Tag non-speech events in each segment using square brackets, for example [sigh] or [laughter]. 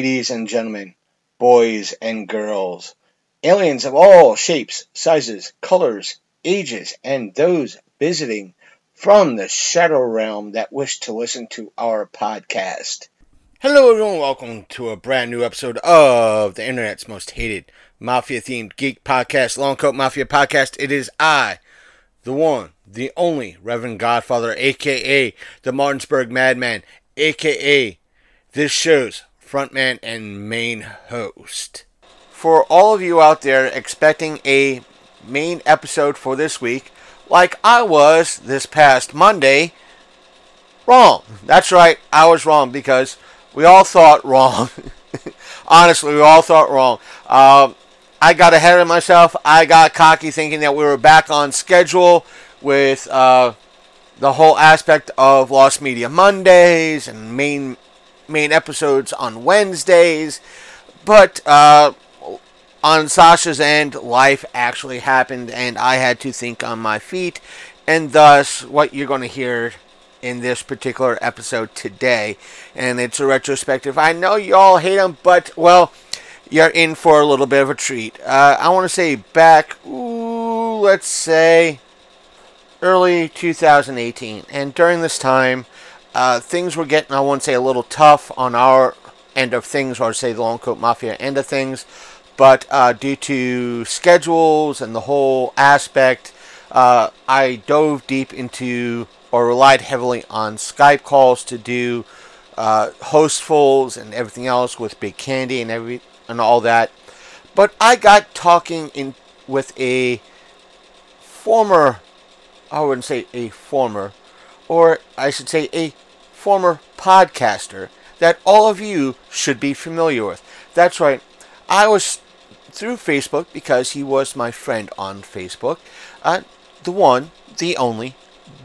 ladies and gentlemen, boys and girls, aliens of all shapes, sizes, colors, ages, and those visiting from the shadow realm that wish to listen to our podcast. Hello, everyone. Welcome to a brand new episode of the internet's most hated mafia themed geek podcast, Long Coat Mafia Podcast. It is I, the one, the only Reverend Godfather, aka the Martinsburg Madman, aka this show's frontman and main host. For all of you out there expecting a main episode for this week, like I was this past Monday, wrong. That's right, I was wrong because we all thought wrong. [laughs] Honestly, we all thought wrong. Um, I got ahead of myself. I got cocky thinking that we were back on schedule with uh, the whole aspect of Lost Media Mondays and main main episodes on Wednesdays. But uh, on Sasha's end, life actually happened, and I had to think on my feet. And thus, what you're going to hear in this particular episode today, and it's a retrospective. I know you all hate them, but well, you're in for a little bit of a treat. Uh, I want to say back, ooh, let's say early 2018, and during this time, uh, things were getting, I won't say a little tough on our end of things, or say the Long Coat Mafia end of things, but uh, due to schedules and the whole aspect, uh, I dove deep into or relied heavily on Skype calls to do uh, hostfuls and everything else with Big Candy and every and all that. But I got talking in with a former, I wouldn't say a former, or I should say a former podcaster that all of you should be familiar with. That's right. I was through Facebook because he was my friend on Facebook. Uh, the one, the only,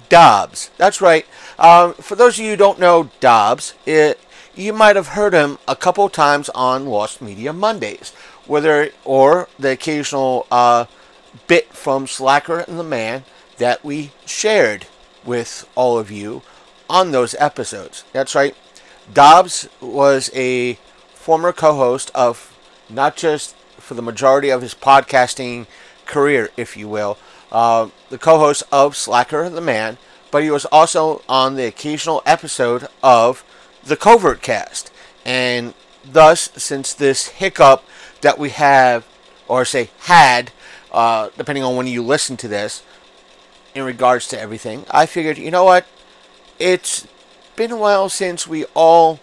Dobbs. That's right. Um, for those of you who don't know Dobbs, it, you might have heard him a couple times on Lost Media Mondays, whether or the occasional uh, bit from Slacker and the Man that we shared with all of you on those episodes. That's right. Dobbs was a former co-host of not just for the majority of his podcasting career, if you will, uh, the co-host of Slacker the Man, but he was also on the occasional episode of the Covert Cast. And thus, since this hiccup that we have, or say had, uh, depending on when you listen to this, in regards to everything, I figured, you know what? It's been a while since we all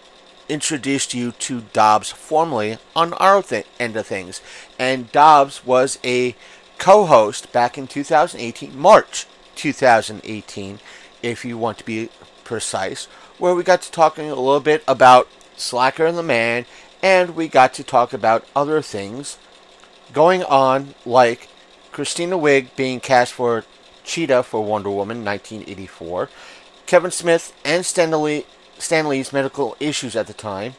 introduced you to Dobbs formally on our th- end of things. And Dobbs was a co host back in 2018, March 2018, if you want to be precise, where we got to talking a little bit about Slacker and the Man, and we got to talk about other things going on, like Christina Wiig being cast for Cheetah for Wonder Woman 1984, Kevin Smith and Stan Lee, Stanley's medical issues at the time,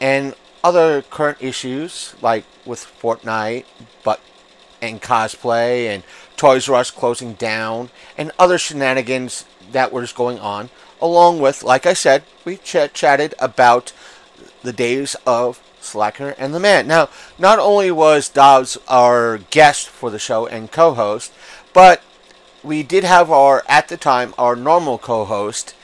and other current issues like with Fortnite, but and cosplay and Toys R Us closing down and other shenanigans that was going on, along with, like I said, we ch- chatted about the days of Slacker and the Man. Now, not only was Dobbs our guest for the show and co-host, but we did have our, at the time, our normal co-host,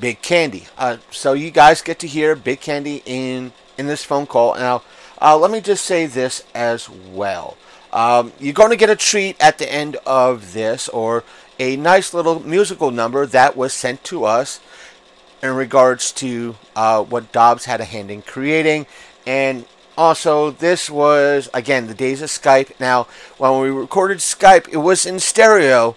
Big Candy. Uh, so you guys get to hear Big Candy in in this phone call. Now, uh, let me just say this as well. Um, you're going to get a treat at the end of this, or a nice little musical number that was sent to us in regards to uh, what Dobbs had a hand in creating. And also, this was, again, the days of Skype. Now, when we recorded Skype, it was in stereo,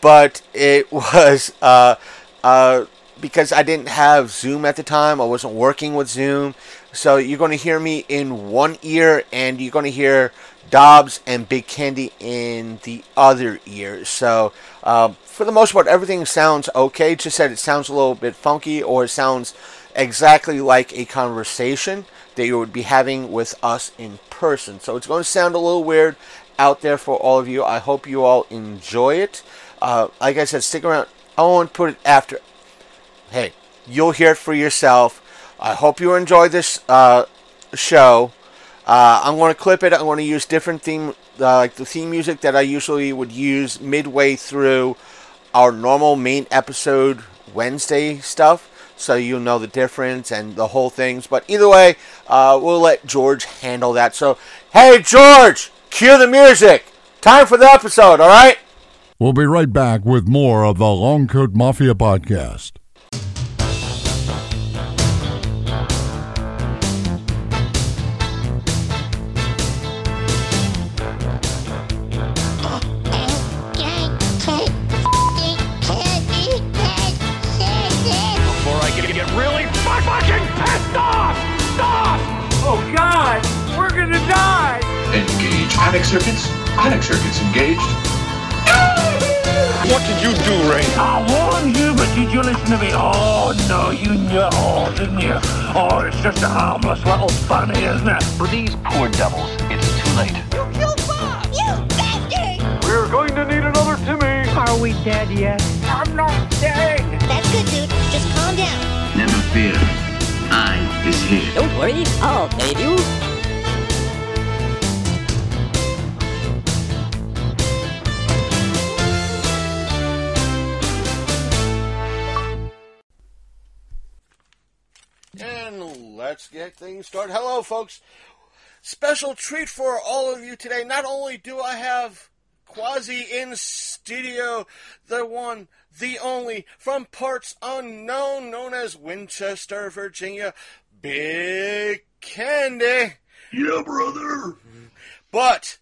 but it [laughs] was uh, uh, because I didn't have Zoom at the time. I wasn't working with Zoom. So you're going to hear me in one ear, and you're going to hear Dobbs and Big Candy in the other ear. So um, for the most part, everything sounds okay. Just said it sounds a little bit funky, or it sounds exactly like a conversation that you would be having with us in person. So it's going to sound a little weird out there for all of you. I hope you all enjoy it. Uh, like I said, stick around. I won't put it after. Hey, you'll hear it for yourself. I hope you enjoy this uh, show, uh, I'm going to clip it. I'm going to use different theme, uh, like the theme music that I usually would use midway through our normal main episode Wednesday stuff, so you'll know the difference and the whole things. But either way, uh, we'll let George handle that. So, hey, George, cue the music. Time for the episode, all right? We'll be right back with more of the Long Coat Mafia podcast. Panic circuits. Panic circuits engaged. What did you do, Ray? I warned you, but did you listen to me? Oh no, you knew it all, didn't you? Oh, it's just a harmless little funny, isn't it? For these poor devils, it's too late. You killed Bob! You bastard! We're going to need another Timmy! Are we dead yet? I'm not dead! That's good, dude. Just calm down. Never fear. I is here. Don't worry, I'll save you. Let's get things started. Hello, folks. Special treat for all of you today. Not only do I have Quasi in studio, the one, the only, from parts unknown, known as Winchester, Virginia, Big Candy. Yeah, brother. But,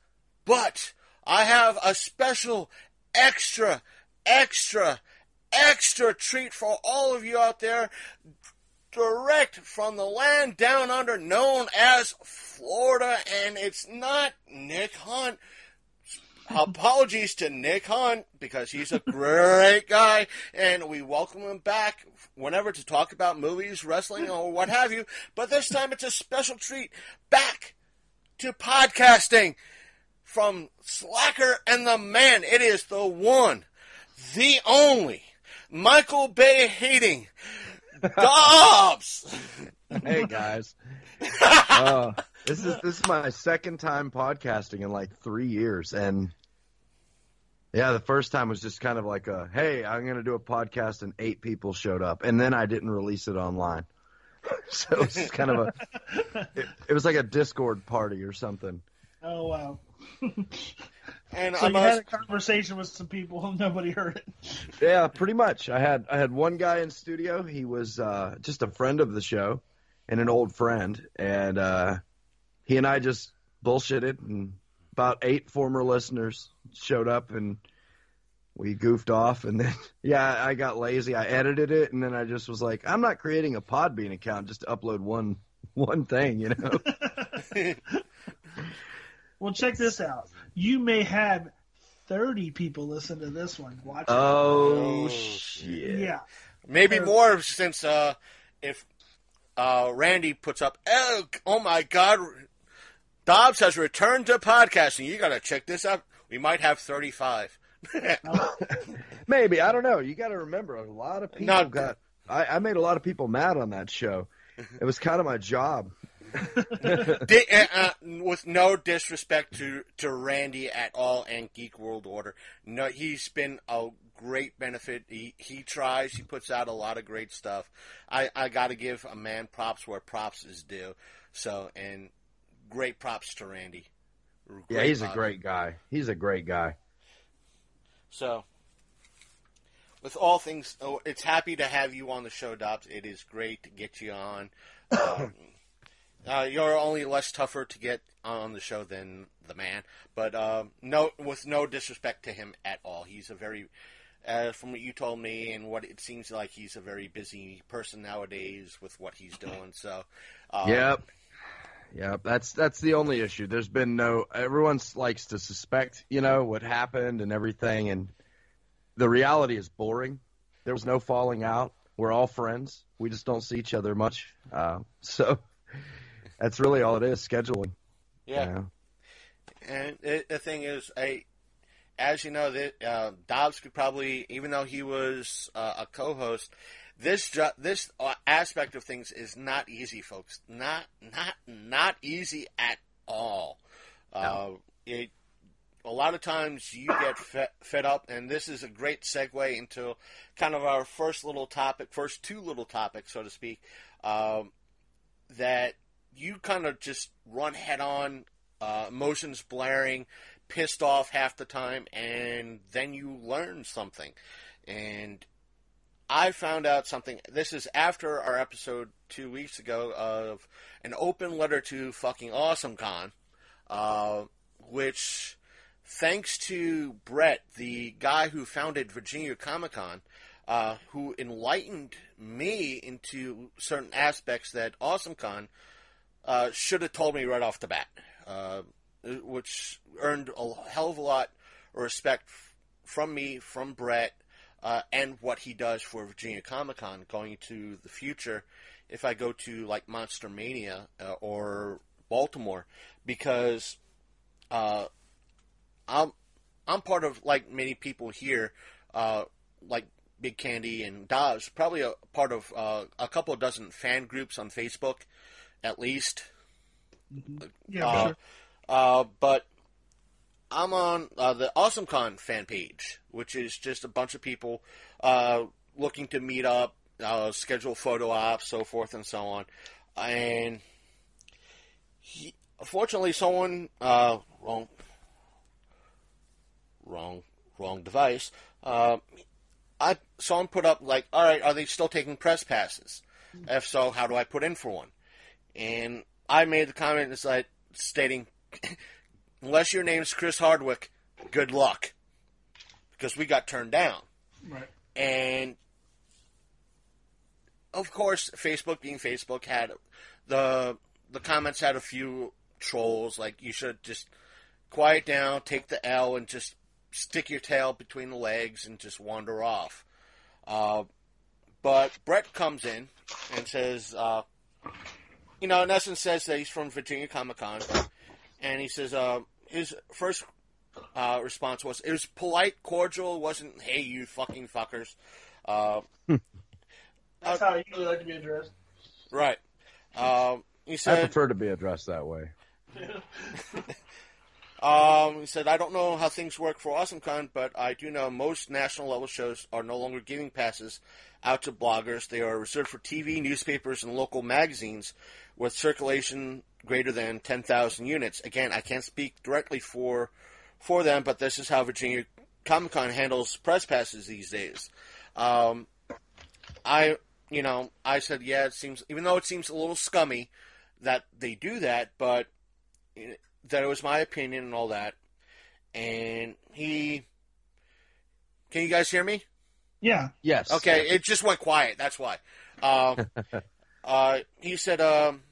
but, I have a special, extra, extra, extra treat for all of you out there. Direct from the land down under, known as Florida, and it's not Nick Hunt. Apologies to Nick Hunt because he's a great guy, and we welcome him back whenever to talk about movies, wrestling, or what have you. But this time it's a special treat back to podcasting from Slacker and the Man. It is the one, the only, Michael Bay hating Dobbs. Hey guys, [laughs] uh, this is this is my second time podcasting in like three years, and yeah, the first time was just kind of like a hey, I'm gonna do a podcast, and eight people showed up, and then I didn't release it online, [laughs] so it was just kind of a it, it was like a Discord party or something. Oh wow! [laughs] And So I you had a conversation with some people and nobody [laughs] heard it. Yeah, pretty much. I had I had one guy in studio. He was uh, just a friend of the show and an old friend, and uh, he and I just bullshitted. And about eight former listeners showed up, and we goofed off. And then, [laughs] yeah, I got lazy. I edited it, and then I just was like, I'm not creating a Podbean account just to upload one [laughs] one thing, you know. Well, check this out. You may have thirty people listen to this one. Watch. it. oh shit! yeah. maybe more since uh, if uh, Randy puts up, oh, oh my God, Dobbs has returned to podcasting. You got to check this out. We might have 35. [laughs] Maybe I don't know. You got to remember, a lot of people No. got. I, I made a lot of people mad on that show. [laughs] It was kind of my job. Di- uh, uh, with no disrespect to, to Randy at all and Geek World Order, no, he's been a great benefit. He he tries. He puts out a lot of great stuff. I I got to give a man props where props is due. So and great props to Randy. Yeah, he's a great guy. He's a great guy. So, with all things, oh, it's happy to have you on the show, Dobbs. It is great to get you on. [coughs] Um, uh, you're only less tougher to get on the show than the man, but um, no, with no disrespect to him at all. He's a very, uh, from what you told me and what it seems like, he's a very busy person nowadays with what he's doing. So, um, Yep. Yep. That's that's the only issue. There's been no. Everyone likes to suspect, you know, what happened and everything, and the reality is boring. There was no falling out. We're all friends. We just don't see each other much. Uh, [laughs] so that's really all it is. Scheduling. yeah. you know? And it, the thing is, I, as you know, that uh, Dobbs could probably, even though he was uh, a co-host, this jo- this uh, aspect of things is not easy, folks. Not not not easy at all. Uh, it a lot of times you get fed, fed up, and this is a great segue into kind of our first little topic, first two little topics, so to speak, um, that you kind of just run head on, uh, emotions blaring, pissed off half the time, and then you learn something. And I found out something. This is after our episode two weeks ago of an open letter to fucking Awesome Con, uh, which thanks to Brett, the guy who founded Virginia Comic Con, uh, who enlightened me into certain aspects that AwesomeCon uh, should have told me right off the bat, uh, which earned a hell of a lot of respect from me, from Brett, uh, and what he does for Virginia Comic Con going to the future if I go to like Monster Mania uh, or Baltimore, because uh, I'm I'm part of like many people here, like Big Candy and Dobbs, probably a part of a couple dozen fan groups on Facebook, at least. Yeah, Uh, sure. uh, but I'm on uh, the AwesomeCon fan page, which is just a bunch of people uh, looking to meet up, uh, schedule photo ops, so forth and so on. And he, fortunately, someone uh, wrong, wrong, wrong device. Uh, I saw him put up like, all right, are they still taking press passes? If so, how do I put in for one? And I made the comment it's like stating, [laughs] unless your name's Chris Hardwick, good luck, because we got turned down. Right. And of course, Facebook being Facebook had the the comments had a few trolls like you should just quiet down, take the L, and just stick your tail between the legs and just wander off. Uh, but Brett comes in and says, uh, you know, in essence, says that he's from Virginia Comic Con, and he says uh, his first uh, response was it was polite, cordial. Wasn't hey you fucking fuckers. Uh, [laughs] That's how I usually like to be addressed. right. Um, he I prefer to be addressed that way. [laughs] Um, he said, I don't know how things work for AwesomeCon, but I do know most national level shows are no longer giving passes out to bloggers. They are reserved for TV, newspapers, and local magazines with circulation greater than 10,000 units. Again, I can't speak directly for for them, but this is how Virginia Comic Con handles press passes these days. Um, I, you know, I said, yeah, it seems, even though it seems a little scummy that they do that, but that it was my opinion and all that. And he, can you guys hear me? Yeah. Yes. Okay, it just went quiet. That's why. Um, [laughs] uh, he said, um,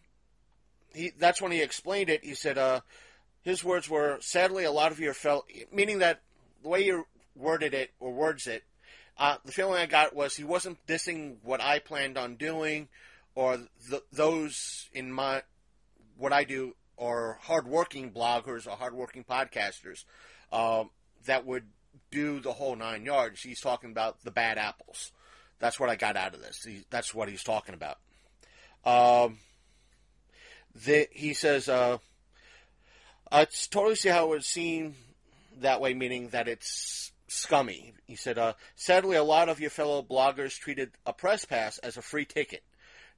he that's when he explained it. He said, uh, his words were, "Sadly, a lot of your fellow," meaning that the way you worded it or words it, uh, the feeling I got was he wasn't dissing what I planned on doing, or th- those in my what I do or hardworking bloggers or hardworking podcasters um, that would do the whole nine yards. He's talking about the bad apples. That's what I got out of this. He, that's what he's talking about. Um, he says, uh, I totally see how it would seem that way, meaning that it's scummy. He said, uh, sadly, a lot of your fellow bloggers treated a press pass as a free ticket,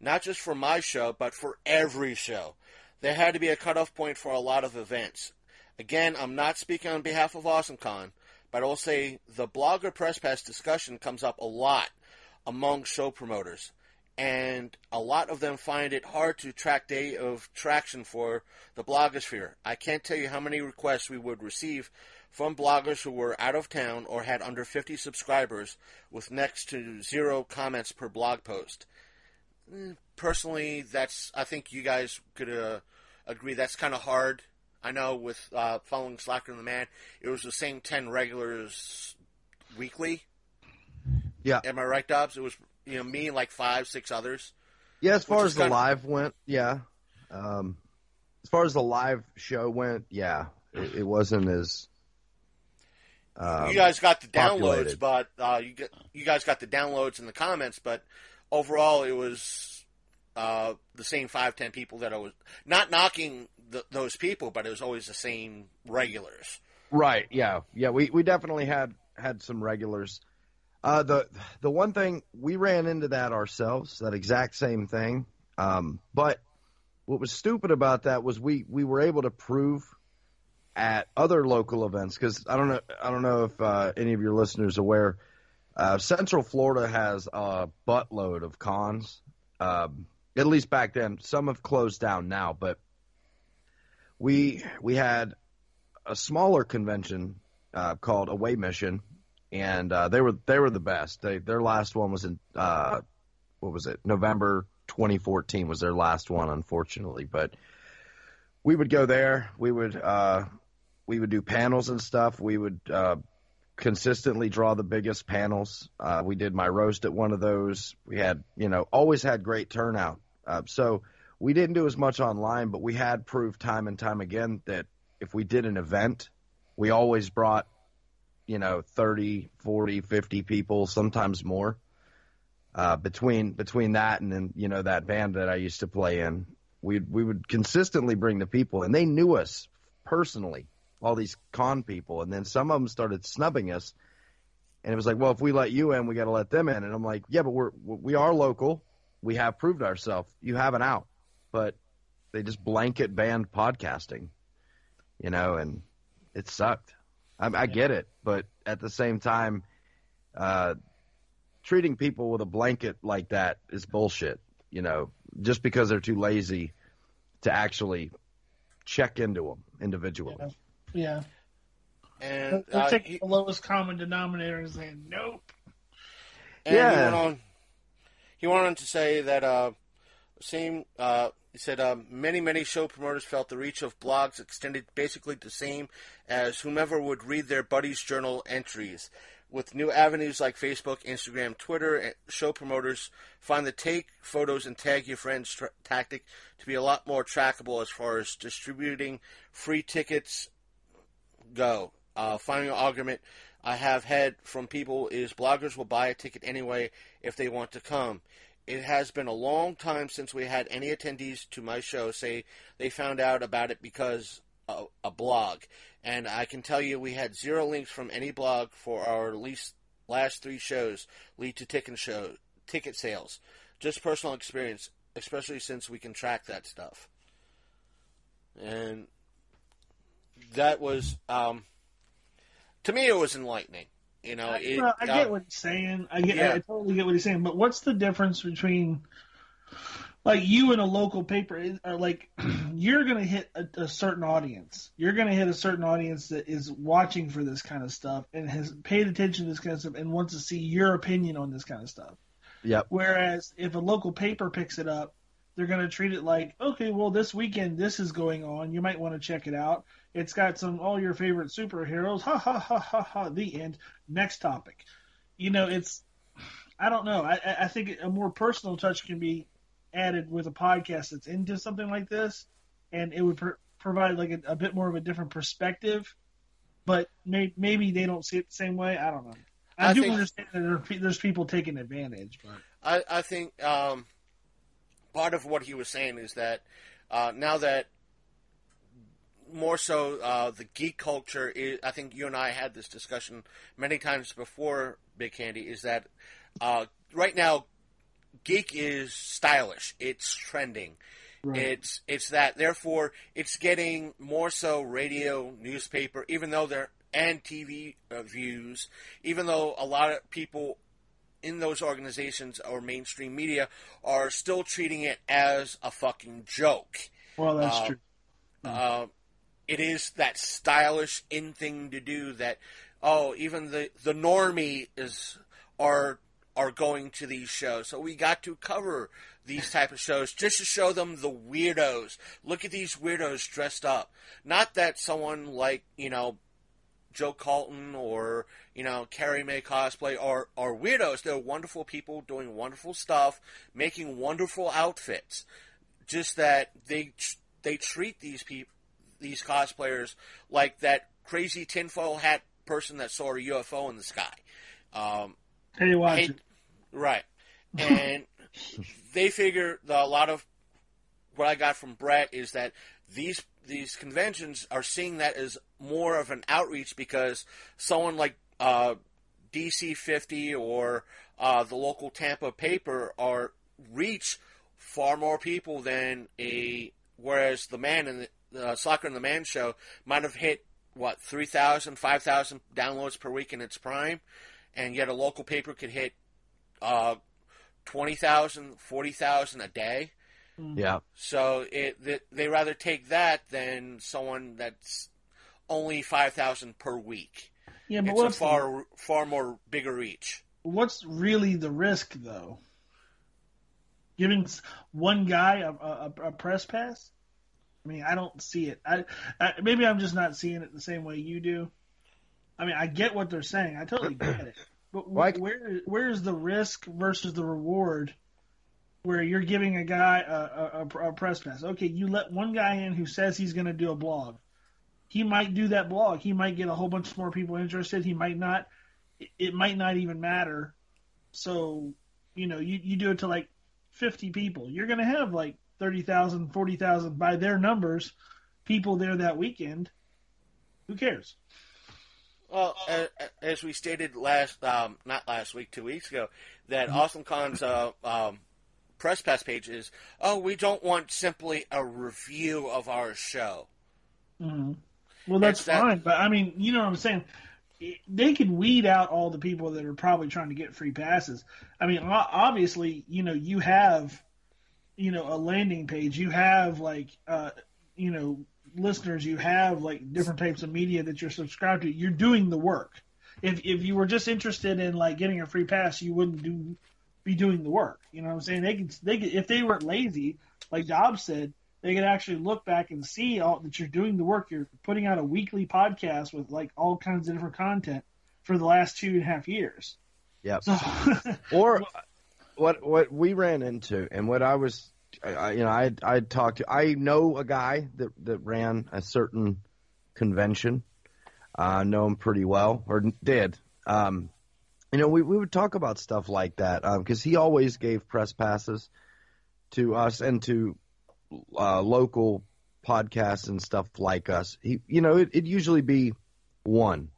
not just for my show, but for every show. There had to be a cutoff point for a lot of events. Again, I'm not speaking on behalf of AwesomeCon, but I will say the blogger press pass discussion comes up a lot among show promoters, and a lot of them find it hard to track day of traction for the blogosphere. I can't tell you how many requests we would receive from bloggers who were out of town or had under 50 subscribers with next to zero comments per blog post. Mm, Personally, that's I think you guys could uh, agree that's kind of hard. I know with uh, following Slacker and the Man, it was the same 10 regulars weekly. Yeah. Am I right, Dobbs? It was you know me and like five, six others. Yeah, as far as the live went, yeah. Um, as far as the live show went, yeah, it, it wasn't as. Um, you guys got the downloads, populated. but uh, you get you guys got the downloads and the comments, but overall it was uh, the same five ten people that I was not knocking th those people, but it was always the same regulars. Right. Yeah. Yeah. We we definitely had had some regulars. Uh, the the one thing we ran into that ourselves, that exact same thing. Um, but what was stupid about that was we we were able to prove at other local events because I don't know I don't know if uh, any of your listeners are aware. Uh, Central Florida has a buttload of cons. Um, at least back then, some have closed down now, but we we had a smaller convention uh, called Away Mission, and uh, they were they were the best. They, their last one was in uh, what was it? November 2014 was their last one, unfortunately. But we would go there. We would uh, we would do panels and stuff. We would uh, consistently draw the biggest panels. Uh, we did my roast at one of those. We had you know always had great turnout. Uh, so we didn't do as much online, but we had proved time and time again that if we did an event, we always brought, you know, 30, 40, 50 people, sometimes more. Uh, between between that and then you know that band that I used to play in, we we would consistently bring the people, and they knew us personally, all these con people, and then some of them started snubbing us, and it was like, well, if we let you in, we got to let them in, and I'm like, yeah, but we're we are local, we have proved ourselves, you have an out, but they just blanket banned podcasting you know, and it sucked. I, I get it, but at the same time, uh, treating people with a blanket like that is bullshit. You know, just because they're too lazy to actually check into them individually. Yeah. And They're uh, taking the lowest common denominator and saying nope. and he Yeah. went on. He went on to say that uh, same. Uh, he said um, many many show promoters felt the reach of blogs extended basically the same as whomever would read their buddy's journal entries. With new avenues like Facebook, Instagram, Twitter, eh, show promoters find the take photos and tag your friends tactic to be a lot more trackable as far as distributing free tickets go. Uh, final argument I have had from people is bloggers will buy a ticket anyway if they want to come. It has been a long time since we had any attendees to my show say they found out about it because a, a blog. And I can tell you we had zero links from any blog for our least last three shows lead to ticket show ticket sales. Just personal experience, especially since we can track that stuff. And that was um, to me it was enlightening. You know, I, it, well, I uh, get what he's saying. I get, Yeah. I totally get what he's saying. But what's the difference between like you and a local paper? Are like [clears throat] you're going to hit a, a certain audience. You're going to hit a certain audience that is watching for this kind of stuff and has paid attention to this kind of stuff and wants to see your opinion on this kind of stuff. Yep. Whereas if a local paper picks it up, they're going to treat it like, okay, well, this weekend this is going on. You might want to check it out. It's got some all your favorite superheroes. Ha ha ha ha ha. The end. Next topic. You know, it's. I don't know. I, I think a more personal touch can be added with a podcast that's into something like this, and it would pr- provide like a, a bit more of a different perspective. But may, maybe they don't see it the same way. I don't know. I, I do think- understand that there pe- there's people taking advantage, but I, I think um, part of what he was saying is that uh, now that more so uh, the geek culture is, I think you and I had this discussion many times before, Big Candy, is that uh, right now geek is stylish. It's trending. It's it's that. Therefore, it's getting more so radio, newspaper, even though they're and TV uh, views. Even though a lot of people in those organizations or mainstream media are still treating it as a fucking joke. well, that's Uh, true. Uh, it is that stylish in thing to do that. Oh, even the the normie is are are going to these shows, so we got to cover these type of shows just to show them the weirdos. Look at these weirdos dressed up. Not that someone like you know Joe Colton or you know Carrie May cosplay are are weirdos. They're wonderful people doing wonderful stuff, making wonderful outfits. Just that they they treat these people, these cosplayers, like that crazy tinfoil hat person that saw a UFO in the sky. Um, Hey, watch right, and [laughs] they figure that a lot of what I got from Brett is that these these conventions are seeing that as more of an outreach because someone like uh, DC 50 or uh, the local Tampa paper are reach far more people than a whereas the man in the uh, Slacker and the man show might have hit what 3,000 5,000 downloads per week in its prime and yet a local paper could hit uh, 20,000 40,000 a day Yeah. so it they rather take that than someone that's only 5,000 per week Yeah, but it's a what's, far far more bigger reach what's really the risk, though? Giving one guy a, a, a press pass? I mean, I don't see it. I, I maybe I'm just not seeing it the same way you do. I mean, I get what they're saying. I totally get it. [clears throat] But Like- where where is the risk versus the reward? Where you're giving a guy a, a, a, press pass. Okay, you let one guy in who says he's going to do a blog. He might do that blog. He might get a whole bunch more people interested. He might not. It, it might not even matter. So, you know, you, you do it to like 50 people. You're going to have like 30,000, 40,000 by their numbers people there that weekend. Who cares? Well, as we stated last, um, not last week, two weeks ago, that AwesomeCon's uh, um, press pass page is, oh, we don't want simply a review of our show. hmm Well, that's that- fine, but I mean, you know what I'm saying. They could weed out all the people that are probably trying to get free passes. I mean, obviously, you know, you have, you know, a landing page. You have like, uh, you know, listeners. You have like different types of media that you're subscribed to. You're doing the work. If if you were just interested in like getting a free pass, you wouldn't do be doing the work. You know what I'm saying? They could they could if they weren't lazy, like Dobbs said, they could actually look back and see all that you're doing the work. You're putting out a weekly podcast with like all kinds of different content for the last two and a half years. Yep. So [laughs] Or what what we ran into and what I was I, you know I I talked to I know a guy that that ran a certain convention. I know him pretty well or did. Um, you know we we would talk about stuff like that because he always gave press passes to us and to uh, local podcasts and stuff like us. He you know it, it'd usually be one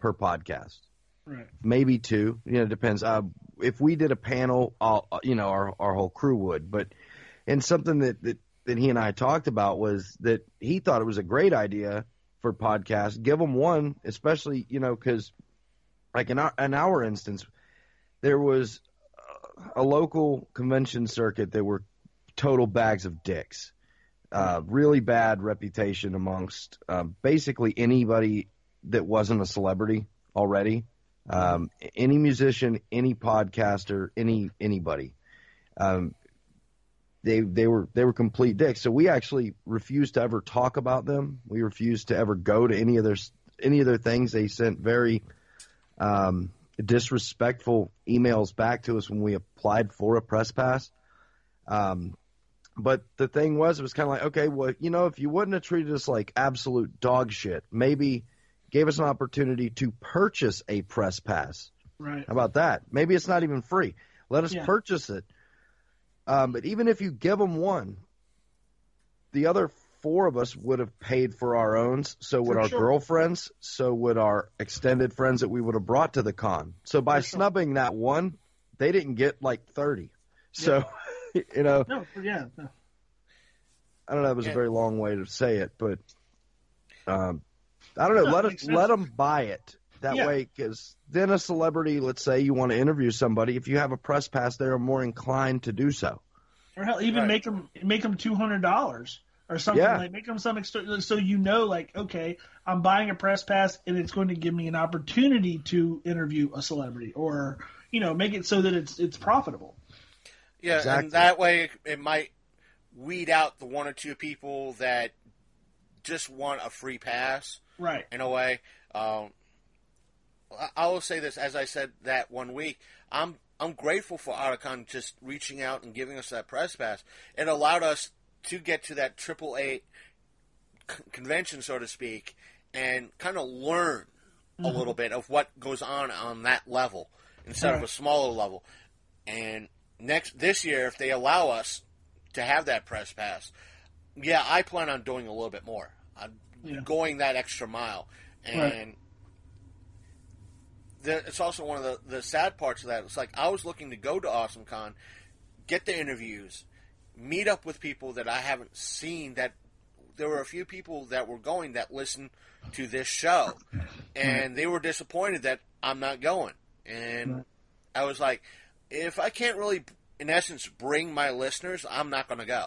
per podcast right. maybe two. You know, it depends. Uh, if we did a panel, all, you know, our our whole crew would. But and something that, that that he and I talked about was that he thought it was a great idea for podcasts. Give them one, especially you know, because like in our in our instance, there was uh, a local convention circuit that were total bags of dicks. Uh, really bad reputation amongst uh, basically anybody that wasn't a celebrity already um, any musician, any podcaster, any anybody. Um, they they were they were complete dicks. So we actually refused to ever talk about them. We refused to ever go to any of their any of their things. They sent very um, disrespectful emails back to us when we applied for a press pass. Um, but the thing was, it was kind of like, okay, well, you know, if you wouldn't have treated us like absolute dog shit, maybe gave us an opportunity to purchase a press pass. Right. How about that? Maybe it's not even free. Let us Yeah. purchase it. Um, but even if you give them one, the other four of us would have paid for our own. So would For our sure. girlfriends. So would our extended friends that we would have brought to the con. So by For sure. snubbing that one, they didn't get like thirty. So [laughs] you know, No, yeah. No. I don't know. That was Yeah. a very long way to say it, but um, I don't know. No, let it us let them buy it that Yeah. way, because then a celebrity, let's say you want to interview somebody, if you have a press pass, they're more inclined to do so. Or hell, even Right. make them make them two hundred dollars or something Yeah. like make them some extra so you know like okay I'm buying a press pass and it's going to give me an opportunity to interview a celebrity or you know make it so that it's it's profitable. Yeah, Exactly. and that way it might weed out the one or two people that just want a free pass. Right. in a way. Um, I- will say this, as I said that one week, I'm I'm grateful for Otakon just reaching out and giving us that press pass. It allowed us to get to that triple A convention, so to speak, and kind of learn a little bit of what goes on on that level instead of a smaller level. And next this year, if they allow us to have that press pass, yeah, I plan on doing a little bit more. I'm Yeah. going that extra mile, and Right. the, it's also one of the, the sad parts of that. It's like I was looking to go to AwesomeCon, get the interviews, meet up with people that I haven't seen. That there were a few people that were going that listened to this show, and they were disappointed that I'm not going. And I was like, if I can't really, in essence, bring my listeners, I'm not going to go.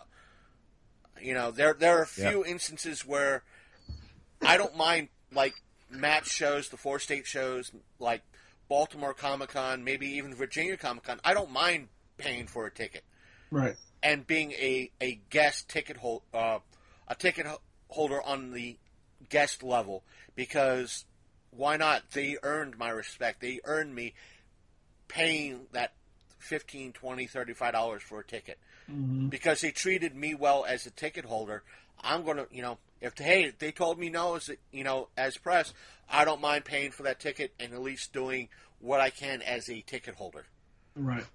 You know, there there are a few instances where I don't mind like match shows, the four state shows, like Baltimore Comic Con, maybe even Virginia Comic Con. I don't mind paying for a ticket Right. and being a, a guest ticket hold, uh, a ticket holder on the guest level because why not? They earned my respect. They earned me paying that 15 20 35 dollars for a ticket because they treated me well as a ticket holder i'm going to you know if hey if they told me no as you know as press i don't mind paying for that ticket and at least doing what i can as a ticket holder Right.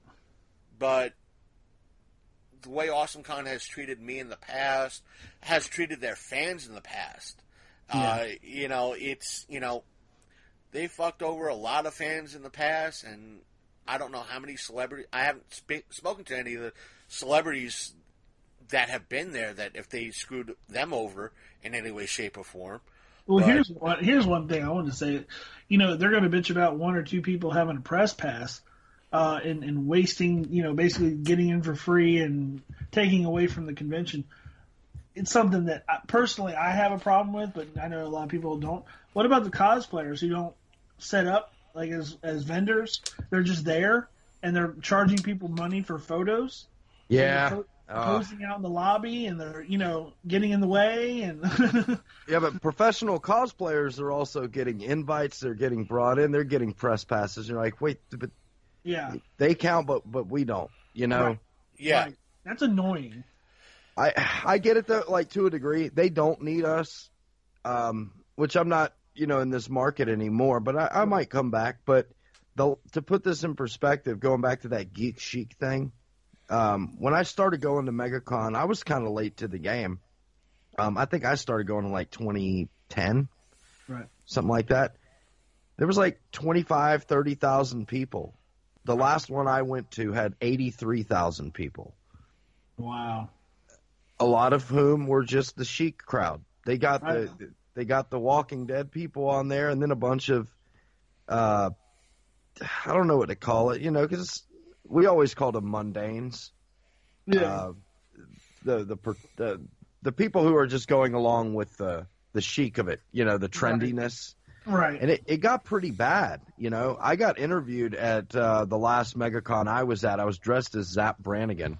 but the way Awesome AwesomeCon has treated me in the past, has treated their fans in the past. Uh, you know, it's you know, they fucked over a lot of fans in the past, and I don't know how many celebrities. I haven't sp- spoken to any of the celebrities that have been there. That if they screwed them over in any way, shape, or form. Well, But- here's one. Here's one thing I wanted to say. You know, they're going to bitch about one or two people having a press pass, uh, and and wasting. You know, basically getting in for free and taking away from the convention. It's something that I, personally I have a problem with, but I know a lot of people don't. What about the cosplayers who don't set up like as as vendors? They're just there and they're charging people money for photos. Yeah. And they're Uh, out in the lobby and they're you know getting in the way and [laughs] yeah, but professional cosplayers are also getting invites. They're getting brought in. They're getting press passes. You're like, wait, but yeah. they count, but but we don't. You know. Right. Yeah, Right. That's annoying. I I get it though, like to a degree. They don't need us, um, which I'm not, you know, in this market anymore. But I, I might come back. But the to put this in perspective, going back to that geek chic thing, um, when I started going to MegaCon, I was kind of late to the game. Um, I think I started going in like 2010, Right. something like that. There was like 25, 30,000 people. The last one I went to had 83,000 people Wow. a lot of whom were just the chic crowd. They got Right. the they got the Walking Dead people on there, and then a bunch of uh, I don't know what to call it, you know, because we always called them mundanes. Yeah. Uh, the the the the people who are just going along with the the chic of it, you know, the trendiness. right. And it, it got pretty bad, you know. I got interviewed at uh, the last MegaCon I was at. I was dressed as Zapp Brannigan,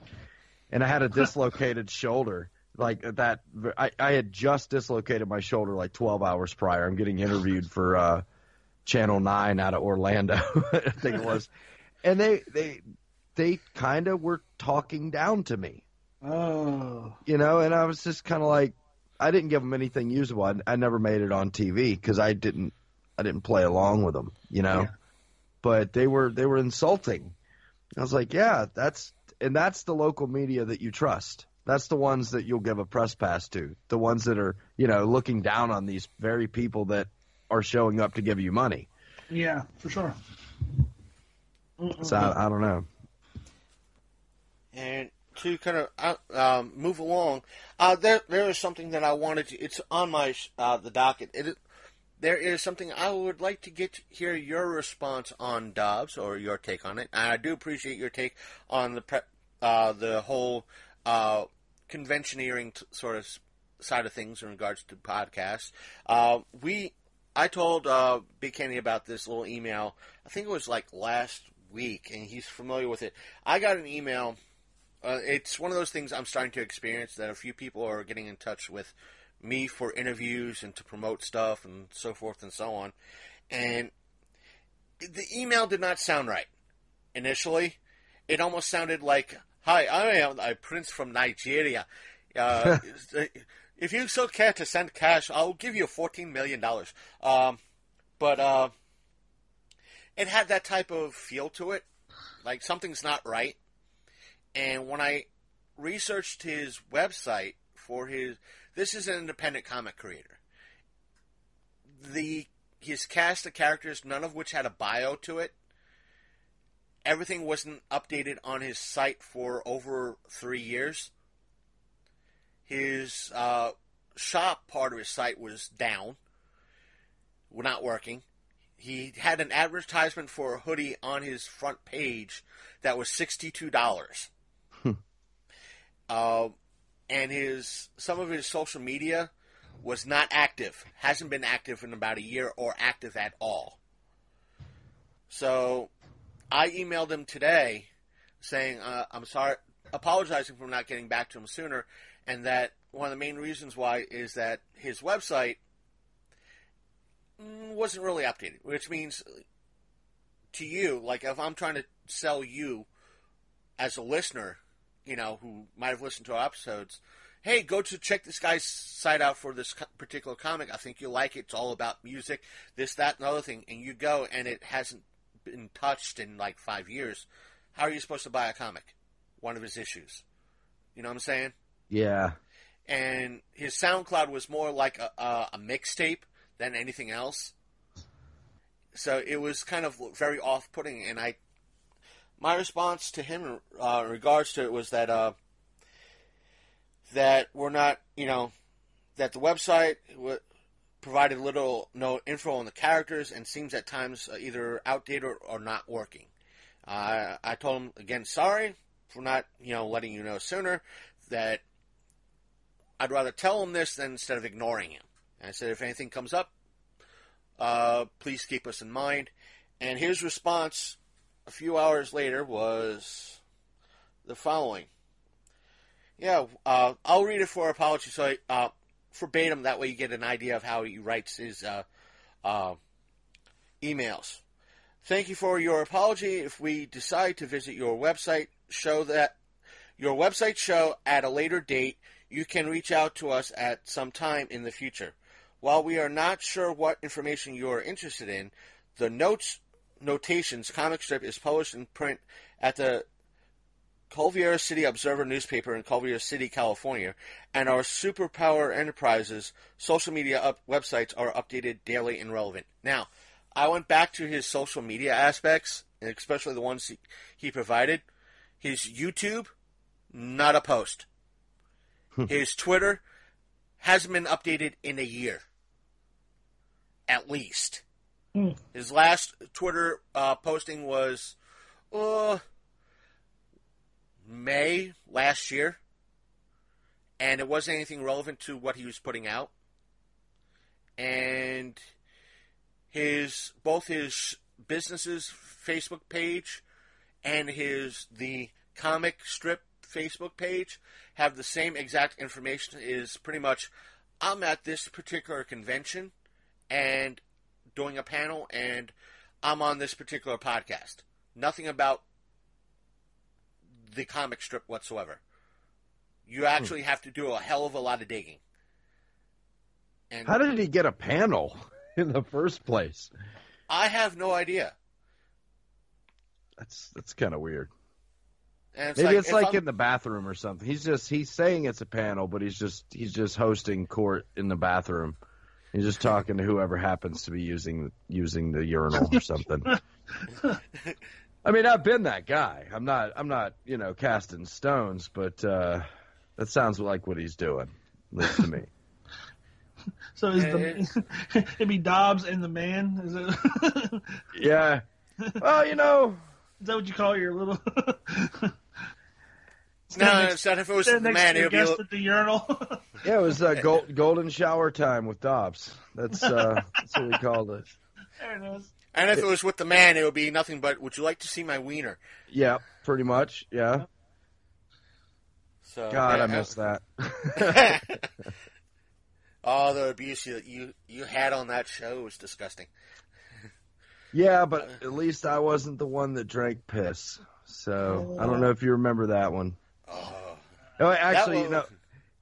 and I had a [laughs] dislocated shoulder. Like that, I, I had just dislocated my shoulder like 12 hours prior. I'm getting interviewed for uh, Channel Nine out of Orlando, [laughs] I think it was, and they they they kind of were talking down to me oh. you know, and I was just kind of like, I didn't give them anything usable. I, I never made it on TV because I didn't, I didn't play along with them, you know. Yeah. But they were they were insulting. I was like, yeah, that's and that's the local media that you trust. That's the ones that you'll give a press pass to. The ones that are, you know, looking down on these very people that are showing up to give you money. Yeah, for sure. So I, I don't know. And to kind of uh, um, move along, uh, there there is something that I wanted to. It's on my uh, the docket. It there is something I would like to get to hear your response on Dobbs or your take on it. I do appreciate your take on the pre- uh, the whole uh, conventioneering t- sort of side of things in regards to podcasts. Uh, we I told uh, Big Candy about this little email. I think it was like last week, and he's familiar with it. I got an email. Uh, it's one of those things I'm starting to experience that a few people are getting in touch with me for interviews and to promote stuff and so forth and so on. And the email did not sound right initially. It almost sounded like, "Hi, I am a prince from Nigeria. Uh, [laughs] if you so care to send cash, I'll give you fourteen million dollars." Um, but uh, it had that type of feel to it, like something's not right. And when I researched his website for his, this is an independent comic creator. The his cast of characters, none of which had a bio to it. Everything wasn't updated on his site for over three years. His uh, shop part of his site was down, not working. He had an advertisement for a hoodie on his front page that was sixty-two dollars. Uh, and his some of his social media was not active. Hasn't been active in about a year or active at all. So I emailed him today saying uh, I'm sorry, apologizing for not getting back to him sooner, and that one of the main reasons why is that his website mm, wasn't really updated, which means to you, like if I'm trying to sell you as a listener, you know, who might have listened to our episodes, hey, go to check this guy's site out for this particular comic. I think you'll like it. It's all about music, this, that, and other thing. And you go, and it hasn't been touched in like five years. How are you supposed to buy a comic? One of his issues. You know what I'm saying? Yeah. And his SoundCloud was more like a, a, a mixtape than anything else. So it was kind of very off-putting. And I, my response to him uh, in regards to it was that uh, that we're not, you know, that the website w- provided little no info on the characters and seems at times uh, either outdated or, or not working. Uh, I told him again, sorry for not, you know, letting you know sooner that I'd rather tell him this than instead of ignoring him. And I said, if anything comes up, uh, please keep us in mind. And his response a few hours later was the following. Yeah, uh, I'll read it for apology, so I, uh, verbatim. That way, you get an idea of how he writes his uh, uh, emails. Thank you for your apology. If we decide to visit your website, show that your website show at a later date, you can reach out to us at some time in the future. While we are not sure what information you are interested in, the notes notations comic strip is published in print at the Culver City Observer newspaper in Culver City, California, and our Superpower Enterprises social media up- websites are updated daily and relevant. Now, I went back to his social media aspects, and especially the ones he, he provided. His YouTube, not a post. Hmm. his Twitter hasn't been updated in a year, at least. His last Twitter uh, posting was, uh, May last year, and it wasn't anything relevant to what he was putting out. And his both his business's Facebook page and his the comic strip Facebook page have the same exact information. Is pretty much I'm at this particular convention and doing a panel, and I'm on this particular podcast. Nothing about the comic strip whatsoever. You hmm. actually have to do a hell of a lot of digging. And How did he get a panel [laughs] in the first place? I have no idea. That's that's kind of weird. And it's Maybe like, it's like I'm- in the bathroom or something. He's just he's saying it's a panel, but he's just he's just hosting court in the bathroom. He's just talking to whoever happens to be using using the urinal or something. [laughs] I mean, I've been that guy. I'm not I'm not you know casting stones, but uh, that sounds like what he's doing, at least to me. [laughs] So is the [laughs] it'd be Dobbs and the man? Is it? Yeah. Well, you know, Is that what you call your little? No, it's not if it was the next man. to It your would be guest at the urinal. [laughs] yeah, it was uh, [laughs] gold, golden shower time with Dobbs. That's uh, that's what we called it. there it is. and if it was with the man, it would be nothing but. Would you like to see my wiener? Yeah, pretty much. Yeah. So God, I that- miss that. [laughs] oh, the abuse you, you you had on that show was disgusting. Yeah, but at least I wasn't the one that drank piss. So I don't know if you remember that one. Oh. Oh, actually, That you know, was-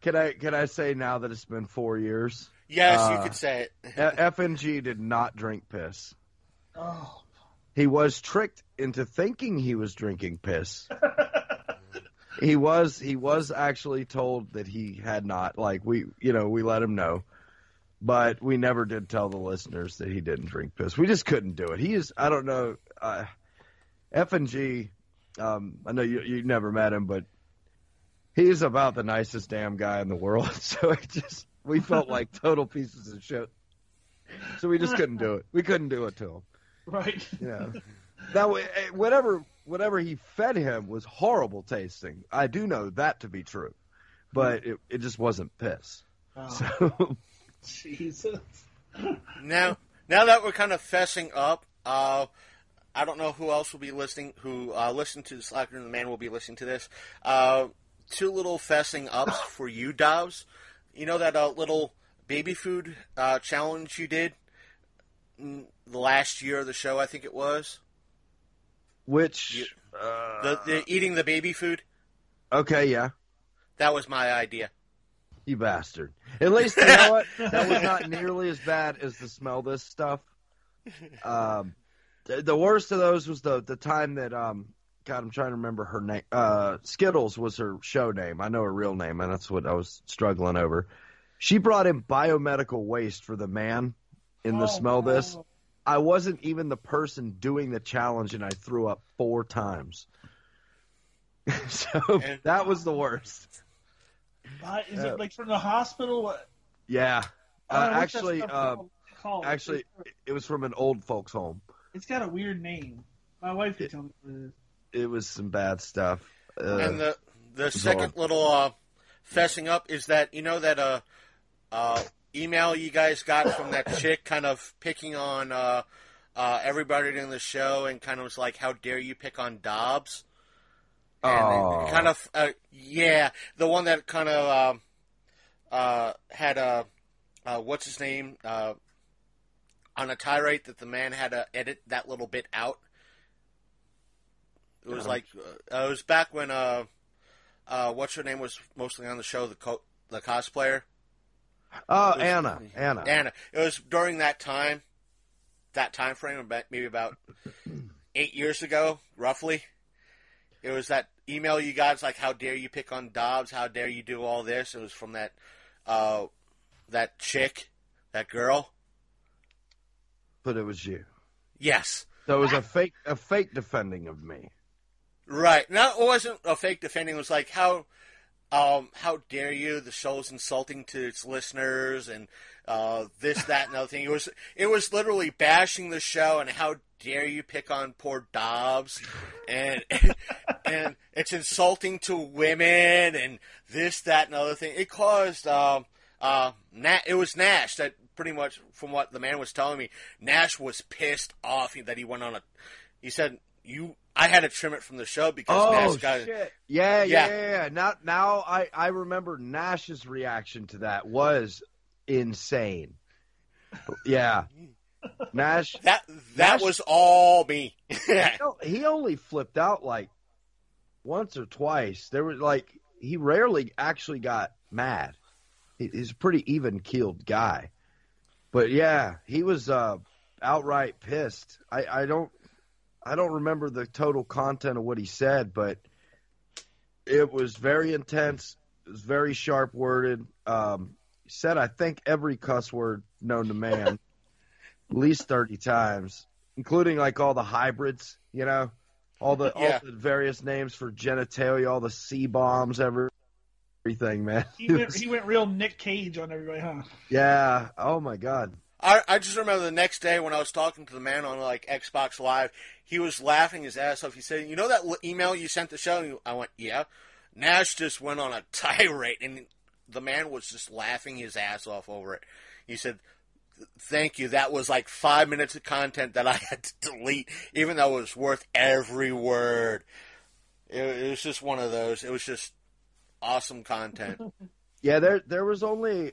can I can I say now that it's been four years? Yes, Uh, you could say it. [laughs] F and G did not drink piss. Oh, He was tricked into thinking he was drinking piss. [laughs] he was he was actually told that he had not. Like we, you know, we let him know, but we never did tell the listeners that he didn't drink piss. We just couldn't do it. He is. I don't know. Uh, F and G. Um, I know you you never met him, but he is about the nicest damn guy in the world. [laughs] So it just we felt like [laughs] total pieces of shit. So we just couldn't do it. We couldn't do it to him. Right. Yeah. [laughs] That way, eh, whatever whatever he fed him was horrible tasting. I do know that to be true, but it it just wasn't piss. Oh, So Jesus. Now, now that we're kind of fessing up, uh, I don't know who else will be listening. Who uh, listened to the Slacker and the Man will be listening to this. Uh, two little fessing ups [laughs] for you, Dobbs. You know that uh, little baby food uh, challenge you did the last year of the show, I think it was. which uh, The, the eating the baby food. okay, yeah, That was my idea. you bastard. At least you know what? That was not nearly as bad as the smell this stuff. [laughs] Um, the, the worst of those was the the time that um. God, I'm trying to remember her name. Uh, Skittles was her show name. I know her real name, and that's what I was struggling over. She brought in biomedical waste for the man in the Oh, smell this. no. I wasn't even the person doing the challenge, and I threw up four times. [laughs] so And- that was the worst. Uh, is Uh, it like from the hospital? Yeah. Oh, Uh, actually, uh, actually, it was from an old folks' home. it's got a weird name. My wife can tell me what it is. It was some bad stuff. Uh, and the the second little uh, fessing up is that you know that uh, uh, email you guys got from that [coughs] chick, kind of picking on uh, uh, everybody in the show, and kind of was like, "How dare you pick on Dobbs?" And Oh. kind of uh, yeah, the one that kind of um uh, had a uh, what's his name uh, on a tirade that the man had to edit that little bit out. It was like uh, it was back when uh, uh, what's her name was mostly on the show, the co- the cosplayer oh, it was- Anna, Anna. Anna. It was during that time, that time frame, maybe about eight years ago, roughly. It was that email you got. It's like, "How dare you pick on Dobbs? How dare you do all this?" It was from that uh, that chick, that girl. But it was you. Yes, So it was a fake, a fake defending of me. Right. No, it wasn't a fake defending. It was like, "How." Um, how dare you? The show's insulting to its listeners, and uh, this, that, and other thing. It was, it was literally bashing the show, and how dare you pick on poor Dobbs, and [laughs] and it's insulting to women, and this, that, and other thing. It caused, um, uh, Na- it was Nash that pretty much, from what the man was telling me, Nash was pissed off that he went on a. He said, "You, I had to trim it from the show because Oh Nash got." shit! Yeah, yeah, Yeah. yeah. Now, now I, I remember Nash's reaction to that was insane. Yeah, Nash. That that Nash- was all me. He [laughs] only flipped out like once or twice. There was like he rarely actually got mad. He's a pretty even keeled guy. But yeah, he was uh, outright pissed. I, I don't I don't remember the total content of what he said, but it was very intense. It was very sharp worded. Um, he said I think every cuss word known to man, at least thirty times, including like all the hybrids. You know, all the Yeah. all the various names for genitalia, all the C bombs, every everything, man. [laughs] He went, was- he went real Nick Cage on everybody, huh? yeah. Oh my God. I, I just remember the next day when I was talking to the man on like Xbox Live, he was laughing his ass off. He said, "You know that email you sent the show?" And I went, "Yeah." Nash just went on a [laughs] tirade, and the man was just laughing his ass off over it. He said, "Thank you. That was like five minutes of content that I [laughs] had to delete, even though it was worth every word." It, it was just one of those. It was just awesome content. [laughs] Yeah, there there was only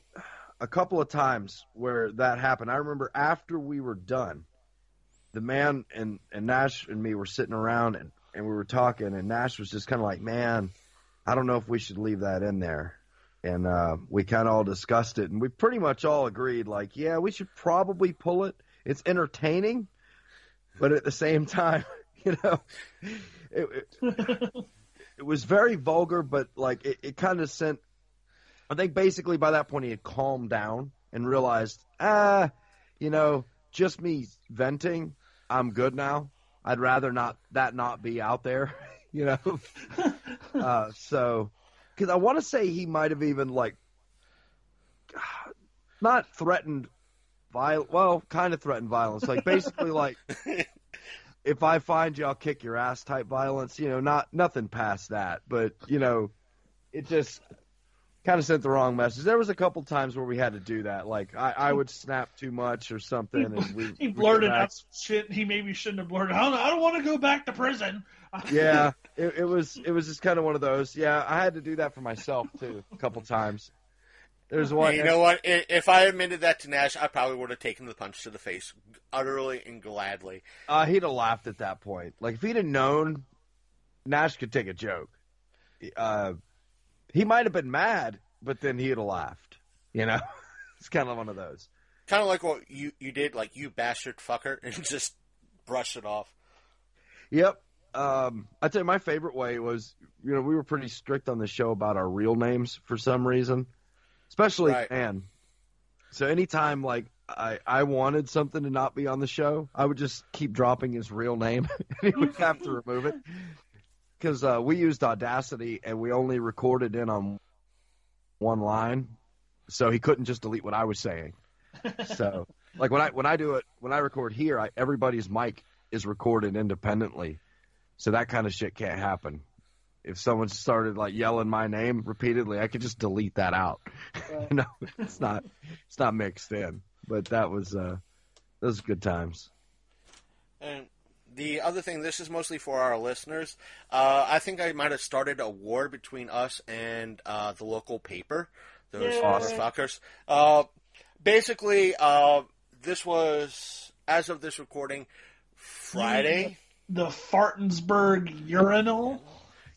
a couple of times where that happened. I remember after we were done, the man and, and Nash and me were sitting around and, and we were talking and Nash was just kind of like, man, I don't know if we should leave that in there. And uh, we kind of all discussed it and we pretty much all agreed like, yeah, we should probably pull it. It's entertaining, but at the same time, [laughs] you know, it, it- [laughs] it was very vulgar, but like it, it kind of sent. I think basically by that point he had calmed down and realized, ah, you know, just me venting, I'm good now. I'd rather not that not be out there, [laughs] you know. [laughs] uh, so, because I want to say he might have even like [sighs] not threatened violence. well, kind of threatened violence, like basically like [laughs] if I find you, I'll kick your ass type violence. You know, not nothing past that, but you know, it just kind of sent the wrong message. There was a couple times where we had to do that. Like I, I would snap too much or something, and we [laughs] he blurted out some shit he maybe shouldn't have blurted. I don't, I don't want to go back to prison. [laughs] Yeah, it, it was it was just kind of one of those. Yeah, I had to do that for myself too a couple times. There's one. you know what? If I admitted that to Nash, I probably would have taken the punch to the face utterly and gladly. Uh, he'd have laughed at that point. Like if he'd have known, Nash could take a joke. Uh, he might have been mad, but then he'd have laughed. You know, [laughs] it's kind of one of those. Kind of like what you, you did, like you bastard fucker, [laughs] and just brush it off. Yep. Um, I'd say my favorite way was, you know, we were pretty strict on the show about our real names for some reason, especially Right. Ann. So anytime like I I wanted something to not be on the show, I would just keep dropping his real name, [laughs] and he would have to remove it because uh, we used Audacity and we only recorded in on one line, so he couldn't just delete what I was saying. So like when I when I do it when I record here, I, everybody's mic is recorded independently, so that kind of shit can't happen. If someone started like yelling my name repeatedly, I could just delete that out. you [laughs] know, it's not it's not mixed in. But that was uh those good times. And the other thing, this is mostly for our listeners. Uh, I think I might have started a war between us and uh, the local paper, those Yay. motherfuckers. Uh, basically, uh, this was, as of this recording, Friday. The Fartensburg urinal.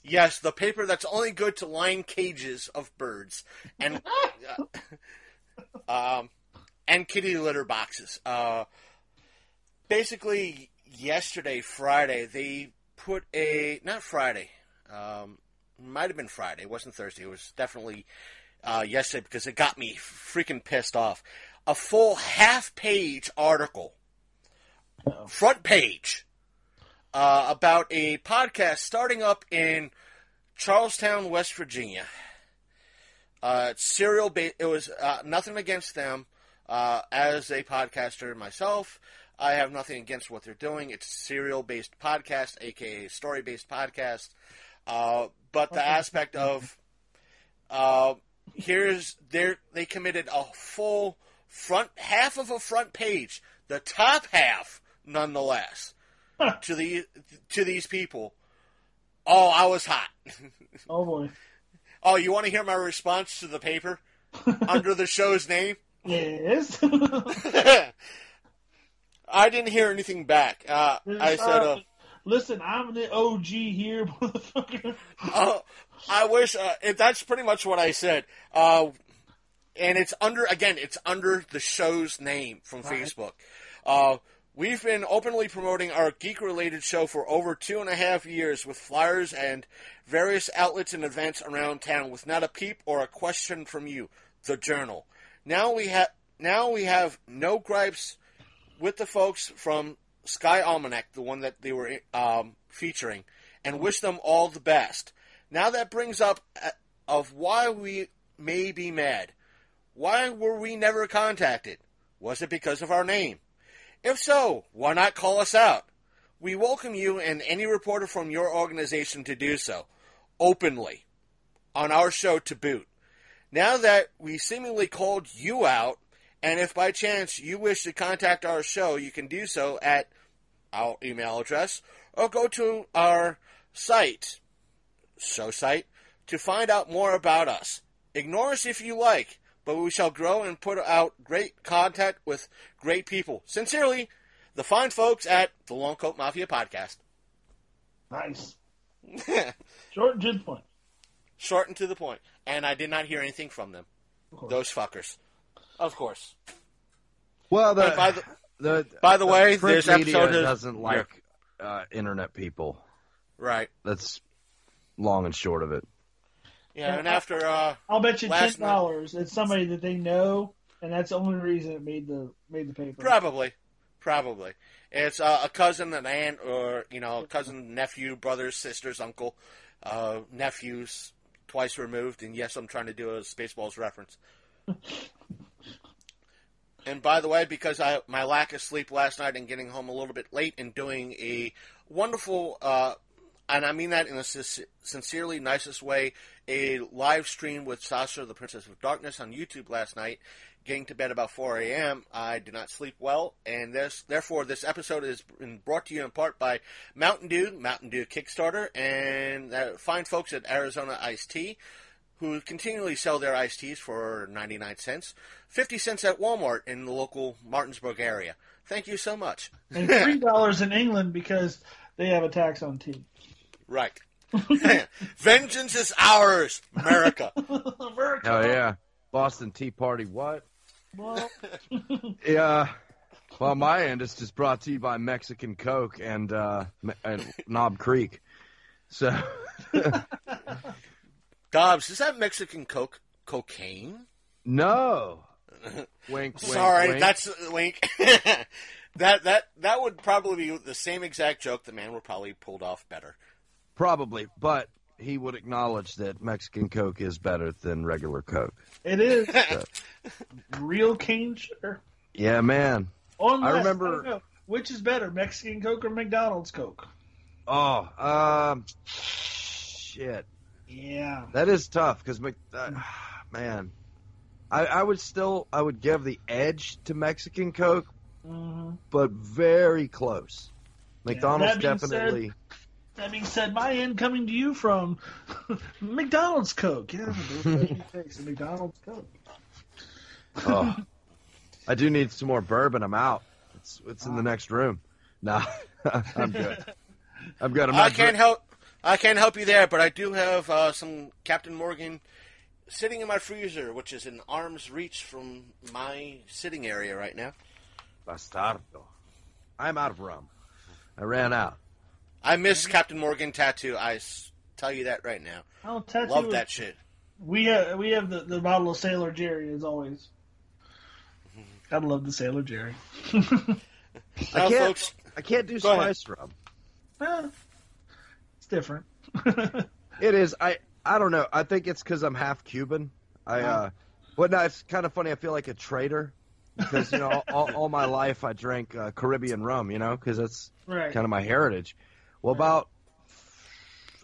Yes, the paper that's only good to line cages of birds and uh, [laughs] um, and kitty litter boxes. Uh, basically, yesterday, Friday, they put a not Friday, um, might have been Friday. It wasn't Thursday. It was definitely uh, yesterday because it got me freaking pissed off. A full half-page article, front page uh, about a podcast starting up in Charlestown, West Virginia. Uh, serial ba- It was uh, nothing against them. Uh, as a podcaster myself, I have nothing against what they're doing. It's a serial based podcast, aka story based podcast. Uh, but the aspect of uh, here's they they committed a full front half of a front page, the top half, nonetheless to the to these people. Oh, I was hot. [laughs] Oh boy. oh, you want to hear my response to the paper [laughs] under the show's name? Yes. [laughs] I didn't hear anything back. Uh, I said, uh, Listen, I'm the OG here, [laughs] motherfucker. oh, I wish uh, it, that's pretty much what I said. Uh, and it's under again, it's under the show's name from Facebook. Uh, we've been openly promoting our geek-related show for over two and a half years with flyers and various outlets and events around town, with not a peep or a question from you, the Journal. Now we have now we have no gripes with the folks from Sky Almanac, the one that they were um, featuring, and wish them all the best. Now that brings up uh, of why we may be mad. Why were we never contacted? Was it because of our name? If so, why not call us out? We welcome you and any reporter from your organization to do so, openly, on our show to boot. Now that we seemingly called you out, and if by chance you wish to contact our show, you can do so at our email address or go to our site, show site, to find out more about us. Ignore us if you like, but we shall grow and put out great content with great people. Sincerely, the fine folks at the Long Coat Mafia Podcast. Nice. [laughs] Short and to the point. Short and to the point. And I did not hear anything from them. Those fuckers. Of course. Well, the by the- [sighs] the by the way, print this media episode is- doesn't like uh, internet people. Right. That's long and short of it. Yeah, and after uh, I'll bet you ten dollars it's somebody that they know, and that's the only reason it made the made the paper. Probably, probably. It's uh, a cousin, an aunt, or you know, cousin, nephew, brothers, sisters, uncle, uh, nephews, twice removed. And yes, I'm trying to do a Spaceballs reference. [laughs] and by the way, because I my lack of sleep last night and getting home a little bit late and doing a wonderful, uh, and I mean that in a sincerely nicest way, a live stream with Sasha, the Princess of Darkness, on YouTube last night getting to bed about 4 a.m. I did not sleep well, and this, therefore, this episode is brought to you in part by Mountain Dew, Mountain Dew Kickstarter, and uh, fine folks at Arizona Iced Tea, who continually sell their iced teas for 99 cents, 50 cents at Walmart in the local Martinsburg area. Thank you so much. and three dollars in England because they have a tax on tea. Right. [laughs] Vengeance is ours, America. [laughs] America. Oh yeah, Boston Tea Party. What? Well, [laughs] Yeah. Well, my end is just brought to you by Mexican Coke and uh, and Knob Creek. So Dobbs, is that Mexican coke cocaine? no. [laughs] Wink, wink. Sorry, wink. that's a wink. [laughs] that that that would probably be the same exact joke. The man would probably pulled off better. probably, but he would acknowledge that Mexican Coke is better than regular Coke. it is [laughs] real cane sugar. Yeah, man. Unless, I remember- don't know, which is better, Mexican Coke or McDonald's Coke? Oh, um, shit. Yeah. That is tough because, uh, [sighs] man, I, I would still I would give the edge to Mexican Coke, hmm but very close. McDonald's That being said- definitely. That being said, my end coming to you from [laughs] McDonald's Coke. Yeah, it's McDonald's Coke. Oh, I do need some more bourbon. I'm out. It's it's in the next room. Nah, [laughs] [laughs] I'm good. I'm good. I'm I can't dri- help. I can't help you there, but I do have uh, some Captain Morgan sitting in my freezer, which is in arm's reach from my sitting area right now. Bastardo. I'm out of rum. I ran out. I miss Captain Morgan tattoo. I s- tell you that right now. I'll tattoo Love that shit. We have we have the, the bottle of Sailor Jerry as always. Gotta love the Sailor Jerry. [laughs] I can't. folks, I can't do Go ahead. spice rum. Eh, it's different. [laughs] It is. I I don't know. I think it's because I'm half Cuban. I uh, well, no, it's kind of funny. I feel like a traitor because you know all, all my life I drank uh, Caribbean rum. You know, because that's right. kind of my heritage. Well, about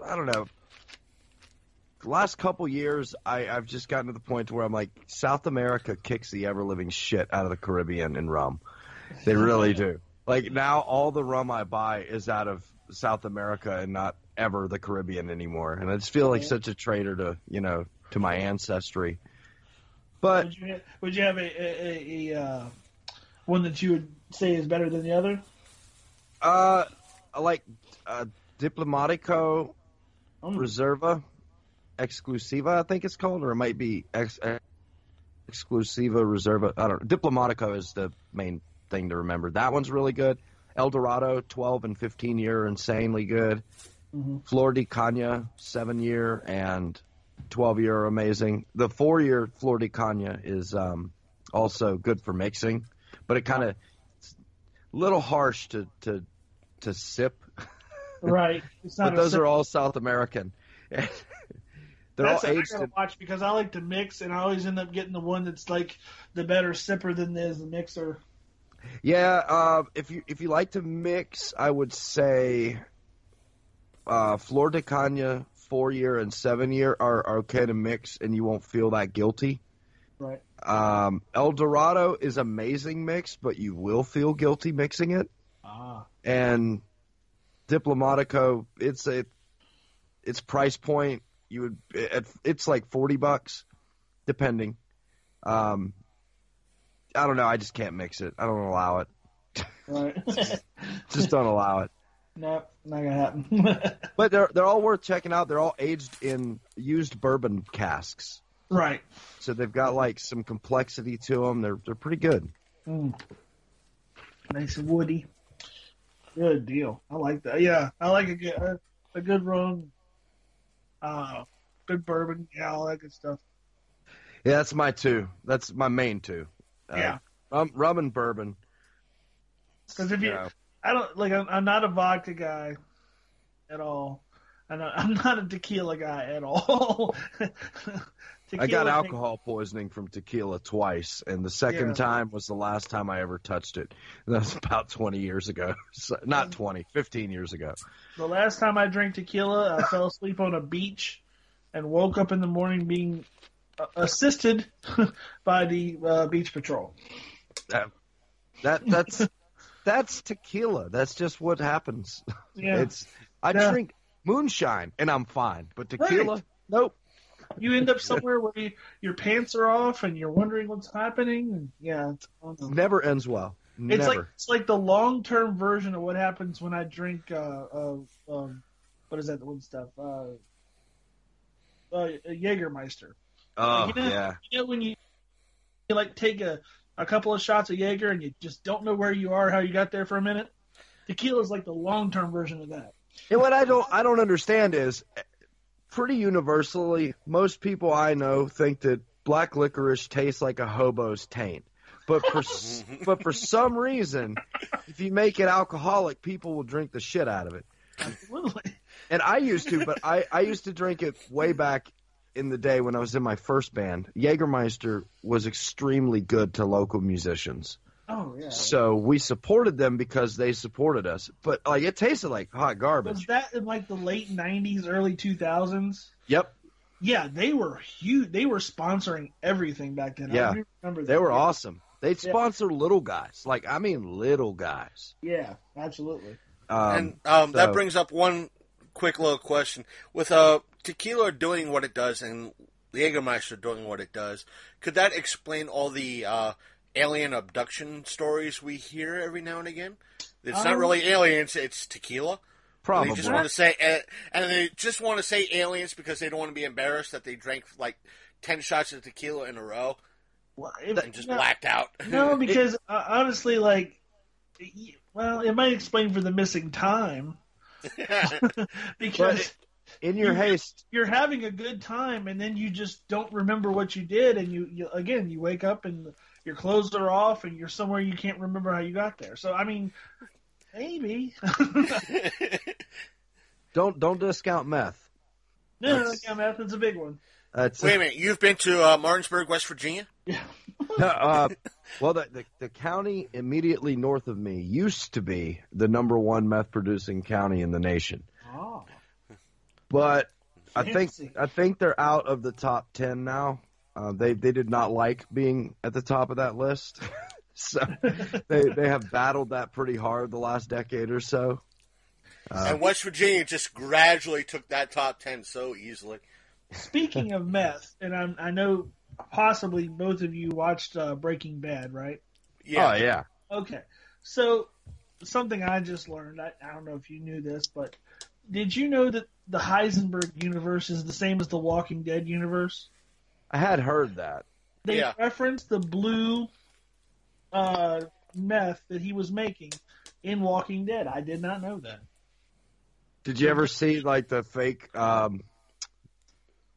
I don't know. The last couple years, I, I've just gotten to the point where I'm like, South America kicks the ever living shit out of the Caribbean in rum. They really [laughs] do. Like now, all the rum I buy is out of South America and not ever the Caribbean anymore. And I just feel like such a traitor to you know to my ancestry. But Would you have, would you have a, a, a, uh, one that you would say is better than the other? uh, I like uh, Diplomatico Mm. Reserva Exclusiva, I think it's called, or it might be ex- Exclusiva Reserva. I don't know. Diplomatico is the main thing to remember. That one's really good. El Dorado, 12 and 15 year, insanely good. Mhm. Flor de Caña, 7 year and 12 year, are amazing. The 4 year Flor de Caña is um, also good for mixing, but it kind of little harsh to, to, to sip. Right. [laughs] But those sip- are all South American. [laughs] They're That's all aged I gotta watch because I like to mix, and I always end up getting the one that's like the better sipper than is the mixer. Yeah, uh, if you if you like to mix, I would say uh, Flor de Caña, four year and seven year are, are okay to mix, and you won't feel that guilty. Right. Um, El Dorado is amazing mix, but you will feel guilty mixing it. Ah. And Diplomatico, it's a its price point. You would it, it's like forty bucks, depending. Um, I don't know. I just can't mix it. I don't allow it. Right. [laughs] Just don't allow it. [laughs] nope, not gonna happen. [laughs] But they're they're all worth checking out. They're all aged in used bourbon casks, right. so they've got like some complexity to them. They're they're pretty good. Mm. Nice and woody. Good deal. I like that. Yeah, I like a good a, a good rum. uh, good bourbon, yeah, all that good stuff. Yeah, that's my two. That's my main two. Uh, Yeah. rum, rum and bourbon. Because if you, Yeah. I don't like, I'm, I'm not a vodka guy at all. And I- [laughs] I'm not a tequila guy at all. [laughs] I got Tequila alcohol poisoning from tequila twice, and the second Yeah. time was the last time I ever touched it. [laughs] That was about 20 years ago. So, not 20, 15 years ago. The last time I drank tequila, I fell asleep on a beach and woke up in the morning being uh, assisted by the uh, beach patrol. That, That that's that's tequila. That's just what happens. [laughs] Yeah. It's I Yeah. drink moonshine and I'm fine, but tequila, Right. nope. You end up somewhere [laughs] where you, your pants are off and you're wondering what's happening. And yeah, it's. Never ends well. It's like it's like the long term version of what happens when I drink uh, uh um what is that the one stuff uh, uh Jägermeister. oh you know, yeah. You know when you you like take a a couple of shots of Jaeger and you just don't know where you are, how you got there for a minute. Tequila is like the long term version of that. And what I don't I don't understand is pretty universally most people I know think that black licorice tastes like a hobo's taint. But for [laughs] but for some reason, if you make it alcoholic, people will drink the shit out of it. Absolutely. And I used to, but I, I used to drink it way back in the day when I was in my first band. Jägermeister was extremely good to local musicians. Oh yeah. So we supported them because they supported us. But like it tasted like hot garbage. Was that in like the late '90s, early 2000s? Yep. Yeah, they were huge. They were sponsoring everything back then. Yeah. I remember that. They were Yeah. awesome. They'd Yeah. sponsor little guys. Like I mean little guys. Yeah, absolutely. Um, and um, that brings up one quick little question: with uh, tequila doing what it does and the Jägermeister doing what it does, could that explain all the uh, alien abduction stories we hear every now and again? It's not Um, really aliens; it's tequila. probably. They just want to say, and, and they just want to say aliens because they don't want to be embarrassed that they drank like ten shots of tequila in a row Well, if- and just no, blacked out. No, [laughs] because uh, honestly, like, well, it might explain for the missing time [laughs] [laughs] because But in your you- haste, you're having a good time and then you just don't remember what you did, and you, you again you wake up and your clothes are off and you're somewhere you can't remember how you got there. So I mean, maybe. [laughs] don't don't discount meth. no, no yeah, meth is a big one. That's Wait a minute, you've been to uh, Martinsburg, West Virginia? [laughs] uh, [laughs] well, the, the the county immediately north of me used to be the number one meth producing county in the nation, Oh, but I think I think they're out of the top ten now. Uh, they they did not like being at the top of that list, [laughs] so they they have battled that pretty hard the last decade or so. Uh, and West Virginia just gradually took that top ten so easily. speaking of meth, and I, I know possibly both of you watched uh, Breaking Bad, right? Yeah. Oh yeah, Okay, so something I just learned. I, I don't know if you knew this, but did you know that the Heisenberg universe is the same as the Walking Dead universe? I had heard that. They Yeah. referenced the blue uh, meth that he was making in Walking Dead. I did not know that. Did you ever see like the fake um,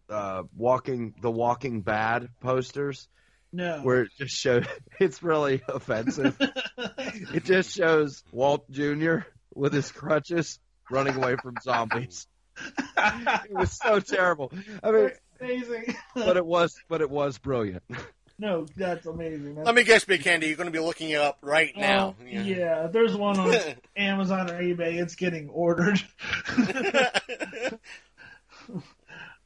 uh, walking the Walking Bad posters? No. where it just shows [laughs] it's really offensive. [laughs] it just shows Walt Jr. with his crutches running away from zombies. It was so terrible. I mean, amazing. but it was, but it was brilliant. no, that's amazing. That's Let me guess, Big Candy, you're going to be looking it up right oh. now. Oh, yeah. there's one on [laughs] Amazon or eBay. It's getting ordered. [laughs]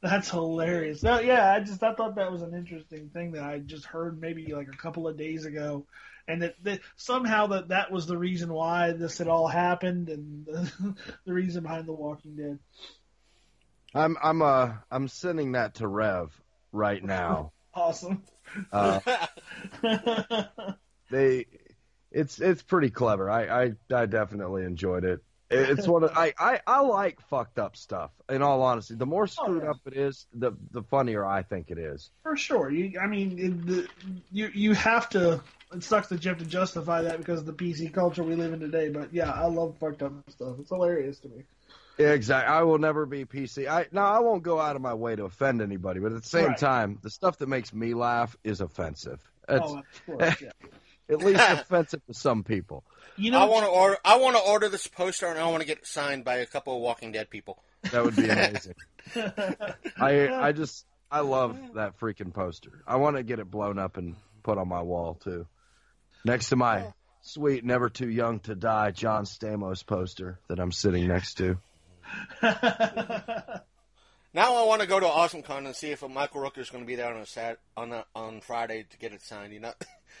That's hilarious. No, yeah, I just I thought that was an interesting thing that I just heard maybe like a couple of days ago, and that, that somehow that that was the reason why this had all happened and the, [laughs] the reason behind The Walking Dead. I'm, I'm, uh, I'm sending that to Rev right now. [laughs] Awesome. Uh, they, it's, it's pretty clever. I, I, I definitely enjoyed it. It- It's one of I, I, I like fucked up stuff. In all honesty, the more screwed yeah. up it is, the the funnier I think it is. For sure. You, I mean, it, the, you you have to. It sucks that you have to justify that because of the PC culture we live in today. But yeah, I love fucked up stuff. It's hilarious to me. Yeah, exactly. I will never be PC. I now I won't go out of my way to offend anybody, but at the same Right. time, the stuff that makes me laugh is offensive. Oh, it's Oh, of course, yeah. [laughs] at least [laughs] offensive to some people. You know, I want to order. I want to order this poster, and I want to get it signed by a couple of Walking Dead people. That would be amazing. [laughs] I I just I love that freaking poster. I want to get it blown up and put on my wall too, next to my sweet "Never Too Young to Die" John Stamos poster that I'm sitting next to. [laughs] Now I want to go to AwesomeCon and see if Michael Rooker is going to be there on a sat on a, on Friday to get it signed. You know, [laughs]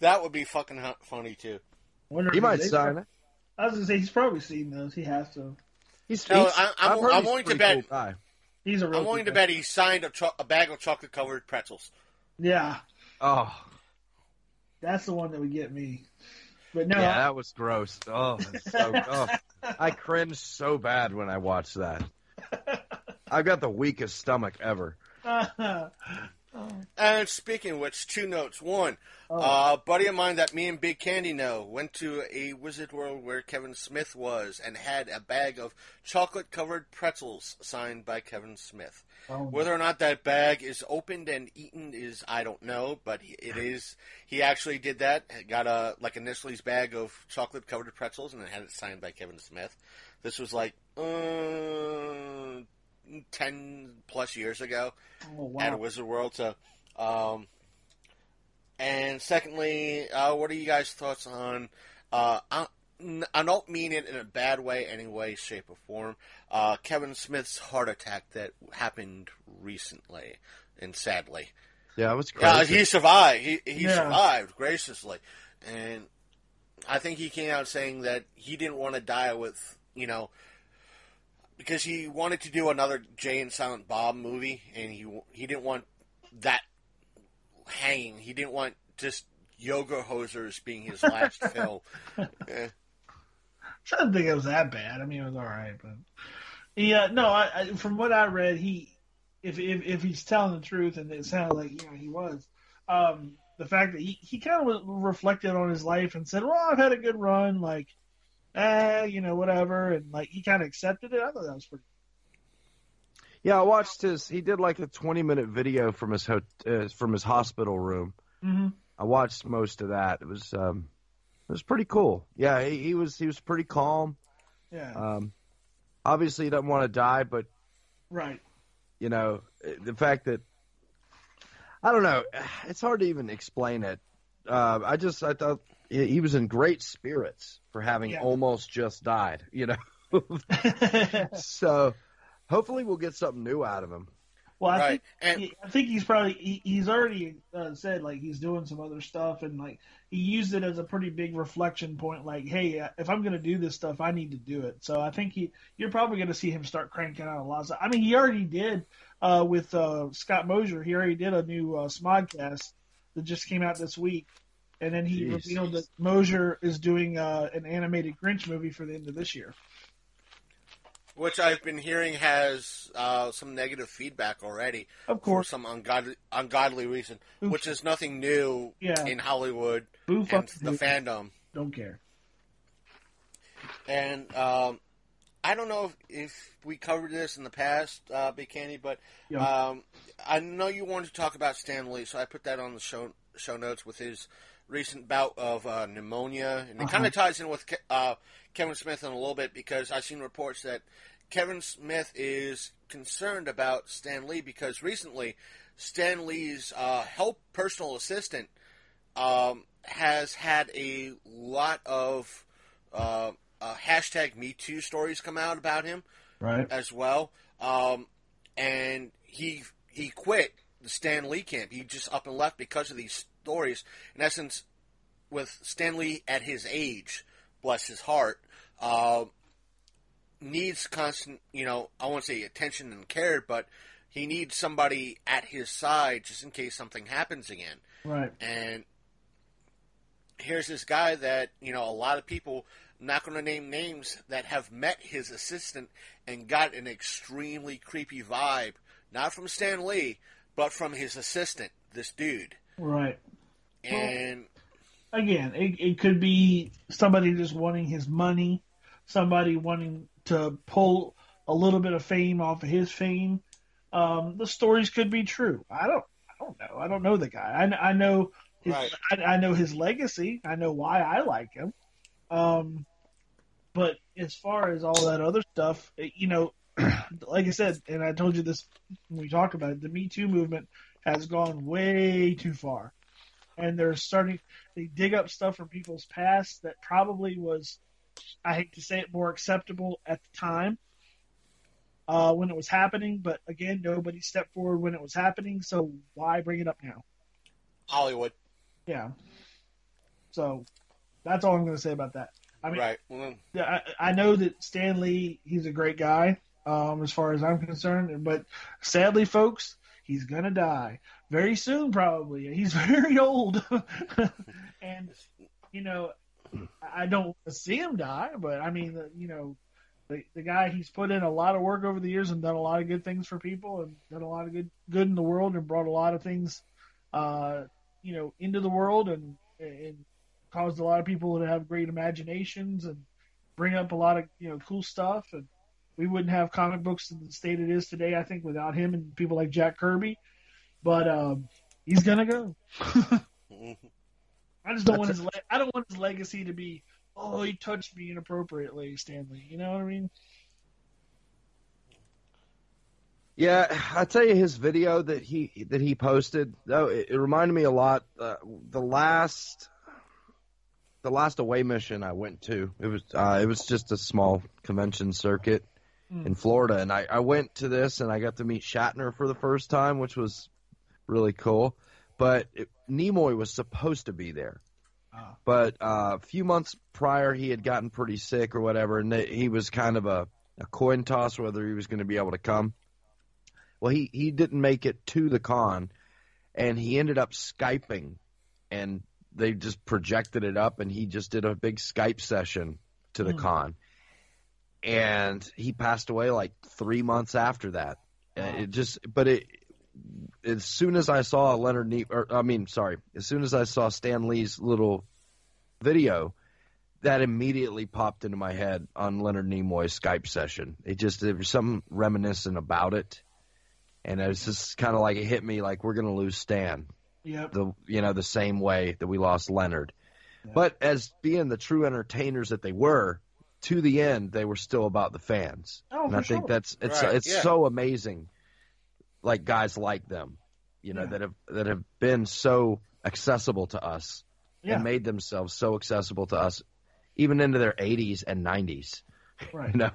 that would be fucking hu- funny too. Wonder He might he's- sign it. I was gonna say he's probably seen those. He has to. He's, No, he's- I- I'm- I've heard I'm he's a willing to bet- cool. He's a real. I'm willing to good bet he signed a, cho- a bag of chocolate covered pretzels. Yeah, Oh, that's the one that would get me. But no, yeah, that was gross. Oh, so, [laughs] oh, I cringed so bad when I watched that. [laughs] I've got the weakest stomach ever. [laughs] And speaking of which, two notes. One, Oh. uh, a buddy of mine that me and Big Candy know went to a Wizard World where Kevin Smith was and had a bag of chocolate covered pretzels signed by Kevin Smith. Oh, Whether or not that bag is opened and eaten is I don't know, but it is. He actually did that. Got a like a Nestle's bag of chocolate covered pretzels and had it signed by Kevin Smith. This was like uh, ten plus years ago oh, at a. Wizard World. So, um, and secondly, uh, what are you guys' thoughts on? Uh, I, I don't mean it in a bad way, any way, shape, or form. Uh, Kevin Smith's heart attack that happened recently, and sadly, Yeah, it was yeah, he survived. He he Yeah. survived graciously, and I think he came out saying that he didn't want to die with you know because he wanted to do another Jay and Silent Bob movie, and he he didn't want that hanging. He didn't want just yoga hosers being his last [laughs] film. Eh. I didn't think it was that bad. I mean, it was all right, but yeah, no. I, I from what I read, he if if if he's telling the truth, and it sounded like you know he was. Um, the fact that he he kind of reflected on his life and said, "Well, I've had a good run, like, eh, you know, whatever," and like he kind of accepted it. I thought that was pretty. Yeah, I watched his. He did like a 20 minute video from his ho- uh, from his hospital room. Mm-hmm. I watched most of that. It was um, it was pretty cool. Yeah, he, he was he was pretty calm. Yeah, Um, obviously he doesn't want to die, but right. you know the fact that I don't know. It's hard to even explain it. Uh, I just I thought he he was in great spirits for having Yeah. almost just died. You know, [laughs] so hopefully we'll get something new out of him. Well, I Right, think and- he- I think he's probably he, he's already uh, said like he's doing some other stuff and like he used it as a pretty big reflection point. Like, hey, uh, if I'm going to do this stuff, I need to do it. So I think he you're probably going to see him start cranking out a lot. Of stuff. I mean, he already did uh, with uh, Scott Mosier. He already did a new uh, Smodcast that just came out this week, and then he Jeez. revealed that Mosier is doing uh, an animated Grinch movie for the end of this year. Which I've been hearing has uh, some negative feedback already. Of for course, some ungodly ungodly reason, Oof. which is nothing new Yeah. in Hollywood Boo and the fandom. don't care. And um, I don't know if, if we covered this in the past, uh, Big Candy, but Yeah. um, I know you wanted to talk about Stan Lee, so I put that on the show show notes with his recent bout of uh, pneumonia, and it Uh-huh. kind of ties in with Ke- uh, Kevin Smith in a little bit because I've seen reports that Kevin Smith is concerned about Stan Lee because recently Stan Lee's uh, help personal assistant um, has had a lot of uh, uh, hashtag Me Too stories come out about him Right. as well. Um, and he he quit the Stan Lee camp. He just up and left because of these stories. In essence, with Stan Lee at his age, bless his heart, uh, needs constant, you know, I won't say attention and care, but he needs somebody at his side just in case something happens again. Right. And here's this guy that, you know, a lot of people, I'm not going to name names, that have met his assistant and got an extremely creepy vibe, not from Stan Lee, but from his assistant, this dude. Right. And again, it, it could be somebody just wanting his money, somebody wanting to pull a little bit of fame off of his fame. Um, the stories could be true. I don't. I don't know. I don't know the guy. I, I know his. Right. I, I know his legacy. I know why I like him. Um, but as far as all that other stuff, you know, [clears throat] like I said, and I told you this when we talked about it, the Me Too movement has gone way too far. And they're starting, they dig up stuff from people's past that probably was, I hate to say it, more acceptable at the time uh, when it was happening. But again, nobody stepped forward when it was happening. So why bring it up now? Hollywood. Yeah. So that's all I'm going to say about that. I mean, right. Well, yeah, I, I know that Stan Lee, he's a great guy, um, as far as I'm concerned. But sadly, folks, he's gonna die very soon, probably. He's [laughs] very old, [laughs] and you know, I don't want to see him die. But I mean, you know, the the guy he's put in a lot of work over the years and done a lot of good things for people and done a lot of good good in the world and brought a lot of things, uh, you know, into the world and and caused a lot of people to have great imaginations and bring up a lot of you know cool stuff and we wouldn't have comic books in the state it is today I think without him and people like Jack Kirby. But um he's gonna go. [laughs] I just don't want his le- I don't want his legacy to be oh he touched me inappropriately Stan Lee. You know what I mean? Yeah, I tell you, his video that he that he posted, though, it, it reminded me a lot. Uh, the last, the last away mission I went to, it was uh, it was just a small convention circuit in Florida, and I, I went to this and I got to meet Shatner for the first time, which was really cool. But it, Nimoy was supposed to be there, Ah. but uh, a few months prior he had gotten pretty sick or whatever, and he was kind of a, a coin toss whether he was going to be able to come. Well, he, he didn't make it to the con, and he ended up Skyping, and they just projected it up, and he just did a big Skype session to the Hmm. con. And he passed away like three months after that. Uh, It just, but it, as soon as I saw Leonard, ne- or I mean, sorry, as soon as I saw Stan Lee's little video, that immediately popped into my head on Leonard Nimoy's Skype session. It just there was something reminiscent about it, and it was just kind of like it hit me like we're gonna lose Stan yep the you know the same way that we lost Leonard. But as being the true entertainers that they were, to the end they were still about the fans, Oh, and for I think sure. that's it's Right, it's yeah. so amazing. Like guys like them, you know Yeah. that have that have been so accessible to us yeah and made themselves so accessible to us, even into their 80s and 90s. [laughs] right You know,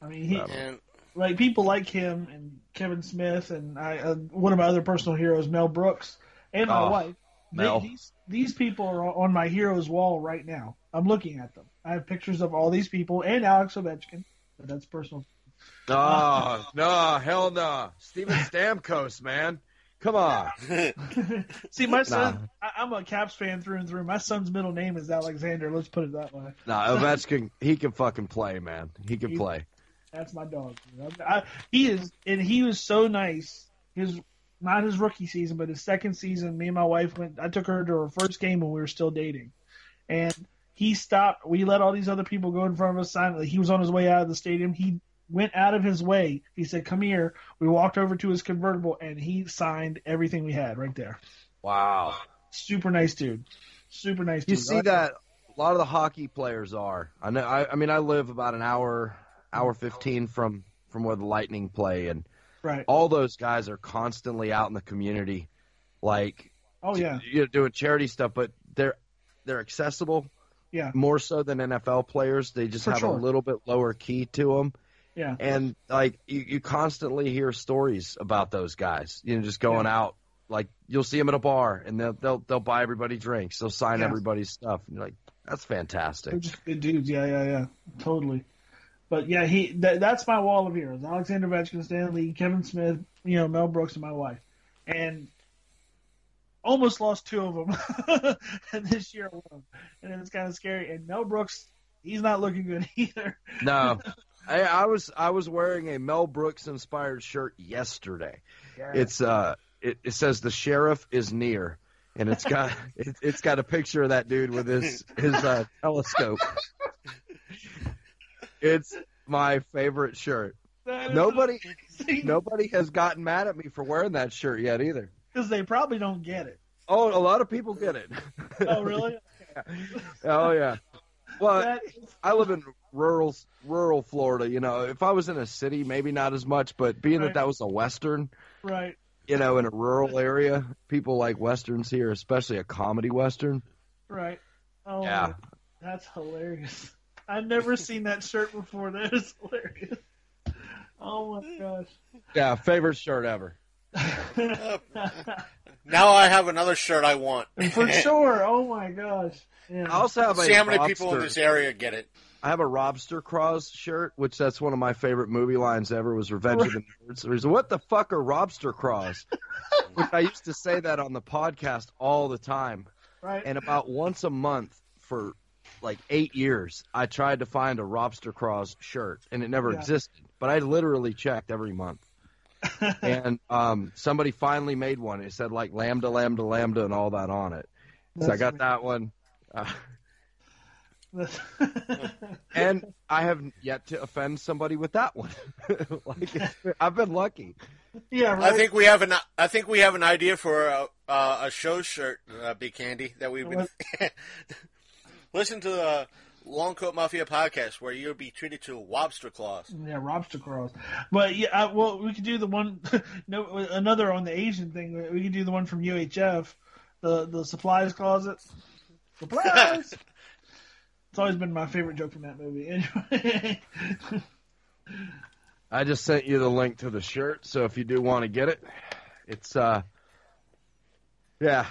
I mean he and like people like him and Kevin Smith and I, uh, one of my other personal heroes, Mel Brooks, and my Oh, wife. They, Mel. these these people are on my heroes wall right now. I'm looking at them. I have pictures of all these people and Alex Ovechkin, but that's personal. no, no, hell no, Steven [laughs] Stamkos, man, come on. [laughs] See, my son, I, I'm a Caps fan through and through. My son's middle name is Alexander. Let's put it that way. No, Ovechkin, he can fucking play, man. He can He- play. That's my dog. I, he is, and he was so nice. His not his rookie season, but his second season. Me and my wife went. I took her to her first game when we were still dating, and he stopped. We let all these other people go in front of us silently. He was on his way out of the stadium. He went out of his way. He said, "Come here." We walked over to his convertible, and he signed everything we had right there. Wow. Super nice dude. Super nice. You dude. see that a lot of the hockey players are. I know. I, I mean, I live about an hour, hour fifteen from from where the Lightning play, and right? all those guys are constantly out in the community, like Oh yeah, you know, doing charity stuff. But they're they're accessible yeah, more so than NFL players. They just For have sure. a little bit lower key to them. yeah. and like you, you constantly hear stories about those guys. You know, just going Yeah. out. Like you'll see them at a bar, and they'll they'll they'll buy everybody drinks. They'll sign Yeah. everybody's stuff, and you're like, that's fantastic. They're just good dudes. Yeah, yeah, yeah. Totally. But yeah, he that, that's my wall of heroes. Alexander Ovechkin, Stan Lee, Kevin Smith, you know, Mel Brooks, and my wife. And almost lost two of them [laughs] and this year alone. And it's kind of scary. And Mel Brooks, he's not looking good [laughs] either. No, [laughs] I, I was I was wearing a Mel Brooks inspired shirt yesterday. Yeah. It's uh, it, it says the sheriff is near, and it's got it, it's got a picture of that dude with his his uh, telescope. It's my favorite shirt. Nobody, amazing. nobody has gotten mad at me for wearing that shirt yet either. Because they probably don't get it. Oh, a lot of people get it. Oh, really? [laughs] oh yeah. Well, is- I live in rural rural Florida. You know, if I was in a city, maybe not as much. But being Right. that that was a western, right. you know, in a rural area, people like westerns here, especially a comedy western. Right. Oh, Yeah. that's hilarious. I've never seen that shirt before. That is hilarious. Oh my gosh. Yeah, favorite shirt ever. [laughs] Now I have another shirt I want. [laughs] For sure. Oh my gosh. Yeah. I also have a See how many people in this area get it. I have a Robster Craws shirt, which that's one of my favorite movie lines ever. Was Revenge of the Nerds. What the fuck are Robster Craws? [laughs] which I used to say that on the podcast all the time. right. And about once a month for like eight years, I tried to find a Robster Craws shirt, and it never Yeah. existed. But I literally checked every month. [laughs] and um, somebody finally made one. It said like lambda, lambda, lambda, and all that on it. So I That's got that one. Uh, [laughs] and I have yet to offend somebody with that one. [laughs] like it's, I've been lucky. yeah. Right. I think we have an I think we have an idea for a, uh, a show shirt, uh, Big Candy, that we've been. Listen to the Long Coat Mafia podcast where you'll be treated to lobster claws. Yeah, lobster crawls. But yeah, uh, well, we could do the one. [laughs] no, another on the Asian thing. We could do the one from UHF, the the supplies closet. Supplies. [laughs] it's always been my favorite joke from that movie. Anyway. I just sent you the link to the shirt, so if you do want to get it, it's uh, yeah,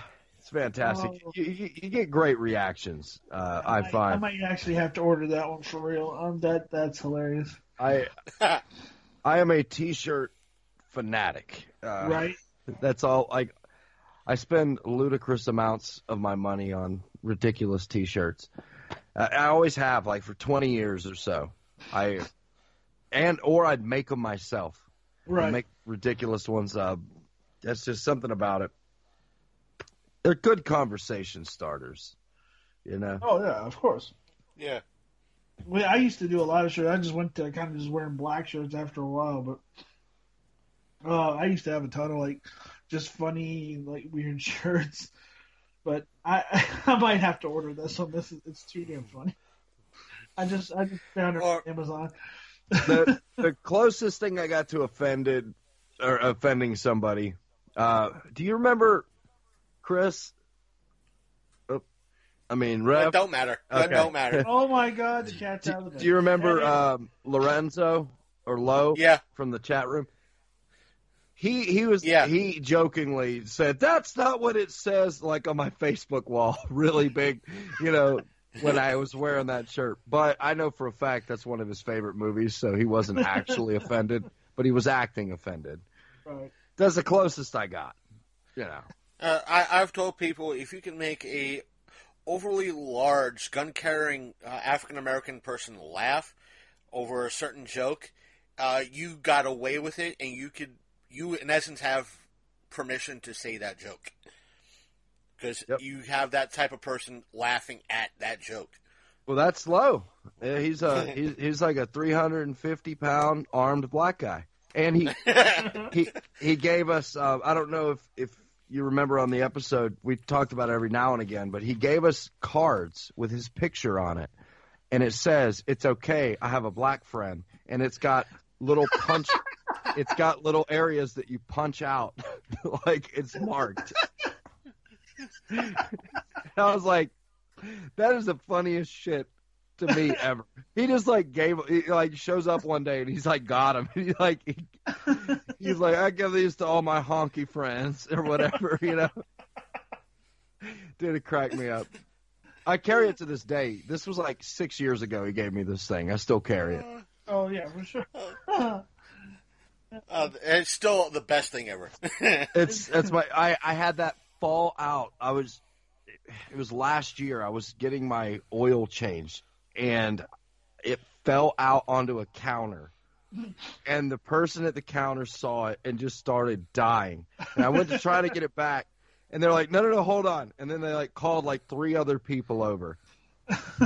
it's fantastic. Oh. You, you, you get great reactions. Uh, I I find I might actually have to order that one for real. Um, that that's hilarious. I [laughs] I am a t-shirt fanatic. Uh, right. That's all. Like, I spend ludicrous amounts of my money on ridiculous T-shirts. Uh, I always have, like for 20 years or so. I and or I'd make them myself. I'd Right. Make ridiculous ones. Uh, that's just something about it. They're good conversation starters. You know. oh yeah, of course. Yeah. Well, I used to do a lot of shirts. I just went to kind of just wearing black shirts after a while, but uh, I used to have a ton of like just funny, like weird [laughs] shirts. But I [laughs] I might have to order this one. This is it's too damn funny. I just I just found it Or- on Amazon. the [laughs] the closest thing I got to offended or offending somebody. Uh, do you remember Chris? Oh, I mean, That don't matter. That Okay. don't matter. [laughs] oh my god, the cat's out of the Do, you remember Yeah, yeah. um, Lorenzo or Lowe Yeah. from the chat room? He he was Yeah. he jokingly said that's not what it says like on my Facebook wall, [laughs] really big, you know, when I was wearing that shirt. But I know for a fact that's one of his favorite movies, so he wasn't actually [laughs] offended, but he was acting offended. Right. That's the closest I got. You know. Uh, I, I've told people if you can make a overly large gun carrying uh, African American person laugh over a certain joke, uh, you got away with it, and you could you in essence have permission to say that joke because Yep. you have that type of person laughing at that joke. Well, that's low. He's a [laughs] he's, he's like a 350 pound armed black guy, and he [laughs] he he gave us. Uh, I don't know if if you remember on the episode we talked about it every now and again, but he gave us cards with his picture on it, and it says it's okay. I have a black friend, and it's got little punch. [laughs] it's got little areas that you punch out, [laughs] like it's marked. [laughs] I was like, that is the funniest shit to me ever. He just like gave, he like shows up one day and he's like got him. [laughs] He like he, he's like, I give these to all my honky friends or whatever, you know. Did it crack me up? I carry it to this day. This was like six years ago. He gave me this thing. I still carry it. Oh yeah, for sure. Uh, it's still the best thing ever. [laughs] It's that's my I I had that fall out. I was it was last year. I was getting my oil changed and it fell out onto a counter. And the person at the counter saw it and just started dying. And I went to try to get it back and they're like, "No, no, no, hold on." And then they like called like three other people over. [laughs]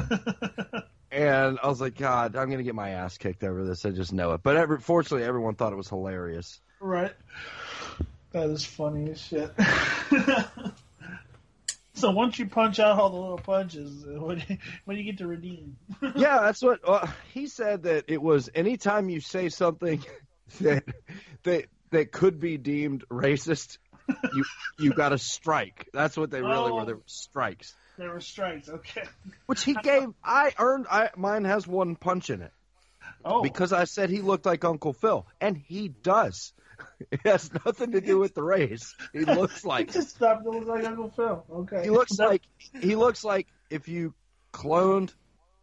and I was like, God, I'm gonna get my ass kicked over this. I just know it. But every, fortunately, everyone thought it was hilarious. Right. That is funny as shit. [laughs] so once you punch out all the little punches, [laughs] what do you, what do you get to redeem? [laughs] yeah, that's what uh, he said. That it was anytime you say something [laughs] that that that could be deemed racist, you you got a strike. That's what they really Oh. were. They were strikes. There were strikes. Okay. Which he gave. I earned. I mine has one punch in it Oh. because I said he looked like Uncle Phil, and he does. [laughs] It has nothing to do with the race. He looks [laughs] like he just stopped to look like Uncle Phil. Okay. he looks [laughs] like he looks like if you cloned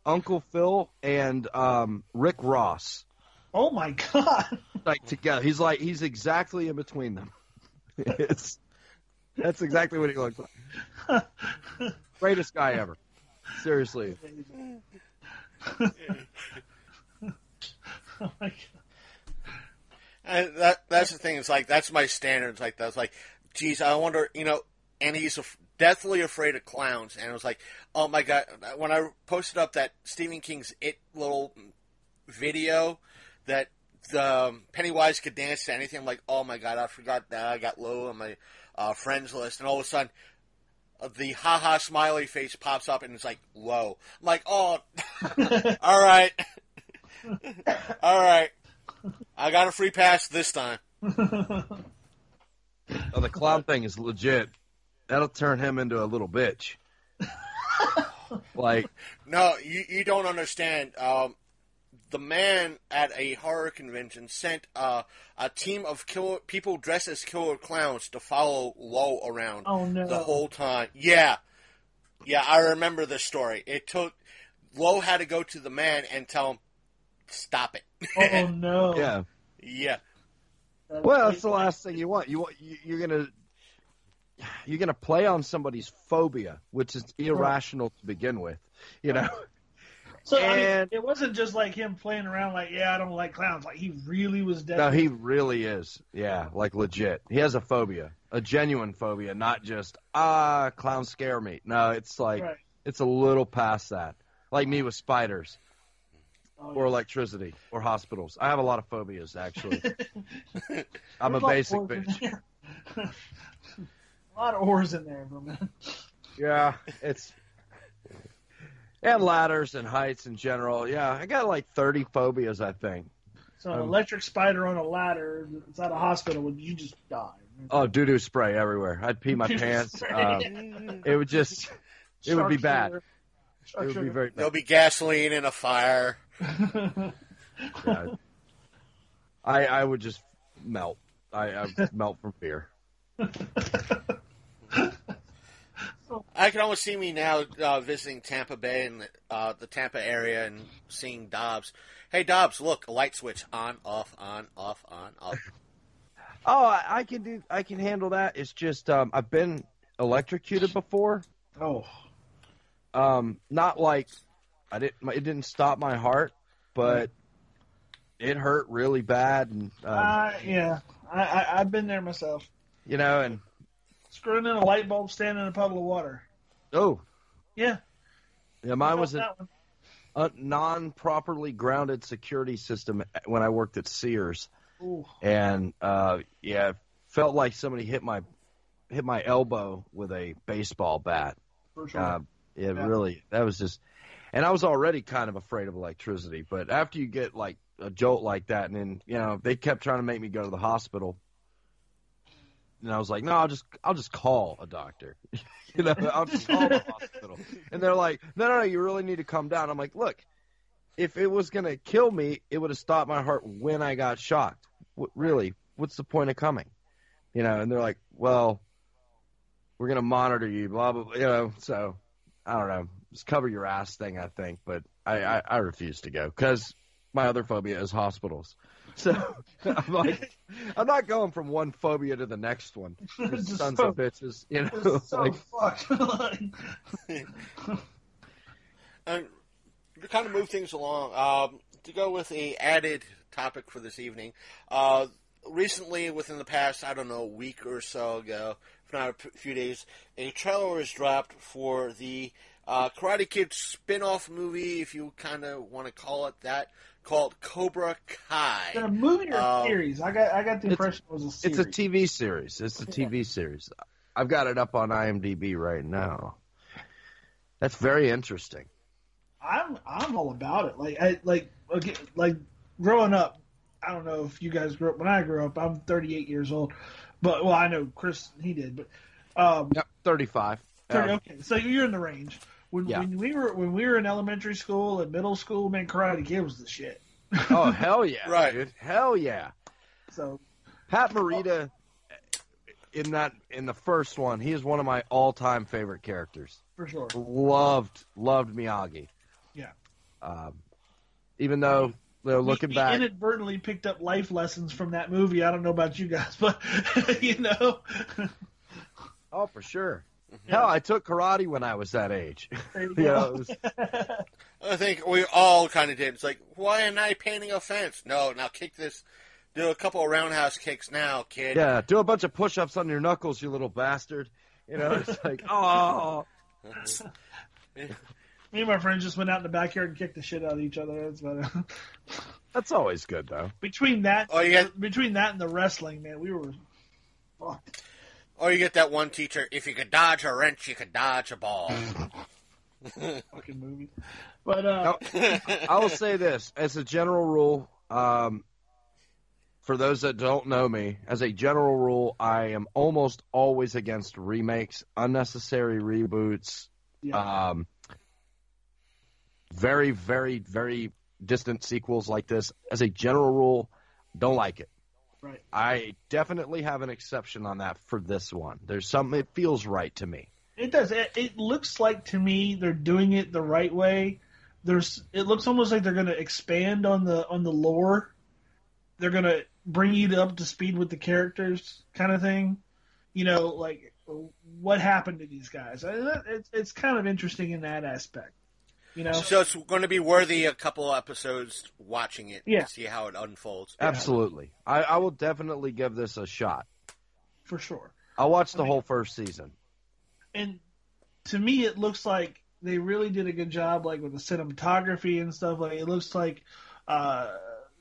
Uncle Phil and um, Rick Ross Oh my god. like together. He's like he's exactly in between them. It's that's exactly what he looks like. Greatest guy ever. Seriously. Oh my god. That that's the thing. It's like that's my standards. Like that's like, geez, I wonder, you know. And he's af- deathly afraid of clowns. And it was like, oh my god, when I posted up that Stephen King's It little video that the um, Pennywise could dance to anything, I'm like, oh my god, I forgot that I got low on my uh, friends list, and all of a sudden. The haha smiley face pops up and it's like low. I'm like, oh, [laughs] all right, [laughs] all right. I got a free pass this time. [laughs] Oh, the clown thing is legit. That'll turn him into a little bitch. like No, you, you don't understand. Um, the man at a horror convention sent uh, a team of killer, people dressed as killer clowns to follow Lowe around Oh, no. the whole time. Yeah. Yeah, I remember this story. It took. Lowe had to go to the man and tell him, stop it. Oh [laughs] no. yeah. yeah. That's Well, that's the last thing you want. You want you, you're gonna you're gonna play on somebody's phobia, which is irrational to begin with. You know. So I mean, And- it wasn't just like him playing around like, yeah, I don't like clowns. Like he really was dead. No, he really is. Yeah, like legit. He has a phobia, a genuine phobia, not just ah clowns scare me. No, it's like Right. it's a little past that. Like me with spiders Oh, or yeah. electricity or hospitals. I have a lot of phobias actually. [laughs] I'm a There's a basic bitch. a lot of ores [laughs] in there, bro, man. Yeah, it's and ladders and heights in general. Yeah, I got like 30 phobias, I think. So an Um, electric spider on a ladder inside a hospital, would you just die? Oh, doo doo spray everywhere. I'd pee my pants. Um, it would just, it would be bad. Sharpshooter. It would be very There'll be gasoline in a fire. Yeah. I I would just melt. I, I would melt from fear. I can almost see me now uh, visiting Tampa Bay and uh, the Tampa area and seeing Dobbs. Hey, Dobbs, look, a light switch on, off, on, off, on, off. Oh, I, I can do. I can handle that. It's just um, I've been electrocuted before. Oh, Um, not like I didn't. It didn't stop my heart, but it hurt really bad, and um, uh, yeah. I, I I've been there myself. you know, and Screwing in a light bulb, standing in a puddle of water. oh, Yeah, yeah, mine was a, a non-properly grounded security system when I worked at Sears, Ooh. and uh, yeah, felt like somebody hit my hit my elbow with a baseball bat. For sure. Uh, it Yeah. really that was just, and I was already kind of afraid of electricity, but after you get like a jolt like that, and then you know they kept trying to make me go to the hospital, and I was like, no, I'll just I'll just call a doctor, [laughs] you know, I'll just call the hospital, and they're like, no, no, no, you really need to come down. I'm like, look, if it was gonna kill me, it would have stopped my heart when I got shocked. What, really, what's the point of coming? You know, and they're like, well, we're gonna monitor you, blah blah, blah you know. So I don't know, just cover your ass thing, I think. But I I, I refuse to go because my other phobia is hospitals. [laughs] So I'm like, I'm not going from one phobia to the next one. [laughs] Sons so- of bitches, you know. So like, fucked. Like, [laughs] And to kind of move things along, um, to go with a added topic for this evening, uh, recently, within the past, I don't know, week or so ago, if not a p- few days, a trailer was dropped for the uh, Karate Kid spin-off movie, if you kind of want to call it that, called Cobra Kai. Is it a movie or a Um, series? I got I got the it's- impression it was a series. It's a TV series. It's a TV series. I've got it up on IMDb right now. That's very interesting. I'm I'm all about it. Like I like okay, like growing up. I don't know if you guys grew up when I grew up. I'm 38 years old, but well, I know Chris he did, but um, Yep, 35. 30, Um, okay, so you're in the range. When Yeah. when we were when we were in elementary school and middle school, man, Karate Kid was the shit. oh, [laughs] hell yeah. Right. Dude. Hell yeah. So Pat Morita in that in the first one, he is one of my all-time favorite characters. for sure, Loved loved Miyagi. yeah. Um, even though you know, looking we, back, inadvertently picked up life lessons from that movie. I don't know about you guys, [laughs] but you know, oh for sure. Mm-hmm. Hell, I took karate when I was that age. there you [laughs] You know, was- [laughs] I think we all kind of did. It's like, why am I painting a fence? No, now kick this. Do a couple of roundhouse kicks now, kid. yeah, do a bunch of push-ups on your knuckles, you little bastard. You know, it's [laughs] like, oh, Me and my friends just went out in the backyard and kicked the shit out of each other. That's about it. that's always good though. between that, Oh, yeah. between that and the wrestling, man, we were fucked. Or you get that one teacher, if you could dodge a wrench, you could dodge a ball. [laughs] fucking movie. But uh, I will say this as a general rule. Um, for those that don't know me, as a general rule, I am almost always against remakes, unnecessary reboots, yeah, um, very, very, very distant sequels like this. As a general rule, don't like it. Right. I definitely have an exception on that for this one. There's something it feels right to me. It does. It, it looks like to me they're doing it the right way. There's. It looks almost like they're going to expand on the on the lore. They're going to bring you up to speed with the characters, kind of thing. You know, like what happened to these guys. It's it's kind of interesting in that aspect. You know, so it's going to be worthy a couple episodes watching it Yeah. to see how it unfolds. Absolutely. I, I will definitely give this a shot. for sure. I'll watch the I mean- whole first season. and to me it looks like they really did a good job like with the cinematography and stuff like it looks like uh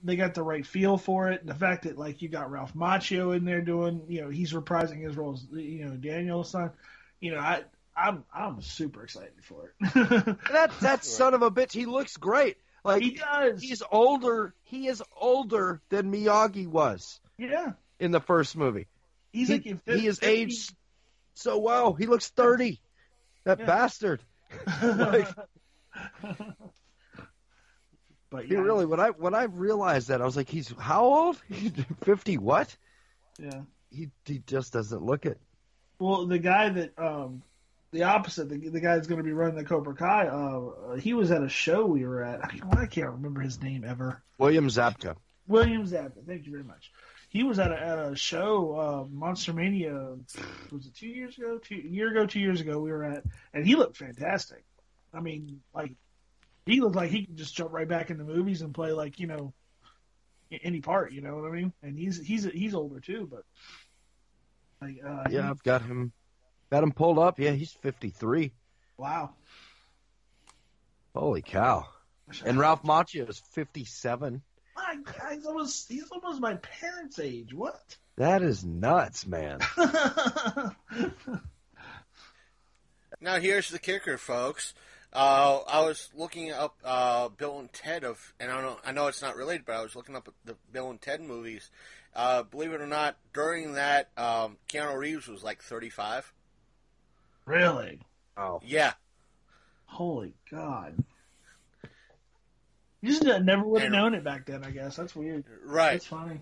they got the right feel for it and the fact that like you got Ralph Macchio in there doing you know he's reprising his role as you know Daniel's son you know I I'm I'm super excited for it [laughs] That that son of a bitch, he looks great. Like he does he's older. He is older than Miyagi was yeah in the first movie. he's he, like if he is 50 aged so well. He looks thirty. That Yeah. bastard. [laughs] like, [laughs] but he yeah, really when I when I realized that I was like, he's how old? Fifty what? yeah He he just doesn't look it. Well, the guy that um, the opposite, the, the guy that's going to be running the Cobra Kai, uh, he was at a show we were at. I, I can't remember his name ever. William Zabka. William Zabka. Thank you very much. He was at a, at a show, uh, Monster Mania. Was it two years ago? Two a year ago, two years ago. We were at, and he looked fantastic. I mean, like he looked like he could just jump right back in the movies and play like you know any part. You know what I mean? And he's he's he's older too, but like uh, he- Yeah, I've got him got him pulled up. Yeah, he's fifty three. wow. Holy cow. And Ralph Macchio is fifty seven. My God, he's almost he's almost my parents' age. What? That is nuts, man. [laughs] Now here's the kicker, folks. Uh, I was looking up uh, Bill and Ted of, and I know I know it's not related, but I was looking up the Bill and Ted movies. Uh, believe it or not, during that, um, Keanu Reeves was like 35. Really? Oh. Yeah, Holy God! You just never would have known it back then. I guess that's weird. right. It's funny.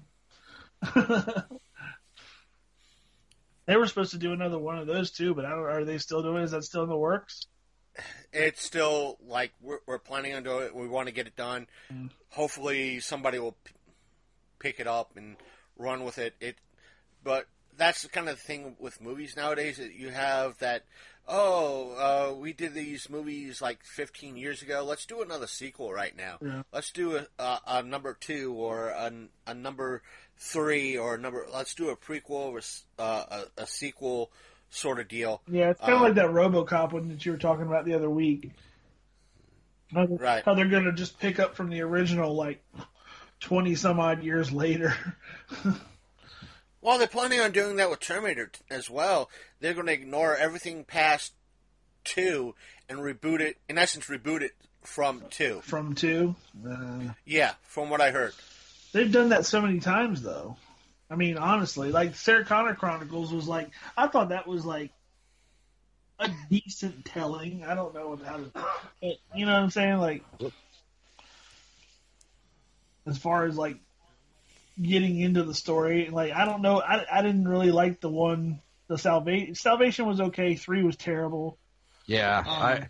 [laughs] they were supposed to do another one of those too, but I don't. Are they still doing? it? Is that still in the works? It's still like we're, we're planning on doing it. We want to get it done. Mm. Hopefully, somebody will p- pick it up and run with it. It, but that's the kind of thing with movies nowadays. That you have that. Oh, uh, we did these movies like 15 years ago. Let's do another sequel right now. Yeah. Let's do a, a, a number two or a, a number three or a number. Let's do a prequel or uh, a, a sequel sort of deal. Yeah, it's kind of Um, like that RoboCop one that you were talking about the other week. How, Right. how they're going to just pick up from the original like twenty some odd years later. [laughs] Well, they're planning on doing that with Terminator as well. They're going to ignore everything past two and reboot it. In essence, reboot it from two. from two. Uh, Yeah, from what I heard. they've done that so many times, though. I mean, honestly, like Sarah Connor Chronicles was like, I thought that was like a decent telling. I don't know how to, it, you know what I'm saying? Like, as far as like getting into the story, like I don't know, I, I didn't really like the one, the Salvation. Salvation was okay. Three was terrible. Yeah, Um, I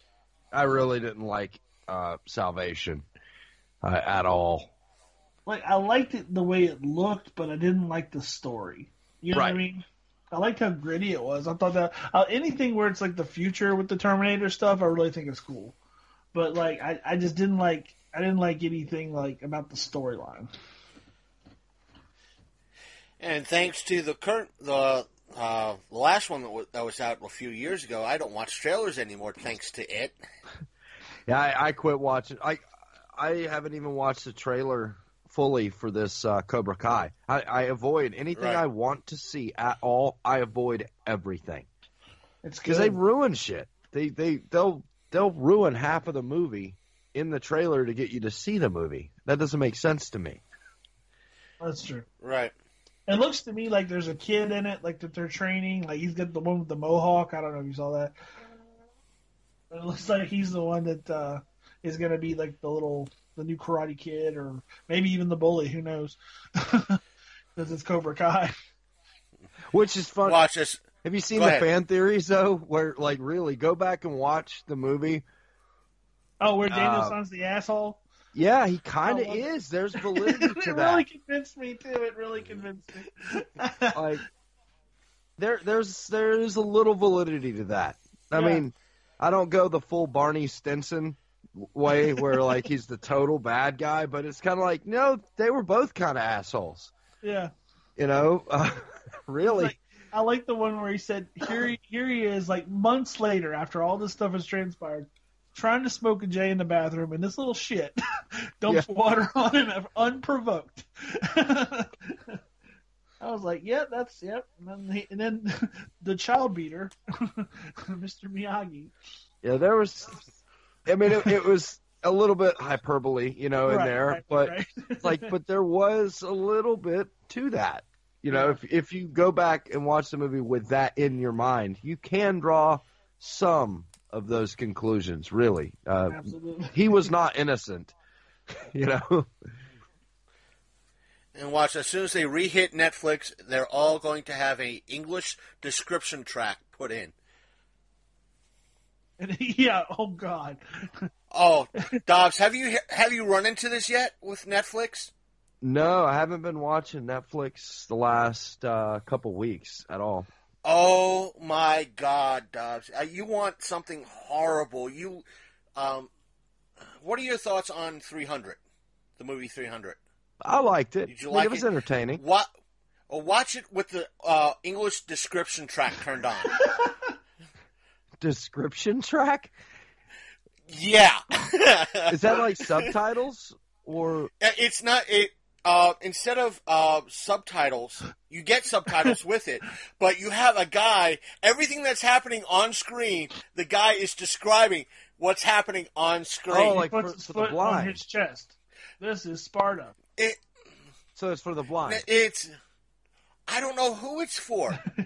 I really didn't like uh, Salvation uh, at all. like I liked it the way it looked, but I didn't like the story. You know what I mean? I liked how gritty it was. I thought that uh, anything where it's like the future with the Terminator stuff, I really think is cool. But like, I, I just didn't like I didn't like anything like about the storyline. And thanks to the current the uh, the last one that was, that was out a few years ago, I don't watch trailers anymore. Thanks to it. [laughs] Yeah, I, I quit watching. I I haven't even watched the trailer fully for this uh, Cobra Kai. I, I avoid anything Right. I want to see at all. I avoid everything It's because they ruin shit. They they they'll they'll ruin half of the movie in the trailer to get you to see the movie. That doesn't make sense to me. That's true. Right. It looks to me like there's a kid in it, like that they're training. Like he's got the one with the mohawk. I don't know if you saw that. It looks like he's the one that uh, is going to be like the little, the new Karate Kid, or maybe even the bully. Who knows? [laughs] Because it's Cobra Kai. Which is fun. Watch this. Have you seen Go the ahead. fan theories though? Where like really go back and watch the movie. Oh, where Daniel Uh, Son's the asshole. Yeah, he kind of is. love it. is. There's [laughs] validity to that. it really convinced me too. It really convinced me. [laughs] Like there, there's there's a little validity to that. I Yeah. mean, I don't go the full Barney Stinson way where like he's the total bad guy, but it's kind of like no, they were both kind of assholes. yeah. You know, uh, [laughs] really. Like, I like the one where he said, "Here, here he is, like months later, after all this stuff has transpired, trying to smoke a J in the bathroom, and this little shit [laughs] dumps water [laughs] on him unprovoked." [laughs] I was like, "Yeah, that's yep." And then, he, and then the child beater, Mr. Miyagi. yeah, there was. I mean, it, it was a little bit hyperbole, you know, in Right, there, right, but right. like, but there was a little bit to that. You know, if if you go back and watch the movie with that in your mind, you can draw some of those conclusions. Really, uh, Absolutely. he was not innocent. [laughs] You know, And watch as soon as they rehit Netflix, they're all going to have a English description track put in. [laughs] Yeah. Oh God. Oh, [laughs] Dobbs, have you have you run into this yet with Netflix? no, I haven't been watching Netflix the last uh, couple weeks at all. Oh my God, Dobbs! Uh, you want something horrible? You, um, what are your thoughts on 300, the movie 300? I liked it. Did you I like it was it? entertaining. What? Well, watch it with the uh, English description track turned on. [laughs] Description track yeah, is that like [laughs] subtitles or it's not it. Uh, instead of uh, subtitles, you get subtitles [laughs] with it, but you have a guy. Everything that's happening on screen, the guy is describing what's happening on screen. Oh, like he puts for- his for the foot on blind. his chest. This is Sparta. it, so it's for the blind? it's. I don't know who it's for. [laughs]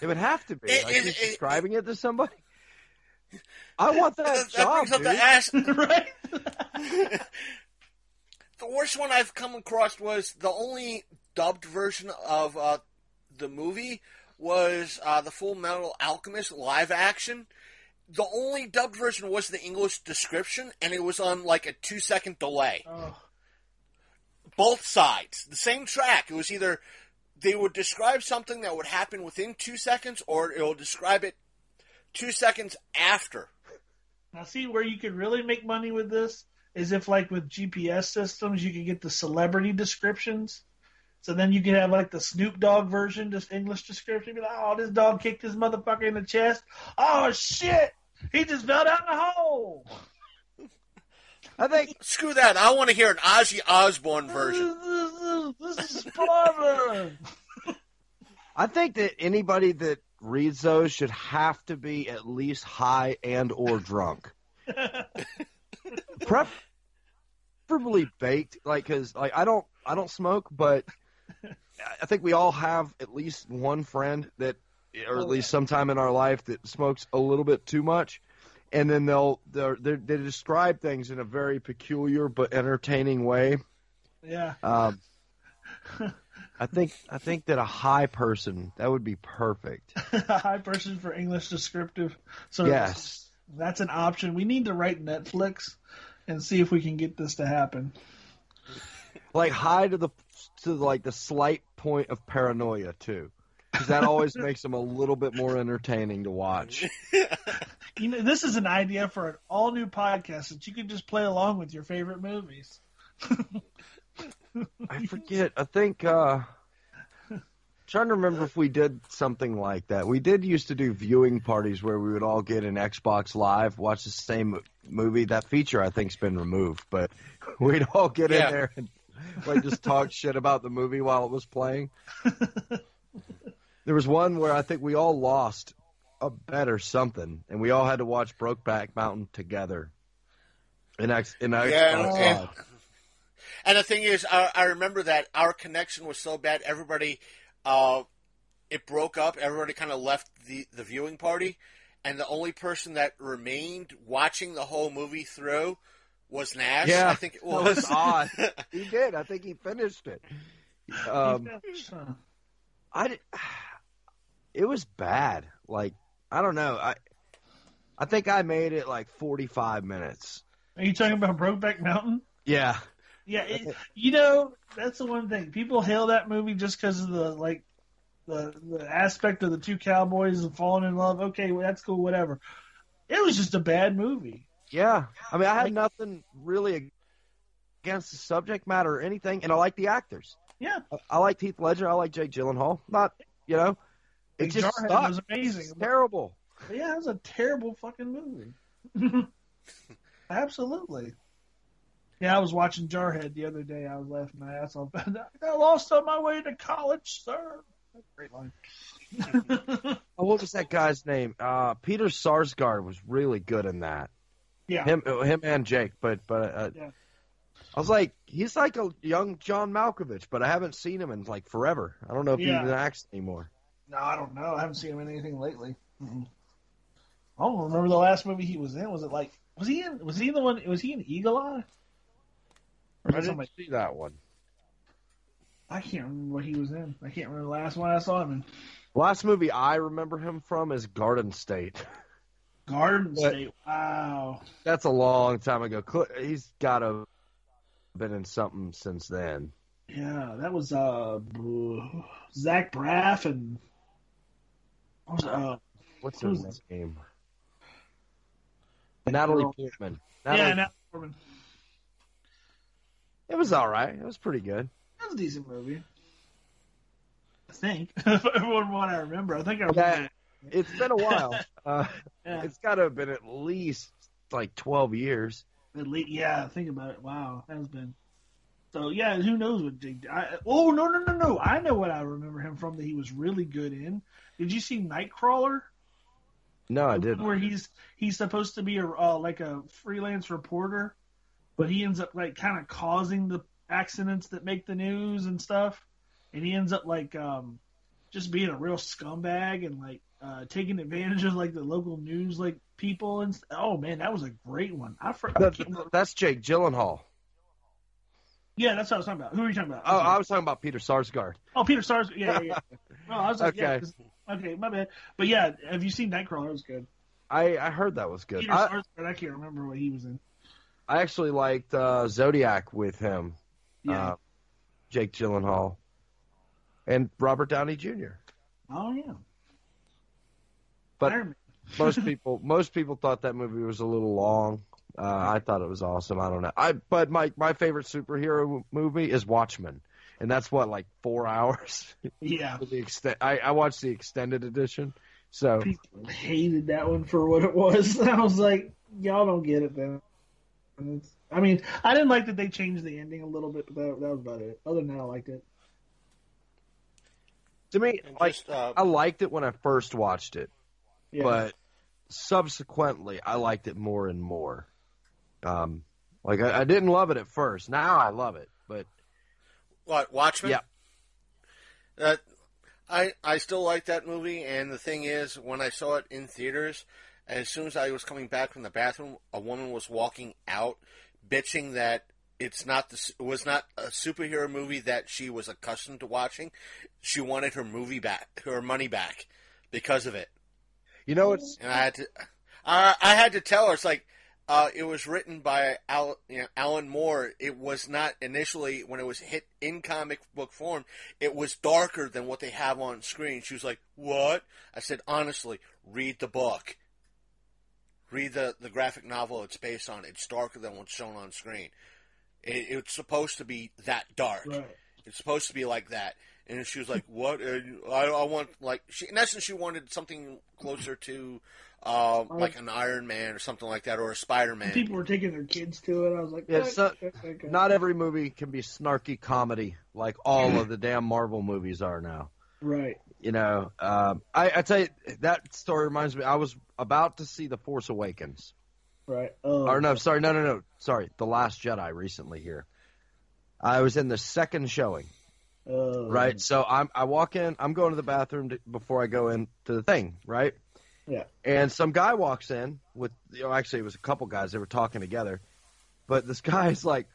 It would have to be. It- like it- he's it- describing it to somebody. I want [laughs] that, that job, brings up dude. the ass. right? The worst one I've come across was the only dubbed version of uh, the movie was uh, the Fullmetal Alchemist live action. The only dubbed version was the English description, and it was on like a two second delay. Oh. Both sides, the same track. It was either they would describe something that would happen within two seconds, or it will describe it two seconds after. Now, see where you could really make money with this is if, like, with GPS systems, you could get the celebrity descriptions. So then you could have like the Snoop Dogg version, just English description. Be like, oh, this dog kicked his motherfucker in the chest. Oh shit, he just fell down the hole. [laughs] I think Screw that. I want to hear an Ozzy Osbourne version. [laughs] This is fun. [laughs] I think that anybody that reads those should have to be at least high and or drunk. Pref- preferably baked, like because like I don't I don't smoke, but I think we all have at least one friend that, or at least sometime in our life that smokes a little bit too much, and then they'll they're, they're, they describe things in a very peculiar but entertaining way. yeah. Um, [laughs] I think I think that a high person that would be perfect. [laughs] a high person for English descriptive. So Yes. that's an option. We need to write Netflix and see if we can get this to happen. like high to the to like the slight point of paranoia too, because that always [laughs] makes them a little bit more entertaining to watch. [laughs] You know, this is an idea for an all new podcast that you could just play along with your favorite movies. [laughs] I forget. I think. uh Trying to remember if we did something like that. We did used to do viewing parties where we would all get an Xbox Live, watch the same movie. That feature I think's been removed, but [laughs] we'd all get Yeah. in there and like just talk shit about the movie while it was playing. [laughs] there was one where I think we all lost a bet or something, and we all had to watch Brokeback Mountain together. In X, in Xbox Yeah, and- And the thing is, I, I remember that our connection was so bad, everybody, uh, it broke up. Everybody kind of left the, the viewing party, and the only person that remained watching the whole movie through was Nash. Yeah, I think it [laughs] that was. was odd. [laughs] he did. I think he finished it. Um, I did, [sighs] it was bad. Like I don't know. I I think I made it like 45 minutes. Are you talking about Brokeback Mountain? Yeah. Yeah, it, you know that's the one thing people hail that movie just because of the like the the aspect of the two cowboys and falling in love. Okay, well, that's cool, whatever. It was just a bad movie. Yeah. I mean, I had nothing really against the subject matter or anything, and I like the actors. Yeah, I, I like Heath Ledger. I like Jake Gyllenhaal. Not, you know, it Like, just Jarhead sucked. was amazing. It's terrible. But yeah, it was a terrible fucking movie. [laughs] [laughs] Absolutely. Yeah, I was watching Jarhead the other day. I was laughing my ass off. [laughs] I got lost on my way to college, sir. Great line. Oh, [laughs] what was that guy's name? Uh, Peter Sarsgaard was really good in that. yeah. Him, him and Jake, but but uh, Yeah. I was like, he's like a young John Malkovich, but I haven't seen him in like forever. I don't know if Yeah. he even acts anymore. No, I don't know. I haven't seen him in anything lately. Mm-mm. I don't remember the last movie he was in. Was it like was he in was he the one was he in Eagle Eye? Or I was it didn't somebody, see that one. I can't remember what he was in. I can't remember the last one I saw him in. Last movie I remember him from is Garden State. [laughs] Garden What? State. Wow. That's a long time ago. He's got to been in something since then. Yeah, that was uh Zach Braff and what was? Uh, What's Who's her name? Natalie girl. Portman. yeah, Natalie, Natalie Portman. It was all right. It was pretty good. That was a decent movie. I think. From what I remember, I think I remember. Yeah, it's been a while. [laughs] Uh, Yeah. It's got to have been at least like twelve years. At least, yeah, think about it. Wow, that has been. So yeah, who knows what Jake? I, oh no no no no! I know what I remember him from that he was really good in. Did you see Nightcrawler? No, I didn't. Where he's he's supposed to be a uh, like a freelance reporter, but he ends up like kind of causing the accidents that make the news and stuff, and he ends up like um just being a real scumbag and like uh taking advantage of like the local news like people and st- oh man, that was a great one. I, for, That- that's Jake Gyllenhaal. Yeah, that's what I was talking about. Who are you talking about? Oh, I was talking about Peter Sarsgaard. Oh, Peter Stars. Yeah, yeah, yeah. [laughs] No, I was like, yeah, okay, my bad. But yeah, have you seen Nightcrawler? It was good. I, I heard that was good. Peter I, Sarsgaard, I can't remember what he was in. I actually liked uh, Zodiac with him, Yeah. uh, Jake Gyllenhaal, and Robert Downey Jr. oh yeah. But [laughs] most [laughs] people most people thought that movie was a little long. Uh, I thought it was awesome. I don't know. I but my my favorite superhero movie is Watchmen, and that's what like four [laughs] hours. Yeah, the extent, I, I watched the extended edition, so people hated that one for what it was. I was like, y'all don't get it then. And it's, I mean, I didn't like that they changed the ending a little bit, but that, that was about it. Other than that, I liked it. to me, And like just, uh, I liked it when I first watched it, Yeah. but subsequently I liked it more and more. Um, like I, I didn't love it at first. Now I love it, but What Watchmen? Yeah. Uh, I I still like that movie, and the thing is, when I saw it in theaters, as soon as I was coming back from the bathroom, a woman was walking out, bitching that it's not the it was not a superhero movie that she was accustomed to watching. She wanted her movie back, her money back, because of it. you know it's And I had to, I, I had to tell her it's like, uh, it was written by Al, you know, Alan Moore. It was not initially when it was hit in comic book form. It was darker than what they have on screen. She was like, "What?" I said, "Honestly, read the book. Read the the graphic novel it's based on. It's darker than what's shown on screen. It, it's supposed to be that dark. Right. It's supposed to be like that." And she was like, "What? Uh, I, I want like she in essence she wanted something closer to um, like an Iron Man or something like that, or a Spider Man." People were taking their kids to it. I was like, Yeah, so- okay, okay." not every movie can be snarky comedy like all of the damn Marvel movies are now. right. You know, um, I, I tell you that story reminds me. I was about to see The Force Awakens, Right. Oh, or no, sorry, no, no, no, sorry, The Last Jedi recently here. I was in the second showing, uh, right? So I'm I walk in, I'm going to the bathroom to, before I go into the thing, right? Yeah. And some guy walks in with, you know, actually it was a couple guys. They were talking together, but this guy's like,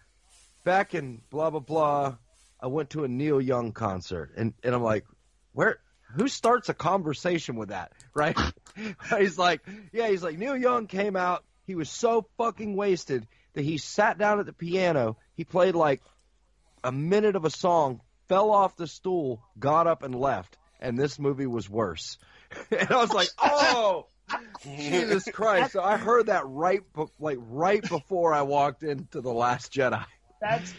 back in blah blah blah. I went to a Neil Young concert, and and I'm like, where? Who starts a conversation with that, right? [laughs] he's like, yeah, he's like Neil Young came out. He was so fucking wasted that he sat down at the piano. He played like a minute of a song, fell off the stool, got up and left. And this movie was worse. [laughs] and I was like, [laughs] oh, Jesus Christ! So I heard that right, be- like right before I walked into the Last Jedi, That's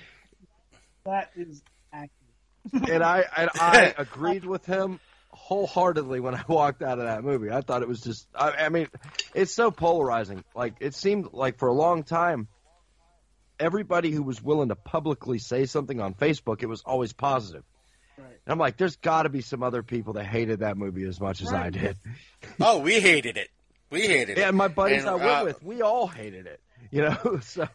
that is accurate. and I and I agreed with him wholeheartedly when I [laughs] walked out of that movie. I thought it was just, I, I mean, it's so polarizing. Like it seemed like for a long time, everybody who was willing to publicly say something on Facebook, it was always positive. Right. And I'm like, there's got to be some other people that hated that movie as much as I did. [laughs] Oh, we hated it. We hated Yeah, it. and my buddies And, I went uh, with, we all hated it. You know, [laughs] so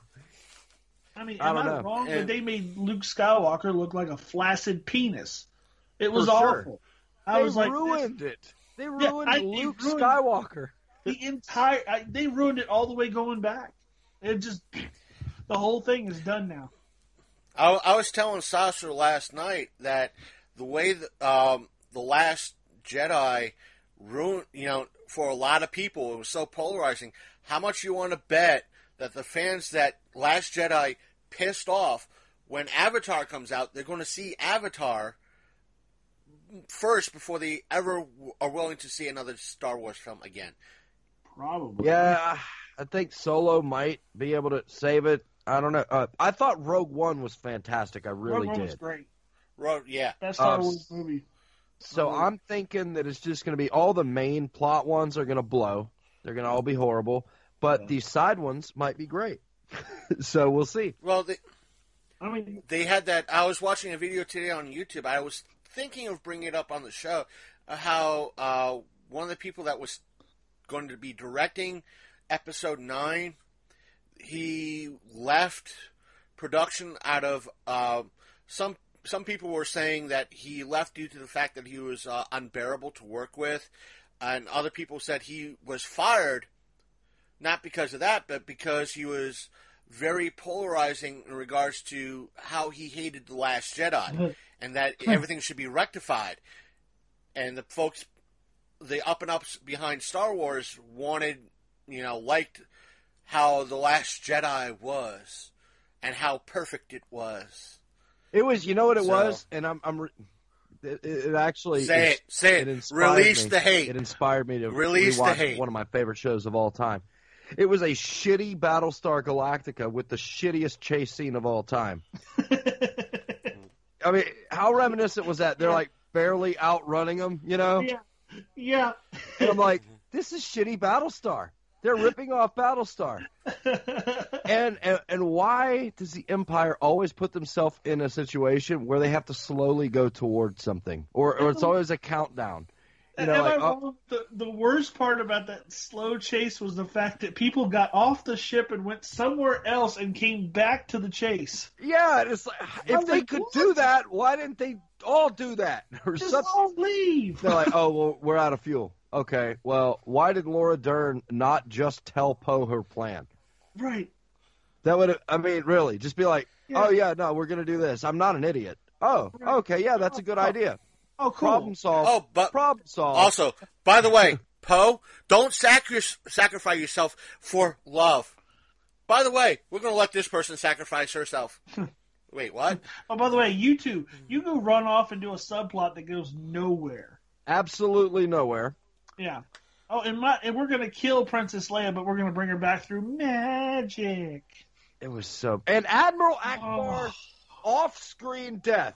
I mean, I am don't I know. wrong? And- but they made Luke Skywalker look like a flaccid penis. It was For sure. Awful. I they was like, ruined it. They ruined I- Luke ruined- Skywalker. the entire I, they ruined it all the way going back. It just the whole thing is done now. I, I was telling Sasha last night that the way that, um, the Last Jedi ruined, you know, for a lot of people, it was so polarizing. How much you want to bet that the fans that Last Jedi pissed off when Avatar comes out, they're going to see Avatar first before they ever w- are willing to see another Star Wars film again. Probably. Yeah, I think Solo might be able to save it. I don't know. Uh, I thought Rogue One was fantastic. I really Rogue One was great. Ro- yeah. Best Star Uh, Wars movie. So I'm thinking that it's just going to be all the main plot ones are going to blow. They're going to all be horrible, but these side ones might be great. [laughs] so we'll see. Well, they, I mean, they had that. I was watching a video today on YouTube. I was thinking of bringing it up on the show. Uh, how uh, one of the people that was going to be directing episode nine, he left production out of uh, some. Some people were saying that he left due to the fact that he was uh, unbearable to work with, and other people said he was fired not because of that, but because he was very polarizing in regards to how he hated the Last Jedi, and that everything should be rectified. And the folks, the up and ups behind Star Wars, wanted, you know, liked how the Last Jedi was, and how perfect it was. It was, you know what it So- was, and I'm, I'm. re- It, it actually Say it, say it. inspired Release me. the hate. It inspired me to Release the hate. one of my favorite shows of all time. It was a shitty Battlestar Galactica with the shittiest chase scene of all time. I mean, how reminiscent was that? They're like barely outrunning them, you know? Yeah, yeah. And I'm like, this is shitty Battlestar. They're ripping off Battlestar. And, and and why does the Empire always put themselves in a situation where they have to slowly go towards something, or or it's always a countdown? You know, like I oh, the, the worst part about that slow chase was the fact that people got off the ship and went somewhere else and came back to the chase. yeah, it's like if they like, could what? do that, why didn't they all do that [laughs] or Just something? all leave. They're like, [laughs] oh well, we're out of fuel. Okay, well, why did Laura Dern not just tell Poe her plan? Right. That would, I mean, really, just be like, Yeah. oh yeah, no, we're gonna do this. I'm not an idiot. Oh, Right. okay, yeah, that's a good oh. idea. Oh, cool. Problem solved. Oh, but problem solved. also, by the way, Poe, don't sacri- sacrifice yourself for love. By the way, we're going to let this person sacrifice herself. [laughs] Wait, what? Oh, by the way, you two, you go run off and do a subplot that goes nowhere. Absolutely nowhere. Yeah. Oh, and my and we're gonna kill Princess Leia, but we're gonna bring her back through magic. It was so. And Admiral Ackbar, Oh. off-screen death.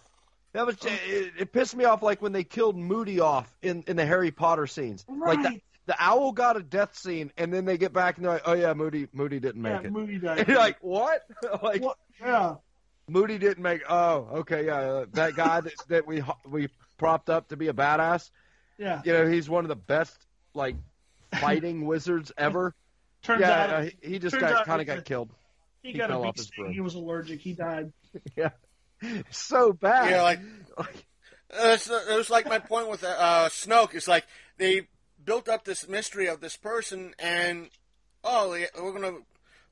That was. It, it pissed me off, like when they killed Moody off in in the Harry Potter scenes. Right. Like the, the owl got a death scene, and then they get back and they're like, "Oh yeah, Moody, Moody didn't Yeah, make it." movie [laughs] died. And you're like, "What?" [laughs] like What? Yeah. Moody didn't make. Oh, okay, yeah, uh, that guy that, [laughs] that we we propped up to be a badass. Yeah. You know, he's one of the best like fighting wizards ever. Turns yeah, out uh, he, he just got kind of got killed. he, he got a bee sting. He was allergic. He died. Yeah, [laughs] so bad. Yeah, like uh, it's, it was like my point with uh, Snoke. It's like they built up this mystery of this person, and oh, we're gonna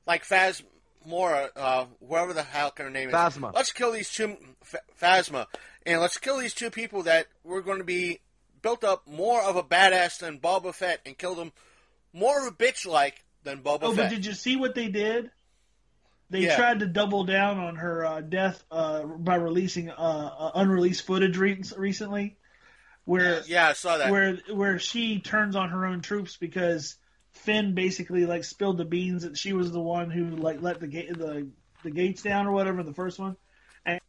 like Phasmora, uh, whoever the hell kind of name is. Phasma. Let's kill these two Ph- Phasma, and let's kill these two people that we're going to be built up more of a badass than Boba Fett, and kill them more of a bitch like than Boba Oh, Fett. but did you see what they did? They Yeah. tried to double down on her uh, death uh, by releasing uh, uh, unreleased footage re- recently, where yeah, I saw that. where where she turns on her own troops because Finn basically like spilled the beans that she was the one who like let the gate the the gates down or whatever the first one, and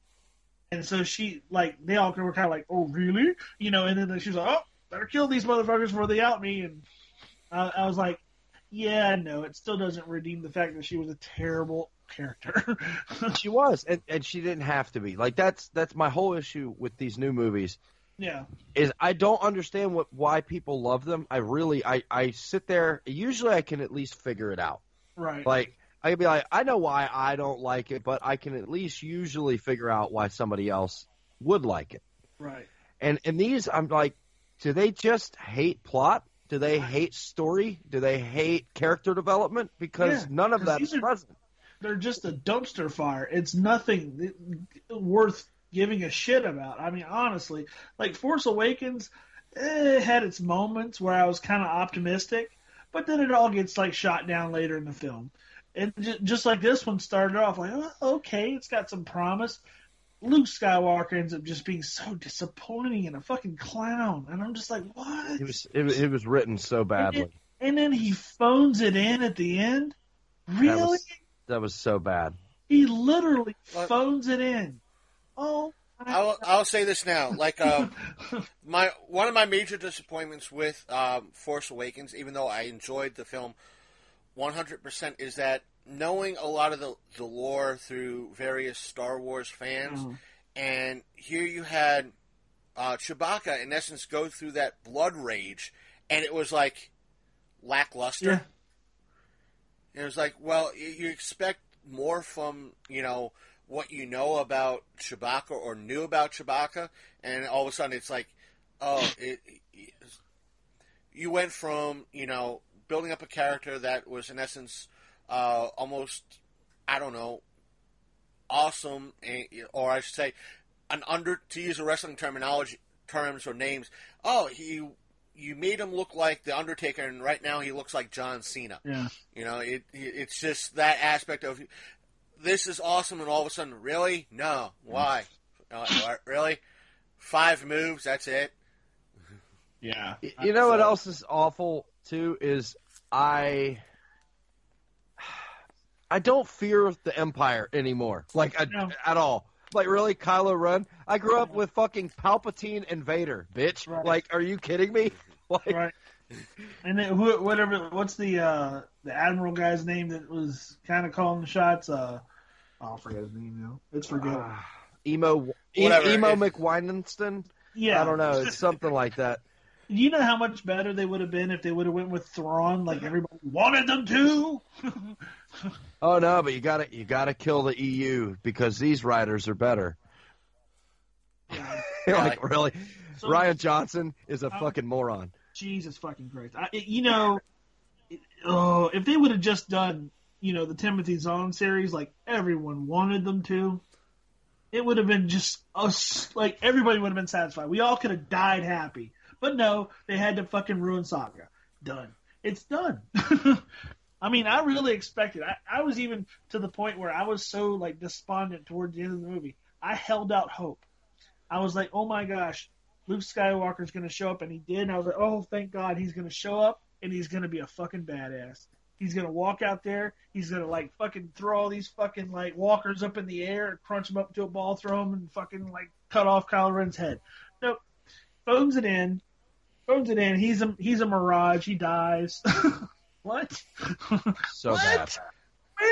and so she like they all were kind of like oh really you know and then she was like oh better kill these motherfuckers before they out me and I, I was like yeah no it still doesn't redeem the fact that she was a terrible character. [laughs] she was, and, and she didn't have to be. Like that's that's my whole issue with these new movies. yeah. is I don't understand what why people love them. I really I I sit there. Usually I can at least figure it out. Right. Like I can be like I know why I don't like it, but I can at least usually figure out why somebody else would like it. right. And and these I'm like, do they just hate plot? Do they hate story? Do they hate character development? Because Yeah, none of that's are- present. They're just a dumpster fire. It's nothing worth giving a shit about. I mean, honestly, like Force Awakens, eh, it had its moments where I was kind of optimistic, but then it all gets like shot down later in the film. And ju- just like this one started off like, oh, okay, it's got some promise. Luke Skywalker ends up just being so disappointing and a fucking clown, and I'm just like, what? It was it, was- it was written so badly. And then he phones it in at the end. Really? That was that was so bad. He literally What? phones it in. Oh, I'll, I'll say this now. Like uh, [laughs] my one of my major disappointments with um, Force Awakens, even though I enjoyed the film 100%, is that knowing a lot of the, the lore through various Star Wars fans, Mm-hmm. and here you had uh, Chewbacca, in essence, go through that blood rage, and it was like lackluster. Yeah. It was like, well, you, expect more from you know what you know about Chewbacca or knew about Chewbacca, and all of a sudden it's like, oh, it, it, you went from you know building up a character that was in essence uh, almost, I don't know, awesome, or I should say, an under to use a wrestling terminology terms or names. Oh, he. You made him look like the Undertaker, and right now he looks like John Cena. Yeah. You know, it, it it's just that aspect of this is awesome, and all of a sudden, really, no, why? Uh, really, five moves, that's it. Yeah. You know what else is awful too is I I don't fear the Empire anymore, like I, No. at all. Like really, Kylo Ren? I grew up with fucking Palpatine and Vader, bitch. Right. Like, are you kidding me? [laughs] Like, right. And then who, whatever, what's the uh, the admiral guy's name that was kind of calling the shots? Uh, oh, I forget his name now. It's forget. emo, e- Whatever, emo if- yeah, I don't know. It's [laughs] something like that. You know how much better they would have been if they would have went with Thrawn, like everybody wanted them to. [laughs] Oh no, but you gotta you gotta kill the EU because these writers are better. like really, So- Rian Johnson is a Um, fucking moron. Jesus fucking Christ! I, it- you know, it- oh, if they would have just done, you know, the Timothy Zahn series like everyone wanted them to, it would have been just us. Like everybody would have been satisfied. We all could have died happy. But no, they had to fucking ruin Saga. Done. It's done. [laughs] I mean, I really expected. I, I was even to the point where I was so like despondent towards the end of the movie. I held out hope. I was like, oh my gosh, Luke Skywalker's going to show up, and he did. And I was like, oh, thank God, he's going to show up, and he's going to be a fucking badass. He's going to walk out there. He's going to like fucking throw all these fucking like walkers up in the air and crunch them up to a ball, throw them, and fucking like cut off Kylo Ren's head. Nope. Phones it in. Phones it in. He's a he's a mirage. He dies. [laughs] what? So what? bad.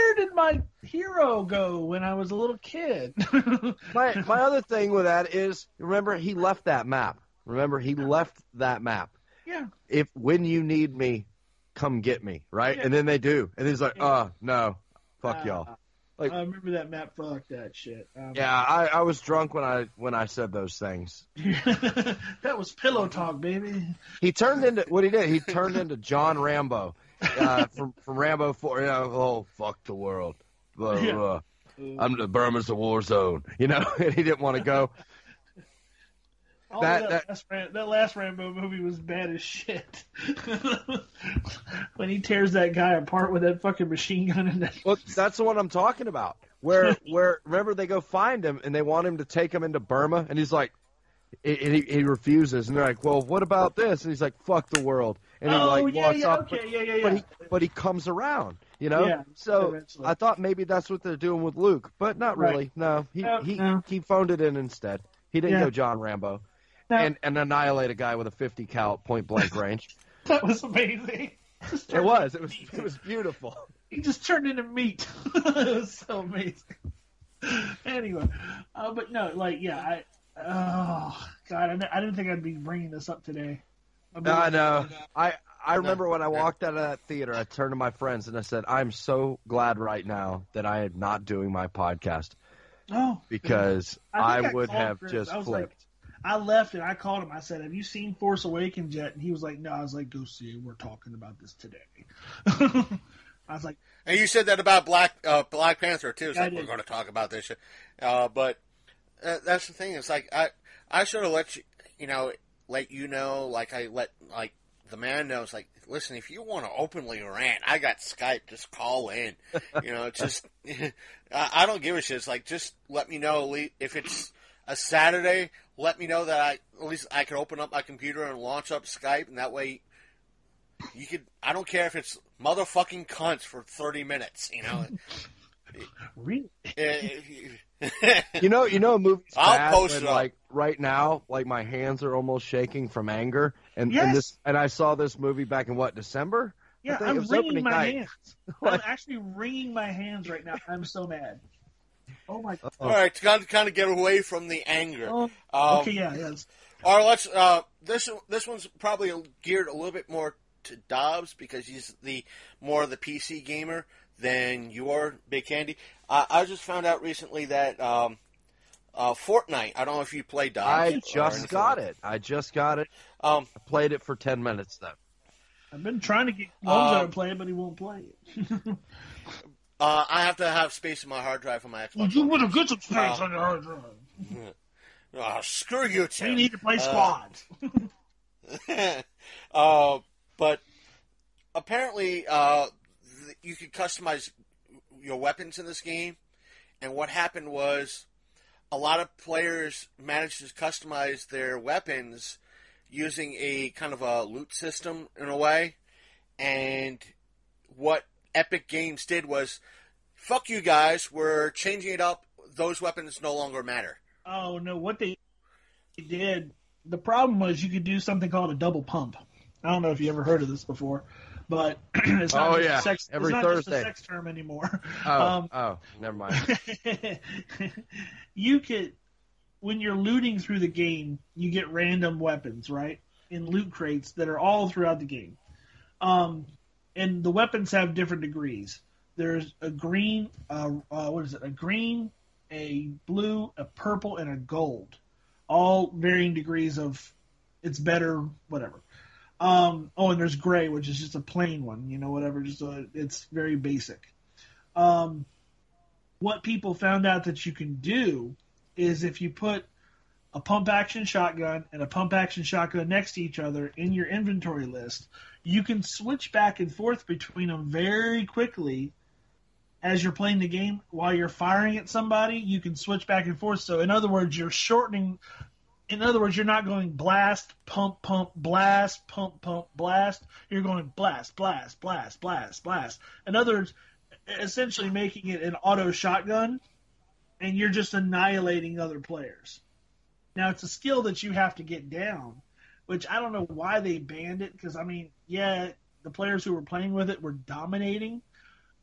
Where did my hero go when I was a little kid? [laughs] My my other thing with that is remember he left that map. Remember he left that map. yeah. If when you need me, come get me, right? Yeah. And then they do, and he's like, Yeah. oh no, fuck Uh, y'all. Like- I remember that map. Fuck that shit. Um, Yeah, I, I was drunk when I when I said those things. [laughs] that was pillow talk, baby. He turned into what he did. He turned into John Rambo uh, from from Rambo Four. You know, oh fuck the world. Blah, blah. I'm the Burma's a war zone. You know, [laughs] and he didn't want to go. [laughs] That- that, that- last Ram- that last Rambo movie was bad as shit. [laughs] when he tears that guy apart with that fucking machine gun and that. Well, that's the one I'm talking about. Where where remember they go find him and they want him to take him into Burma and he's like, and he, he refuses and they're like, well, what about this? And he's like, fuck the world. And he oh like yeah, walks yeah, off. okay, yeah, yeah, yeah. But he but he comes around, you know. Yeah, so eventually. I thought maybe that's what they're doing with Luke, but not Right. really. No, he No, he no. he phoned it in instead. He didn't Yeah. go John Rambo No. and and annihilate a guy with a 50 cal point blank range. [laughs] that was amazing. It was it was it was beautiful. He just turned into meat. [laughs] it was so amazing. anyway, uh, but no, like, yeah, I. Oh God, I, I didn't think I'd be bringing this up today. I, I know. I I remember when I walked out of that theater, I turned to my friends and I said, "I'm so glad right now that I am not doing my podcast Oh, because I I, I would have Chris. just I was flipped." I left and I called him. I said, "Have you seen Force Awakens yet?" And he was like, "No." I was like, "Go see it. We're talking about this today." [laughs] I was like, And you said that about Black uh, Black Panther too. It's I like did. we're going to talk about this shit. Uh, but uh, that's the thing. It's like I I should have let you you know let you know like I let like the man knows like listen if you want to openly rant I got Skype just call in [laughs] you know it's just [laughs] I, don't give a shit it's like just let me know if it's a Saturday let me know that I at least I can open up my computer and launch up Skype and that way you could I don't care if it's motherfucking cunts for 30 minutes you know [laughs] "Really?" You know, you know, a movie's [laughs] I'll bad post when, it up. like right now, like my hands are almost shaking from anger, and Yes. and this, and I saw this movie back in what December. Yeah, I'm wringing my night. hands. [laughs] I'm actually wringing my hands right now. I'm so mad. Oh my god. All right, to kind of, kind of get away from the anger. Oh, Um, okay, yeah, yes. All right, let's. Uh, this this one's probably geared a little bit more to Dobbs because he's the more of the PC gamer than you are, Big Candy. Uh, I just found out recently that um, uh, Fortnite. I don't know if you play Dobbs. I just got it. I just got it. Um, I played it for ten minutes though. I've been trying to get Lonzo Um, to play it, but he won't play it. [laughs] uh, I have to have space in my hard drive for my Xbox. Well, you would have good some space Uh, on your hard drive. Oh, screw you, Tim. We need to play Uh, squads. [laughs] uh, but apparently, uh, you could customize your weapons in this game. And what happened was a lot of players managed to customize their weapons using a kind of a loot system in a way. And what Epic Games did was, fuck you guys, we're changing it up those weapons no longer matter. Oh no, what they did. The problem was you could do something called a double pump. I don't know if you ever heard of this before, but [clears throat] it's not Oh, just yeah. a sex. Every it's not just a sex term anymore. [laughs] Oh, Um, oh, never mind. [laughs] you could, when you're looting through the game, you get random weapons, right? In loot crates that are all throughout the game. Um, and the weapons have different degrees. There's a green, uh, uh, what is it? A green, a blue, a purple, and a gold. All varying degrees of it's better, whatever. Um, oh, and there's gray, which is just a plain one, you know, whatever. Just a, it's very basic. Um, what people found out that you can do is if you put a pump action shotgun and a pump action shotgun next to each other in your inventory list, you can switch back and forth between them very quickly as you're playing the game while you're firing at somebody you can switch back and forth so in other words you're shortening in other words you're not going blast pump pump blast pump pump blast. You're going blast blast blast blast blast. In other words essentially making it an auto shotgun and you're just annihilating other players. Now it's a skill that you have to get down which i don't know why they banned it because i mean yeah the players who were playing with it were dominating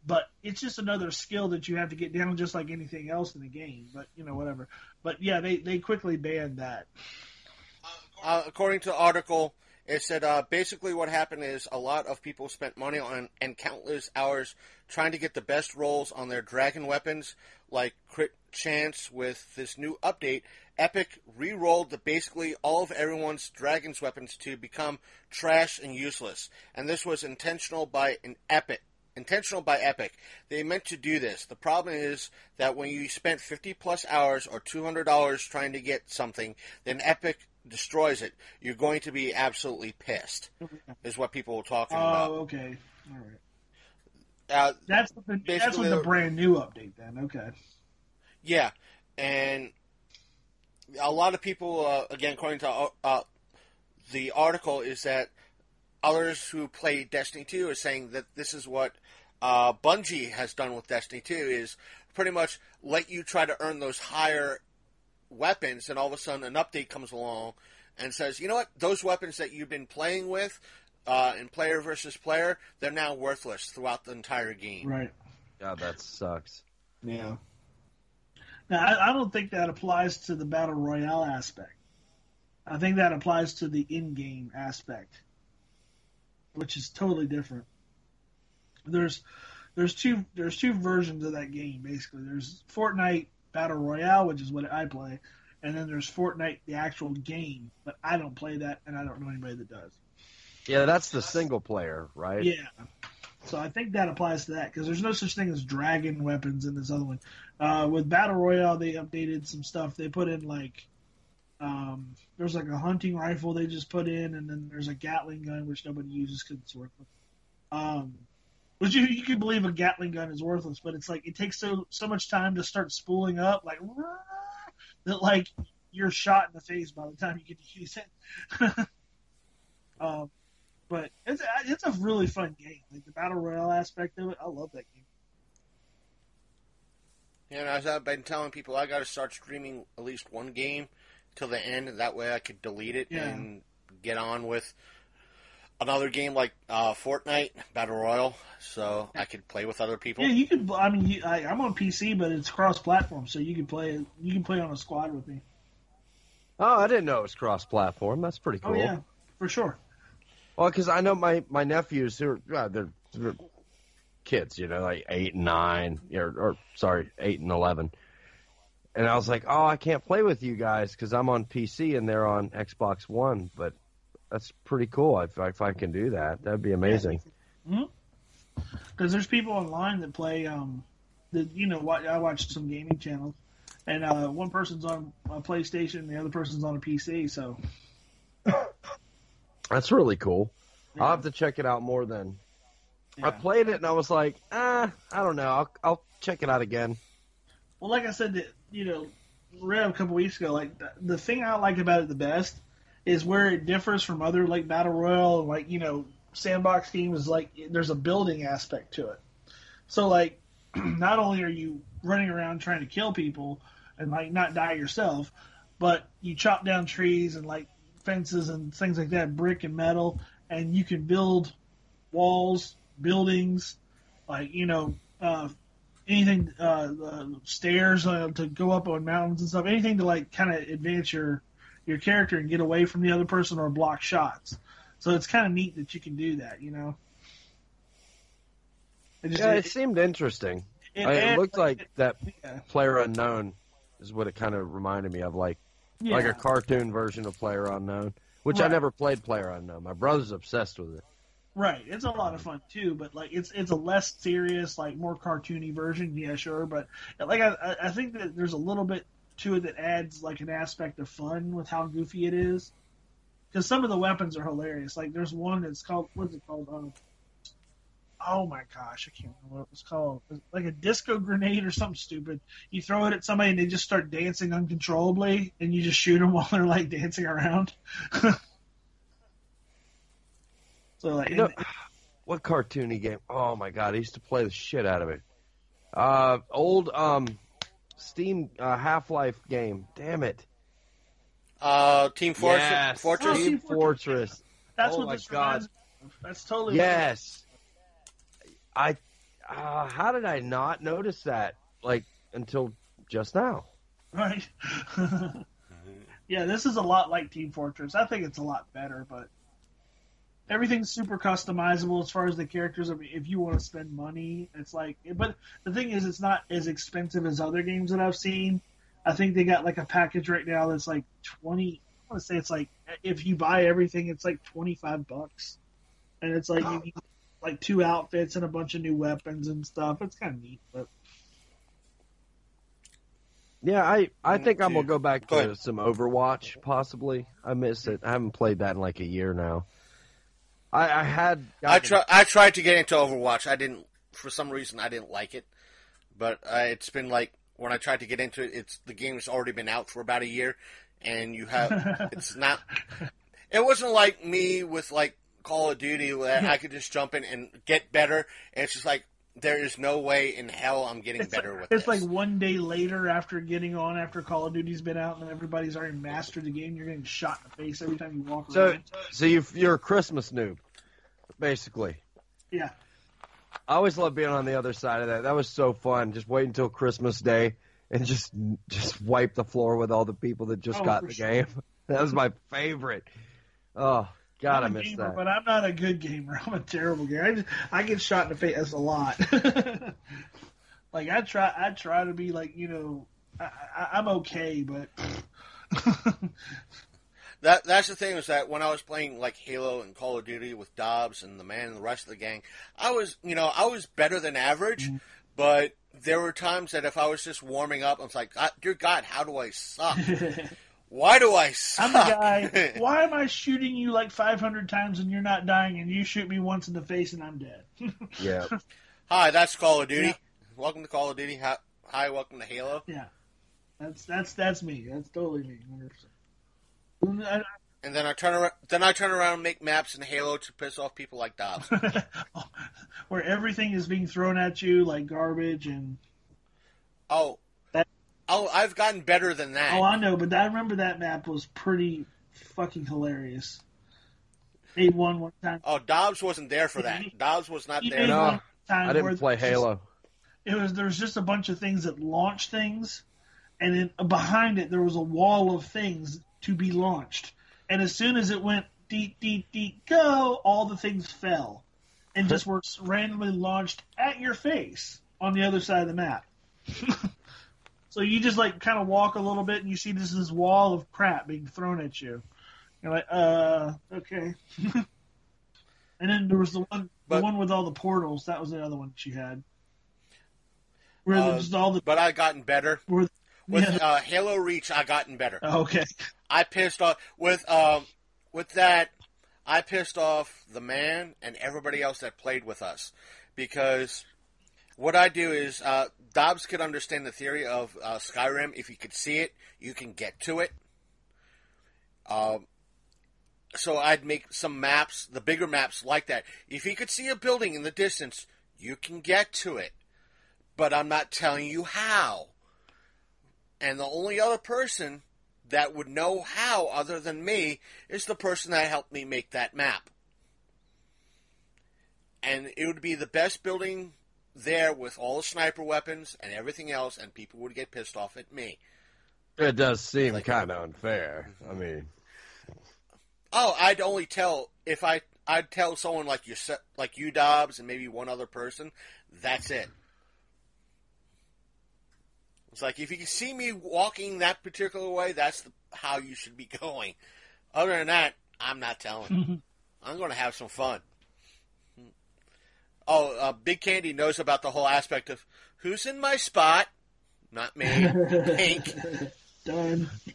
but it's just another skill that you have to get down just like anything else in the game but you know whatever but yeah they, they quickly banned that Uh, according to the article, it said uh, basically what happened is a lot of people spent money on and countless hours trying to get the best rolls on their dragon weapons, like crit chance. With this new update, Epic re-rolled the basically all of everyone's dragon's weapons to become trash and useless, and this was intentional by an Epic. Intentional by Epic. They meant to do this. The problem is that when you spent 50 plus hours or $200 trying to get something, then Epic destroys it. You're going to be absolutely pissed, is what people were talking oh about. Oh, okay all right Uh, that's with the, that's with the the- brand new update then okay Yeah, and a lot of people, uh, again, according to uh, uh, the article, is that others who play Destiny 2 are saying that this is what uh, Bungie has done with Destiny 2 is pretty much let you try to earn those higher weapons, and all of a sudden an update comes along and says, you know what, those weapons that you've been playing with uh, in player versus player, they're now worthless throughout the entire game. right. God, that sucks. yeah. Now I, I don't think that applies to the battle royale aspect. I think that applies to the in-game aspect which is totally different there's there's two there's two versions of that game basically. There's Fortnite Battle Royale, which is what I play, and then there's Fortnite the actual game, but I don't play that, and I don't know anybody that does. Yeah, that's the single player, right? Yeah. So I think that applies to that because there's no such thing as dragon weapons in this other one. Uh, with Battle Royale, they updated some stuff. They put in like um, there's like a hunting rifle they just put in, and then there's a Gatling gun which nobody uses because it's worthless. Um, which you you can believe a Gatling gun is worthless, but it's like it takes so so much time to start spooling up, like [laughs] that like you're shot in the face by the time you get to use it. [laughs] um, but it's it's a really fun game. Like the battle royale aspect of it, I love that game. Yeah, and as I've been telling people, I got to start streaming at least one game till the end. That way, I could delete it Yeah. and get on with another game like uh, Fortnite Battle Royale, so I could play with other people. Yeah, you could. I mean, you, I, I'm on PC, but it's cross-platform, so you can play. You can play on a squad with me. Oh, I didn't know it was cross-platform. That's pretty cool. Oh yeah, for sure. Well, because I know my my nephews who are uh, they're, they're kids, you know, like eight and nine, or, or sorry, eight and eleven. And I was like, oh, I can't play with you guys because I'm on PC and they're on Xbox One. But that's pretty cool. If, if I can do that, that'd be amazing. Because there's people online that play. Um, that you know, I watch some gaming channels, and uh, one person's on a PlayStation, the other person's on a PC. So [coughs] That's really cool. I'll have to check it out more then. I played it and I was like, ah, I don't know. I'll I'll check it out again. Well, like I said, that you know, read a couple weeks ago. Like the thing I like about it the best is where it differs from other like battle royale, like you know, sandbox games. Like there's a building aspect to it. So like, [clears throat] not only are you running around trying to kill people and like not die yourself, but you chop down trees and like fences and things like that, brick and metal, and you can build walls, buildings, like you know, uh, anything, uh, uh, stairs uh, to go up on mountains and stuff, anything to like kind of advance your your character and get away from the other person or block shots. So it's kind of neat that you can do that, you know. It just- Yeah, it it- seemed interesting. it I- it looked like that yeah. Player Unknown is what it kind of reminded me of, like like a cartoon version of Player Unknown, which I never played Player Unknown. My brother's obsessed with it. Right, it's a lot of fun too, but like it's it's a less serious, like more cartoony version. Yeah, sure, but like I I- I think that there's a little bit to it that adds like an aspect of fun with how goofy it is. Because some of the weapons are hilarious. Like there's one that's called what's it called? Um, oh my gosh, I can't remember what it was called. It's like a disco grenade or something stupid. You throw it at somebody and they just start dancing uncontrollably, and you just shoot them [laughs] while they're like dancing around. [laughs] so like, You know, what cartoony game? Oh my god, I used to play the shit out of it. Uh, old um, Steam uh, Half Life game. Damn it. Uh, Team Fortress. Yes, Fortress. Team Fortress. That's oh what my this god. reminds me of. That's totally Yes. I. Uh, how did I not notice that? Like until just now. right. [laughs] yeah, this is a lot like Team Fortress. I think it's a lot better, but everything's super customizable as far as the characters. I mean, if you want to spend money, it's like. But the thing is, it's not as expensive as other games that I've seen. I think they got like a package right now that's like twenty. I want to say it's like if you buy everything, it's like twenty five bucks, and it's like you get, like two outfits and a bunch of new weapons and stuff. It's kind of neat, but Yeah, I I Mm, think I'm gonna go back to ahead. some Overwatch possibly. I miss it. I haven't played that in like a year now. I, I had. I try, I tried to get into Overwatch. I didn't. For some reason, I didn't like it. But uh, it's been like when I tried to get into it, it's the game's already been out for about a year, and you have [laughs] it's not. It wasn't like me with like Call of Duty where I could just jump in and get better. And it's just like there is no way in hell I'm getting it's better like, with it's this. like one day later after getting on after Call of Duty's been out and everybody's already mastered the game. You're getting shot in the face every time you walk So around. so you you're a Christmas noob, basically. Yeah, I always love being on the other side of that. That was so fun. Just wait until Christmas Day and just just wipe the floor with all the people that just Oh, got the sure. game. [laughs] That was my favorite. Oh God, I I'm a miss gamer, that. but I'm not a good gamer. [laughs] I'm a terrible gamer. I, just, I get shot in the face a lot. [laughs] like I try, I try to be like you know, I, I, I'm okay, but [laughs] That that's the thing is that when I was playing like Halo and Call of Duty with Dobbs and the man and the rest of the gang, I was you know I was better than average, Mm-hmm. but there were times that if I was just warming up, I was like, God, dear God, how do I suck? Why do I suck? I'm the guy. [laughs] Why am I shooting you like 500 times and you're not dying, and you shoot me once in the face and I'm dead? [laughs] Yeah. Hi, that's Call of Duty. Yeah. Welcome to Call of Duty. Hi, hi, welcome to Halo. yeah, that's that's that's me. That's totally me. 100%. And then I turn around, then I turn around and make maps in Halo to piss off people like Dobbs. [laughs] where everything is being thrown at you like garbage and oh, That- oh, I've gotten better than that. oh I know, but I remember that map was pretty fucking hilarious. Made one one time. Oh, Dobbs wasn't there for that. Dobbs was not He there. No, time I didn't play there's just- Halo. it was there's just a bunch of things that launched things, and then behind it there was a wall of things to be launched. And as soon as it went deep, deep, deep, go, all the things fell, and just [laughs] were randomly launched at your face on the other side of the map. [laughs] so you just like kind of walk a little bit, and you see this this wall of crap being thrown at you. You're like, uh, okay. [laughs] and then there was the one, the one with all the portals. That was the other one she had. Where Uh, there's all the but I've gotten better where, with yeah. uh, Halo Reach. I've gotten better. okay. I pissed off with um with that. I pissed off the man and everybody else that played with us because what I do is uh, Dobbs could understand the theory of uh, Skyrim. If you could see it, you can get to it. Um, so I'd make some maps, the bigger maps like that. If you could see a building in the distance, you can get to it. but I'm not telling you how. And the only other person that would know how, other than me, is the person that helped me make that map. And it would be the best building there with all the sniper weapons and everything else, and people would get pissed off at me. It does seem Like- kind of unfair. I mm-hmm. mean, Oh, I'd only tell if I I'd tell someone like you like you Dobbs and maybe one other person. That's it. It's like if you can see me walking that particular way, that's the, how you should be [laughs] going. Other than that, I'm not telling. Mm-hmm. I'm going to have some fun. Oh, uh, Big Candy knows about the whole aspect of who's in my spot. Not me. [laughs] Pink. Done. [laughs]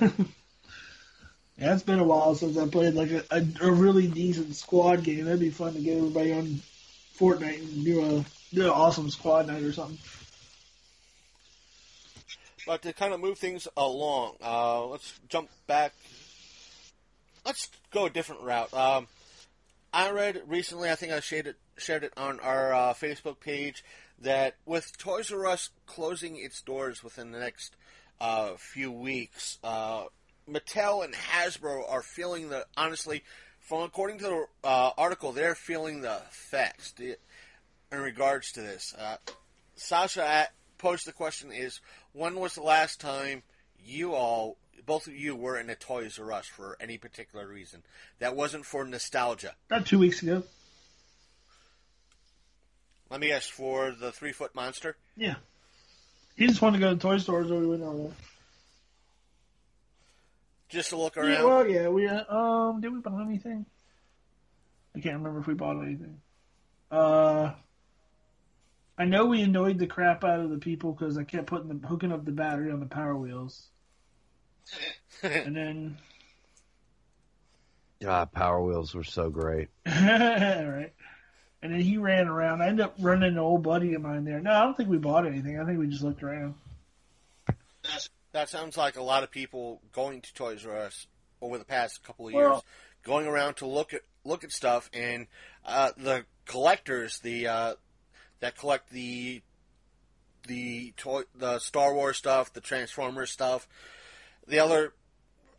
yeah, it's been a while since I played like a, a, a really decent squad game. That'd be fun to get everybody on Fortnite and do a do an awesome squad night or something. But to kind of move things along, uh, let's jump back. Let's go a different route. Um, I read recently, I think I shared it, shared it on our uh, Facebook page, that with Toys R Us closing its doors within the next uh, few weeks, uh, Mattel and Hasbro are feeling the, honestly, from according to the uh, article, they're feeling the effects in regards to this. Uh, Sasha posed the question is, when was the last time you all, both of you, were in a Toys R Us for any particular reason? That wasn't for nostalgia. About two weeks ago. Let me guess, for the three foot monster? Yeah. He just wanted to go to toy stores, so we went on there. Just to look around? Yeah, well, yeah, we uh, um, did we buy anything? I can't remember if we bought anything. Uh, I know we annoyed the crap out of the people because I kept putting the hooking up the battery on the power wheels, [laughs] and then God, Power Wheels were so great. [laughs] right, and then he ran around. I ended up running an old buddy of mine there. No, I don't think we bought anything. I think we just looked around. That sounds like a lot of people going to Toys R Us over the past couple of Well- years, going around to look at look at stuff, and uh, the collectors, the uh, that collect the the toy, the Star Wars stuff, the Transformers stuff, the other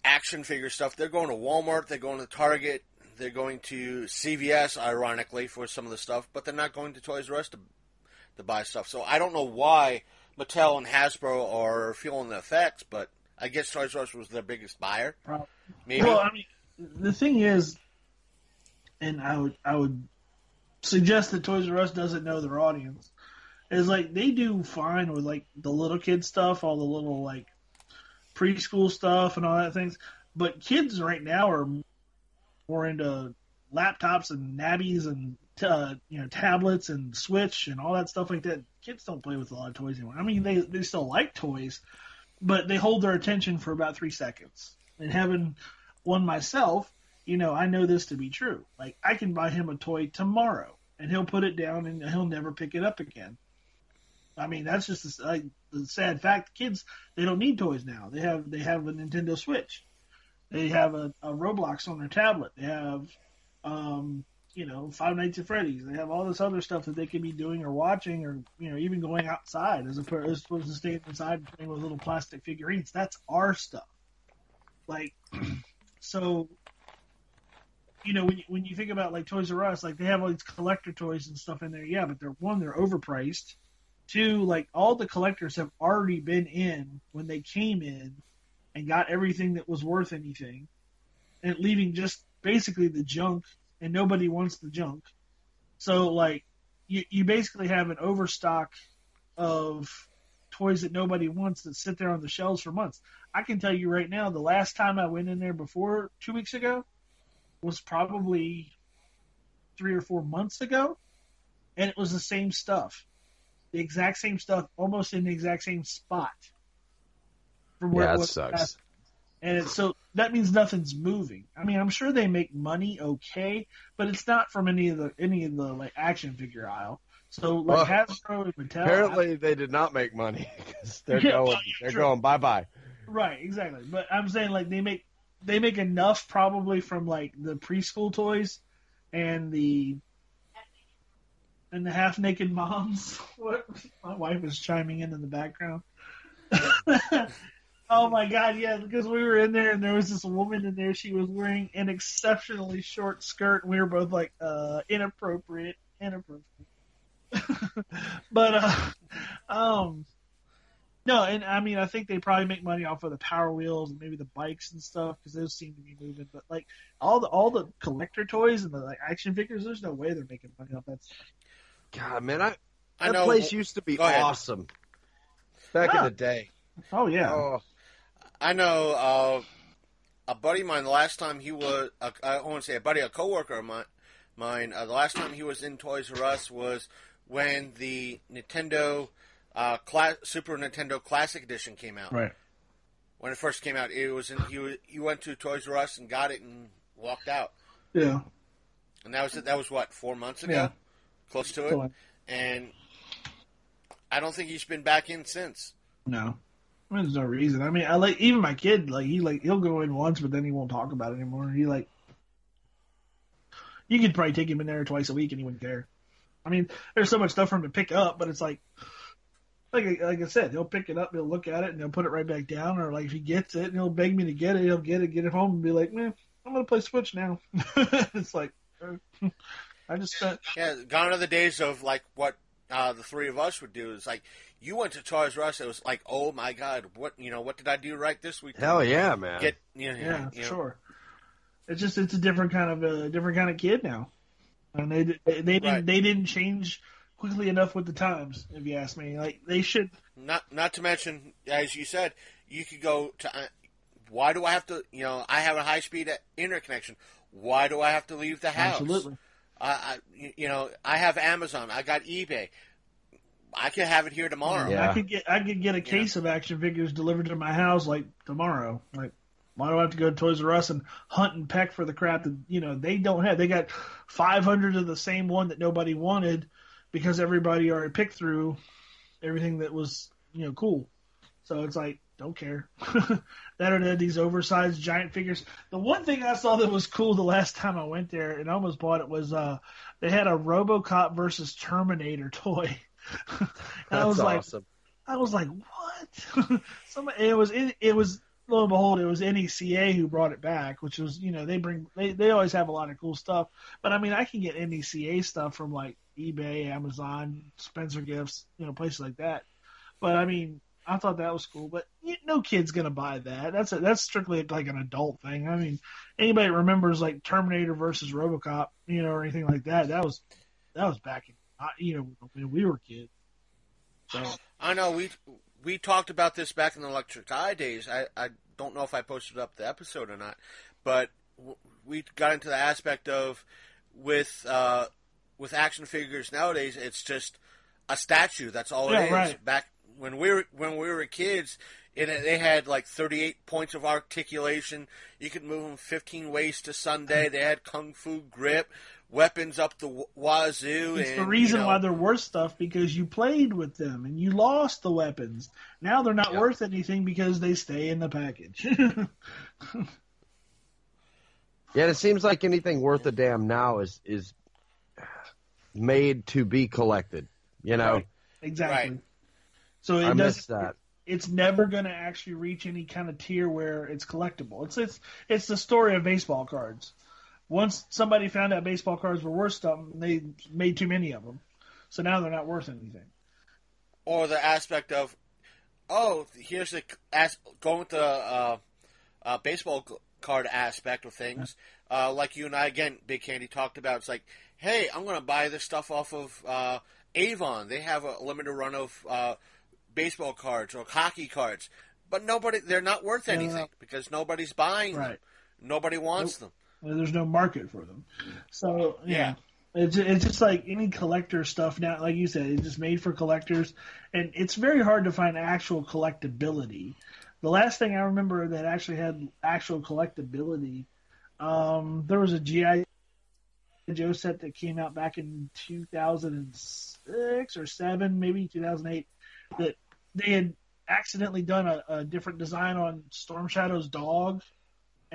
action figure stuff. They're going to Walmart, they're going to Target, they're going to CVS, ironically, for some of the stuff, but they're not going to Toys R Us to to buy stuff. So I don't know why Mattel and Hasbro are feeling the effects, but I guess Toys R Us was their biggest buyer. Maybe. Well, I mean, the thing is, and I would I would suggest that Toys R Us doesn't know their audience. Is like they do fine with like the little kid stuff, all the little like preschool stuff and all that things. But kids right now are more into laptops and nabbies and uh, you know tablets and Switch and all that stuff like that. Kids don't play with a lot of toys anymore. I mean, they they still like toys, but they hold their attention for about three seconds. And having one myself, you know, I know this to be true. Like I can buy him a toy tomorrow, and he'll put it down and he'll never pick it up again. I mean, that's just like, the sad fact. Kids, they don't need toys now. They have they have a Nintendo Switch. They have a, a Roblox on their tablet. They have, um, you know, Five Nights at Freddy's. They have all this other stuff that they could be doing or watching or you know even going outside as opposed to staying inside and playing with little plastic figurines. That's our stuff. Like, [clears throat] so you know, when you, when you think about like Toys R Us, like they have all these collector toys and stuff in there. Yeah, but they're one, they're overpriced. Two, like all the collectors have already been in when they came in and got everything that was worth anything, and leaving just basically the junk, and nobody wants the junk. So like, you you basically have an overstock of toys that nobody wants that sit there on the shelves for months. I can tell you right now, the last time I went in there before two weeks ago was probably three or four months ago, and it was the same stuff, the exact same stuff, almost in the exact same spot. From where Yeah, it that was sucks. And it's, so that means nothing's moving. I mean, I'm sure they make money okay, but it's not from any of the any of the like action figure aisle. So like Well, Hasbro and Mattel, Apparently, they did not make money [laughs] because they're Yeah, well, going. yeah, They're true. going bye bye. Right, exactly. But I'm saying like they make they make enough probably from like the preschool toys and the and the half naked moms. [laughs] What my wife was chiming in in the background. [laughs] oh my god, yeah, because we were in there and there was this woman in there. She was wearing an exceptionally short skirt, and we were both like, uh, inappropriate, inappropriate. [laughs] but uh, um, no, and I mean, I think they probably make money off of the Power Wheels and maybe the bikes and stuff because those seem to be moving. But like all the all the collector toys and the like action figures, there's no way they're making money off that. Stuff. God, man, I I that know- place used to be Go ahead. awesome back Yeah. in the day. Oh yeah, Oh, I know uh, a buddy of mine. The last time he was, uh, I want to say a buddy, a coworker of mine. Mine. Uh, the last time he was in Toys R Us was when the Nintendo uh, Cla- Super Nintendo Classic Edition came out. right. When it first came out, it was in, he was, he went to Toys R Us and got it and walked out. Yeah, And that was that was what four months ago, Yeah. close to it. And I don't think he's been back in since. no. There's no reason. I mean, I like even my kid. Like he like he'll go in once, but then he won't talk about it anymore. He like you could probably take him in there twice a week and he wouldn't care. I mean, there's so much stuff for him to pick up, but it's like, like like I said, he'll pick it up, he'll look at it, and he'll put it right back down. Or like if he gets it, and he'll beg me to get it, he'll get it, get it home, and be like, man, I'm gonna play Switch now. [laughs] it's like, [laughs] I just spent Yeah, gone are the days of like what uh, the three of us would do. Is like you went to Toys R Us. It was like, oh my god, what you know, what did I do right this week? hell yeah, man. Get you know, yeah, you know, sure. It's just it's a different kind of a different kind of kid now, and they they, they didn't Right. they didn't change quickly enough with the times. If you ask me, like they should. Not not to mention, as you said, you could go to. Uh, why do I have to? You know, I have a high speed internet connection. Why do I have to leave the house? Absolutely. I, I you- you know, I have Amazon. I got eBay. I could have it here tomorrow. Yeah. I could get I could get a case of action figures delivered to my house like tomorrow. Like why do I have to go to Toys R Us and hunt and peck for the crap that you know they don't have? They got 500 of the same one that nobody wanted because everybody already picked through everything that was you know cool. So it's like don't care. [laughs] that or these oversized giant figures. The one thing I saw that was cool the last time I went there and I almost bought it was uh they had a RoboCop versus Terminator [laughs] toy. And [laughs] I was like. I was like, what? [laughs] Somebody, it was it, it was lo and behold, it was NECA who brought it back, which was you know they bring they they always have a lot of cool stuff. But I mean, I can get NECA stuff from like eBay, Amazon, Spencer Gifts, you know, places like that. But I mean, I thought that was cool. But y- no kid's gonna buy that. That's a, that's strictly like an adult thing. I mean, anybody remembers like Terminator versus RoboCop, you know, or anything like that? That was that was back in uh, you know when we were kids. So. I know we we talked about this back in the Electric Eye days. I, I don't know if I posted up the episode or not, but we got into the aspect of with uh, with action figures nowadays. It's just a statue. That's all Yeah, it is. right. Back when we were when we were kids, it, they had like 38 points of articulation. You could move them 15 ways to Sunday. They had kung fu grip, weapons up the w- wazoo. It's and, the reason you know, why they're worth stuff because you played with them and you lost the weapons. Now they're not Yeah. worth anything because they stay in the package. [laughs] Yeah, it seems like anything worth a damn now is is made to be collected. You know, Right. exactly. Right. So it I does. miss that. It's never going to actually reach any kind of tier where it's collectible. It's it's it's the story of baseball cards. Once somebody found out baseball cards were worth something, they made too many of them. So now they're not worth anything. or the aspect of, oh, here's the as going with the uh, uh, baseball card aspect of things. Uh, like you and I again, Big Candy talked about. It's like, hey, I'm going to buy this stuff off of uh, Avon. They have a limited run of uh, baseball cards or hockey cards, but nobody, they're not worth anything because nobody's buying them. Nobody wants them. There's no market for them. So yeah, it's it's just like any collector stuff now. Like you said, it's just made for collectors, and it's very hard to find actual collectability. The last thing I remember that actually had actual collectability, um, there was a GI Joe set that came out back in 2006 or seven, maybe 2008. That they had accidentally done a, a different design on Storm Shadow's dog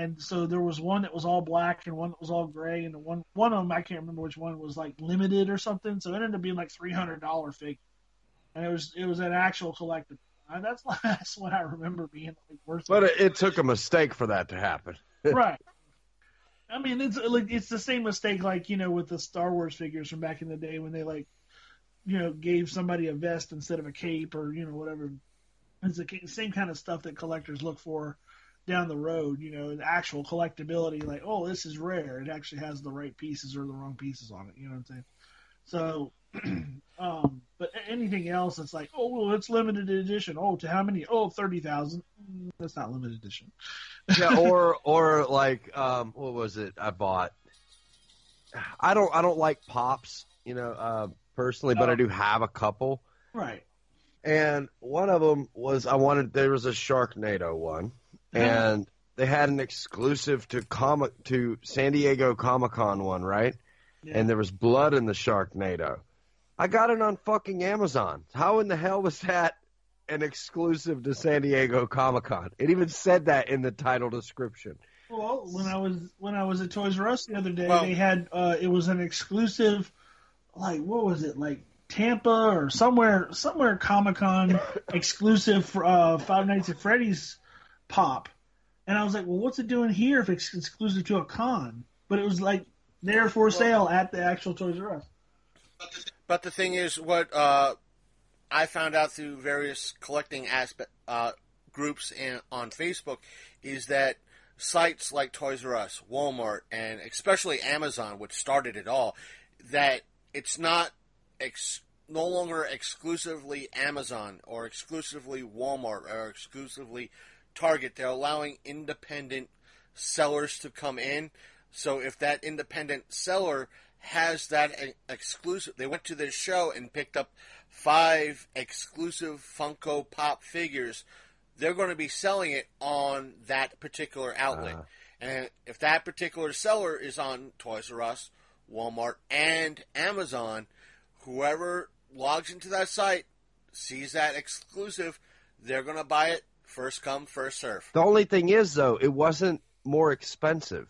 and so there was one that was all black and one that was all gray, and the one one of them I can't remember which one was like limited or something. So it ended up being like three hundred dollar figure, and it was it was an actual collectible. And that's [laughs] that's what I remember being like worth. But it, it took a mistake for that to happen. [laughs] right. I mean, it's like it's the same mistake like you know with the Star Wars figures from back in the day when they like, you know, gave somebody a vest instead of a cape or you know whatever. It's the same kind of stuff that collectors look for down the road. You know, the actual collectability, like oh, this is rare. It actually has the right pieces or the wrong pieces on it. You know what I'm saying? So, [clears throat] um, but anything else, it's like oh, well, it's limited edition. Oh, to how many? Oh, Oh, thirty thousand. Mm, That's not limited edition. yeah, [laughs] or or like um, what was it? I bought. I don't I don't like pops, you know, uh, personally, but I do have a couple. Right. And one of them was I wanted there was a Sharknado one, and they had an exclusive to comic to San Diego Comic Con one, right? And there was blood in the Sharknado. I got it on fucking Amazon. How in the hell was that an exclusive to San Diego Comic Con? It even said that in the title description. Well, when I was when I was at Toys R Us the other day, Well- they had uh, it was an exclusive, like what was it, like Tampa or somewhere somewhere Comic Con [laughs] exclusive for uh, Five Nights at Freddy's pop, and I was like, well, what's it doing here if it's exclusive to a con? But it was like there for sale at the actual Toys R Us. But the thing is, what uh, I found out through various collecting aspect uh, groups in, on Facebook is that sites like Toys R Us, Walmart, and especially Amazon, which started it all, that it's not ex- no longer exclusively Amazon or exclusively Walmart or exclusively Target. They're allowing independent sellers to come in. So if that independent seller has that exclusive, they went to this show and picked up five exclusive Funko Pop figures. They're going to be selling it on that particular outlet. Uh-huh. And if that particular seller is on Toys R Us, Walmart, and Amazon, whoever logs into that site sees that exclusive, they're going to buy it first come, first serve. The only thing is, though, it wasn't more expensive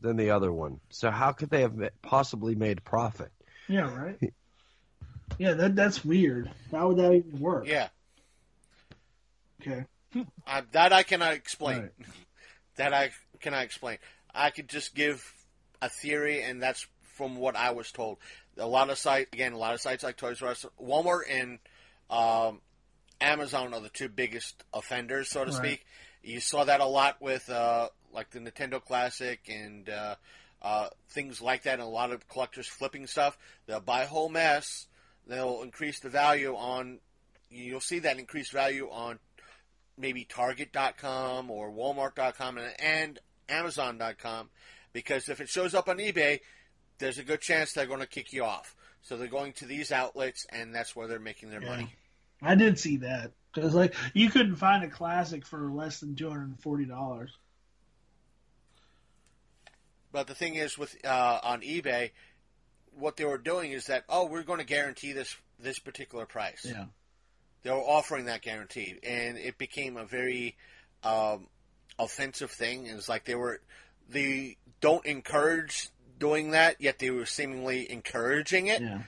than the other one. So how could they have possibly made profit? Yeah, right. yeah, that that's weird. How would that even work? Yeah, Okay. [laughs] I, that I cannot explain. Right. [laughs] That I cannot explain. I could just give a theory, and that's from what I was told. A lot of sites, again, a lot of sites like Toys R Us, Walmart, and um, Amazon are the two biggest offenders, so to Right. speak. You saw that a lot with uh, like the Nintendo Classic and uh, uh, things like that, and a lot of collectors flipping stuff. They'll buy a whole mess. They'll increase the value on. You'll see that increased value on maybe Target.com or Walmart.com and, and Amazon.com because if it shows up on eBay, there's a good chance they're going to kick you off. So they're going to these outlets, and that's where they're making their money. I did see that because like you couldn't find a classic for less than two hundred and forty dollars. But the thing is, with uh, on eBay, what they were doing is that oh, we're going to guarantee this this particular price. Yeah. They were offering that guarantee, and it became a very um, offensive thing. It's like they were they don't encourage doing that, yet they were seemingly encouraging it Yeah.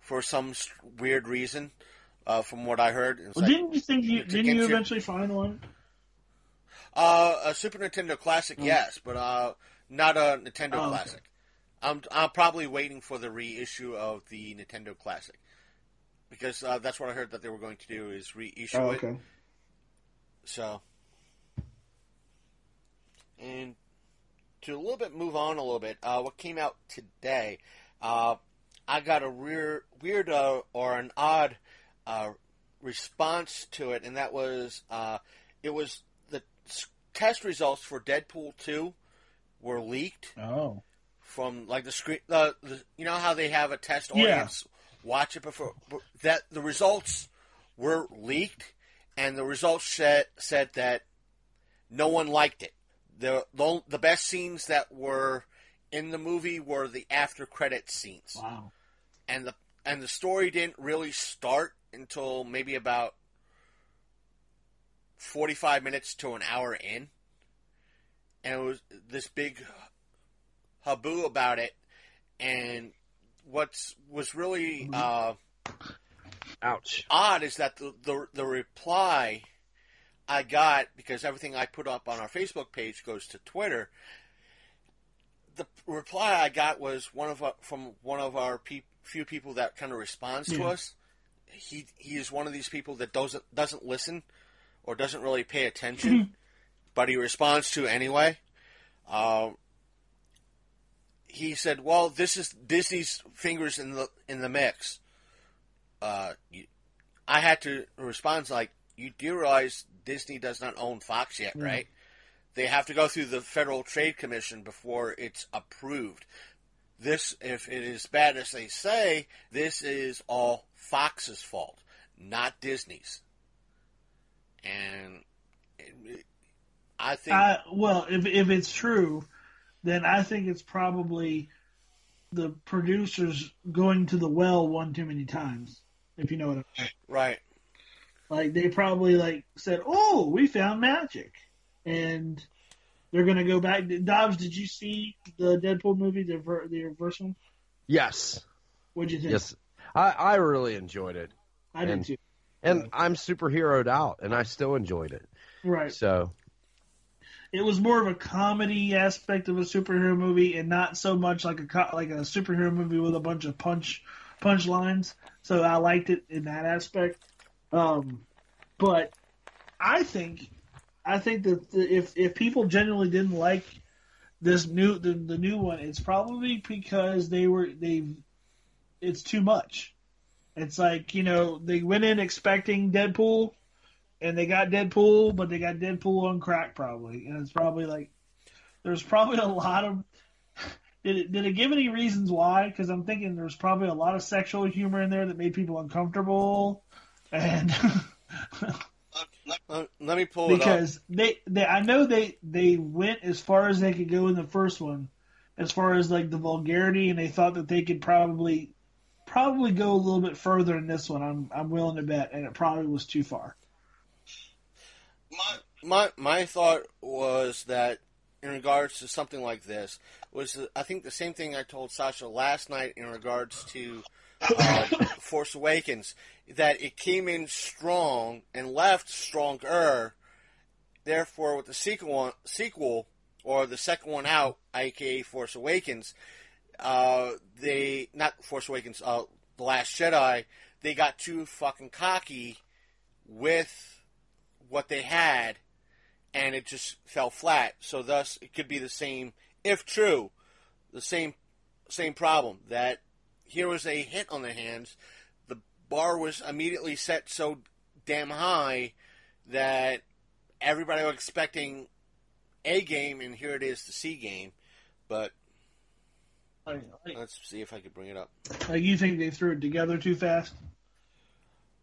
for some weird reason. Uh, from what I heard, Well, like, didn't you think you didn't you against your- eventually find one? Uh, a Super Nintendo Classic, yes, but uh, not a Nintendo Oh, okay. Classic. I'm I'm probably waiting for the reissue of the Nintendo Classic because uh, that's what I heard that they were going to do is reissue Oh, it. So, and to a little bit move on a little bit, uh, what came out today, uh, I got a weird, weird uh, or an odd uh, response to it, and that was uh, it was the test results for Deadpool two were leaked Oh. from like the screen. Uh, the, you know how they have a test Yeah. audience watch it before that the results were leaked, and the results said said that no one liked it. The the, the best scenes that were in the movie were the after credit scenes, Wow. and the and the story didn't really start until maybe about forty five minutes to an hour in. and it was this big haboo about it. And what's was really uh, Ouch. odd is that the, the the reply I got because everything I put up on our Facebook page goes to Twitter. The reply I got was one of our, from one of our pe- few people that kind of responds to us. He he is one of these people that doesn't doesn't listen or doesn't really pay attention, [laughs] but he responds to anyway. Uh, he said, "Well, this is Disney's fingers in the in the mix." Uh, you, I had to respond like, "You do realize Disney does not own Fox yet, right? They have to go through the Federal Trade Commission before it's approved. This, if it is bad as they say, this is all Fox's fault, not Disney's." And it, I think I, well, if if it's true, then I think it's probably the producers going to the well one too many times. If you know what I mean. right. Like they probably like said, "Oh, we found magic," and they're gonna go back. Dobbs, did you see the Deadpool movie, the ver- the first one? Yes. What'd you think? Yes. I, I really enjoyed it. I did and- too. And I'm superheroed out, and I still enjoyed it. Right. So, It was more of a comedy aspect of a superhero movie, and not so much like a co- like a superhero movie with a bunch of punch punch lines. So I liked it in that aspect. Um, but I think I think that if if people generally didn't like this new the, the new one, it's probably because they were they it's too much. It's like you know they went in expecting Deadpool, and they got Deadpool, but they got Deadpool on crack probably, and it's probably like there's probably a lot of. Did it, did it give any reasons why? Because I'm thinking there's probably a lot of sexual humor in there that made people uncomfortable, and [laughs] Let me pull it up. because they, they I know they they went as far as they could go in the first one, as far as like the vulgarity, and they thought that they could probably probably go a little bit further in this one. I'm I'm willing to bet, and it probably was too far. my my my thought was that in regards to something like this was I think the same thing I told Sasha last night in regards to uh, [coughs] Force Awakens that it came in strong and left stronger. Therefore, with the sequel sequel or the second one out, aka Force Awakens, uh, they not Force Awakens, uh, the Last Jedi, they got too fucking cocky with what they had, and it just fell flat. So thus, it could be the same, if true, the same same problem that here was a hit on their hands. The bar was immediately set so damn high that everybody was expecting a game, and here it is, the C game. But Like, like, let's see if I could bring it up. like you think they threw it together too fast?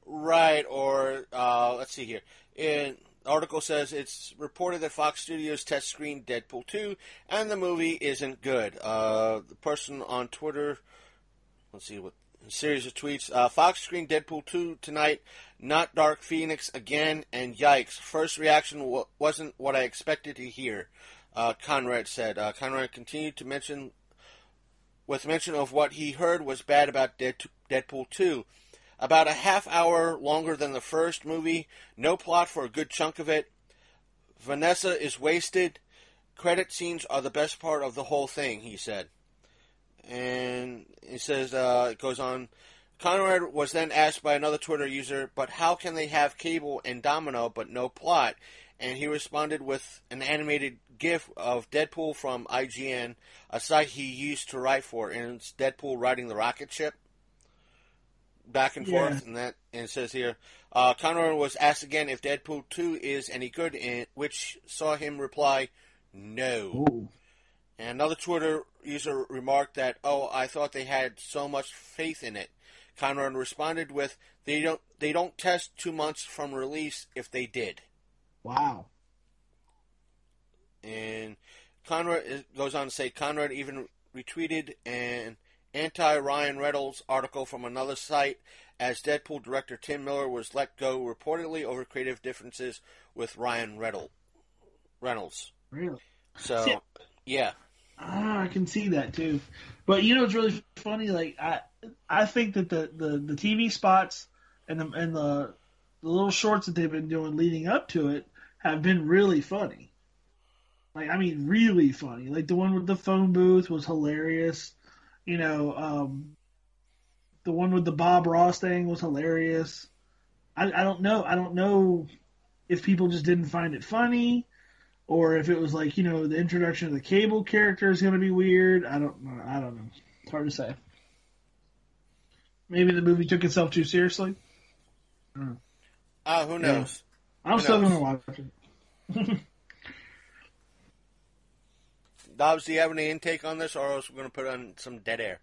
Right, or uh, let's see here. In article says it's reported that Fox Studios test screened Deadpool 2 and the movie isn't good. Uh, the person on Twitter, let's see what a series of tweets. Uh, Fox screened Deadpool 2 tonight, not Dark Phoenix again, and yikes! First reaction w- wasn't what I expected to hear. Uh, Conrad said. Uh, Conrad continued to mention, with mention of what he heard was bad about Dead- Deadpool 2 about a half hour longer than the first movie, no plot for a good chunk of it. Vanessa is wasted. Credit scenes are the best part of the whole thing, he said. And he says, uh, it goes on. Conrad was then asked by another Twitter user, but how can they have cable and domino but no plot? And he responded with an animated GIF of Deadpool from IGN, a site he used to write for, and it's Deadpool riding the rocket ship back and Yeah. forth, and that and it says here, uh, Conrad was asked again if Deadpool two is any good, in which saw him reply, "No." Ooh. And another Twitter user remarked that, "Oh, I thought they had so much faith in it." Conrad responded with, "They don't they don't test two months from release if they did." Wow. And Conrad goes on to say Conrad even retweeted an anti Ryan Reynolds article from another site as Deadpool director Tim Miller was let go reportedly over creative differences with Ryan Reynolds. Reynolds. Really? So yeah, Ah, I can see that too. But you know it's really funny? Like I, I think that the, the, the TV spots and the and the the little shorts that they've been doing leading up to it have been really funny. Like I mean, really funny. Like the one with the phone booth was hilarious. You know, um, the one with the Bob Ross thing was hilarious. I, I don't know. I don't know if people just didn't find it funny or if it was like you know the introduction of the cable character is going to be weird. I don't know. I don't know. It's hard to say. Maybe the movie took itself too seriously. uh, who knows? I'm Who still knows? to watch it. [laughs] Dobbs, do you have any intake on this, or else we're going to put on some dead air?